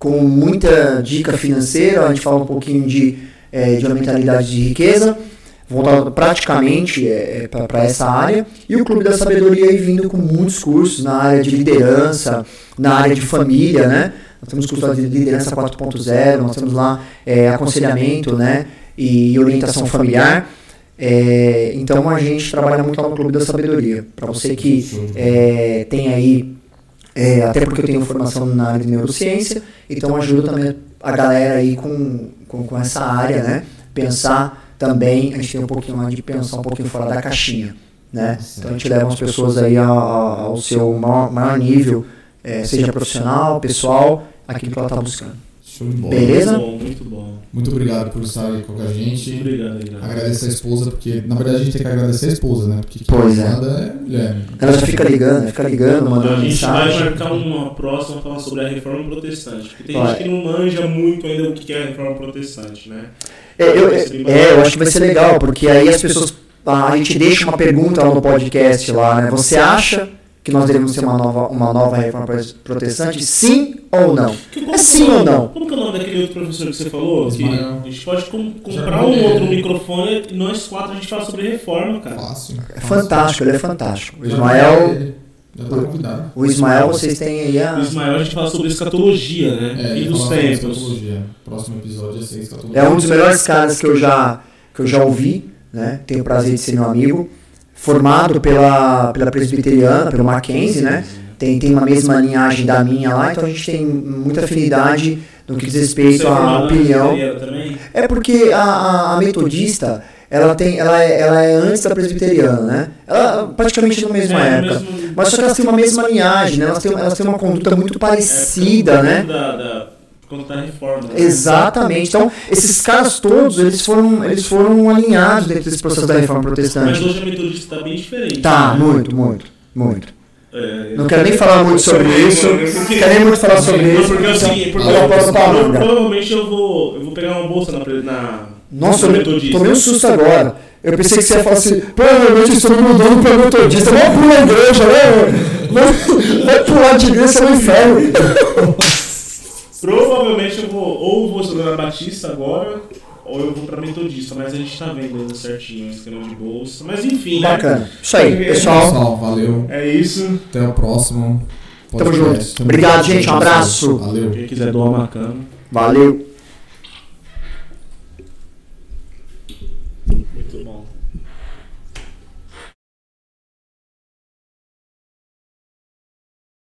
com muita dica financeira, a gente fala um pouquinho de, é, de uma mentalidade de riqueza, voltado praticamente é, para essa área, e o Clube da Sabedoria aí vindo com muitos cursos na área de liderança, na área de família, né? Nós temos curso de liderança 4.0, nós temos lá é, aconselhamento, né? E orientação familiar. É, então a gente trabalha muito lá no Clube da Sabedoria. Para você que é, tem aí, é, até porque eu tenho formação na área de neurociência, então ajuda também a galera aí com, com, com essa área, né? Pensar também, a gente tem um pouquinho de pensar um pouquinho fora da caixinha, né? Então a gente leva as pessoas aí ao, ao seu maior, maior nível, é, seja profissional, pessoal, aquilo que ela está buscando. Show de bola. Beleza? Muito bom, muito obrigado por estar aí com a gente. Obrigado, Aguinaldo. Agradecer a esposa, porque na verdade a gente tem que agradecer a esposa, né? Porque quem Pois é. manda é mulher. Ela já fica ligando, fica ligando, mandando A gente vai mensagem. marcar uma próxima falar sobre a reforma protestante. Porque tem Vai. gente que não manja muito ainda o que é a reforma protestante, né? É, eu, é, eu acho que vai ser legal, porque aí as pessoas. A gente deixa uma pergunta lá no podcast lá, né? Você acha que nós devemos ter uma nova, uma nova reforma protestante? Sim ou não? Que- É sim o nome- ou não? Como que é o nome daquele outro professor que você falou? Que Ismael. a gente pode com- comprar um outro microfone e nós quatro a gente fala sobre reforma, cara. Fácil. É fantástico, ele é fantástico. O Ismael, o Ismael, vocês têm aí O a. Ismael a gente fala sobre escatologia, né? É, ele dos tempos. escatologia. Próximo episódio é ser escatologia. É um dos melhores caras que eu já, que eu já ouvi, né? Tenho o prazer de ser meu amigo. Formado pela, pela presbiteriana, pelo Mackenzie, né? Tem, tem uma mesma linhagem da minha lá, então a gente tem muita afinidade no que diz Você é respeito à opinião. É porque a, a- a metodista, ela, tem, ela, é, ela é antes da presbiteriana, né? Ela praticamente na mesma É, época. mesmo- Mas só que elas têm uma mesma linhagem, né? Elas têm, elas têm uma conduta muito parecida, é, né? Da, da, por conta da reforma. né? Exatamente. Então, esses caras todos, eles foram, eles foram alinhados dentro desse processo da reforma Mas protestante. hoje a metodista está bem diferente. Tá, né? muito, muito, muito. É, Não quero nem falar muito sobre isso. Não quero nem muito falar sobre isso. Porque é seguinte, porque eu posso manga. provavelmente eu vou, eu vou pegar uma bolsa na, na Nossa, eu tomei um susto agora. Eu pensei que você ia falar assim, provavelmente estou me mudando para metodista. Vamos pular a igreja, né? Vai, vai pular de igreja no inferno. Provavelmente eu vou, ou vou estudar na Batista agora, ou eu vou pra Metodista, mas a gente tá vendo ainda certinho o esquema de bolsa. Mas enfim, né? Bacana. Isso aí, pessoal. Pessoal, valeu. É isso. Até o próximo. Tamo junto. Obrigado, gente. Um abraço. Valeu. Quem quiser doar uma cama. Valeu.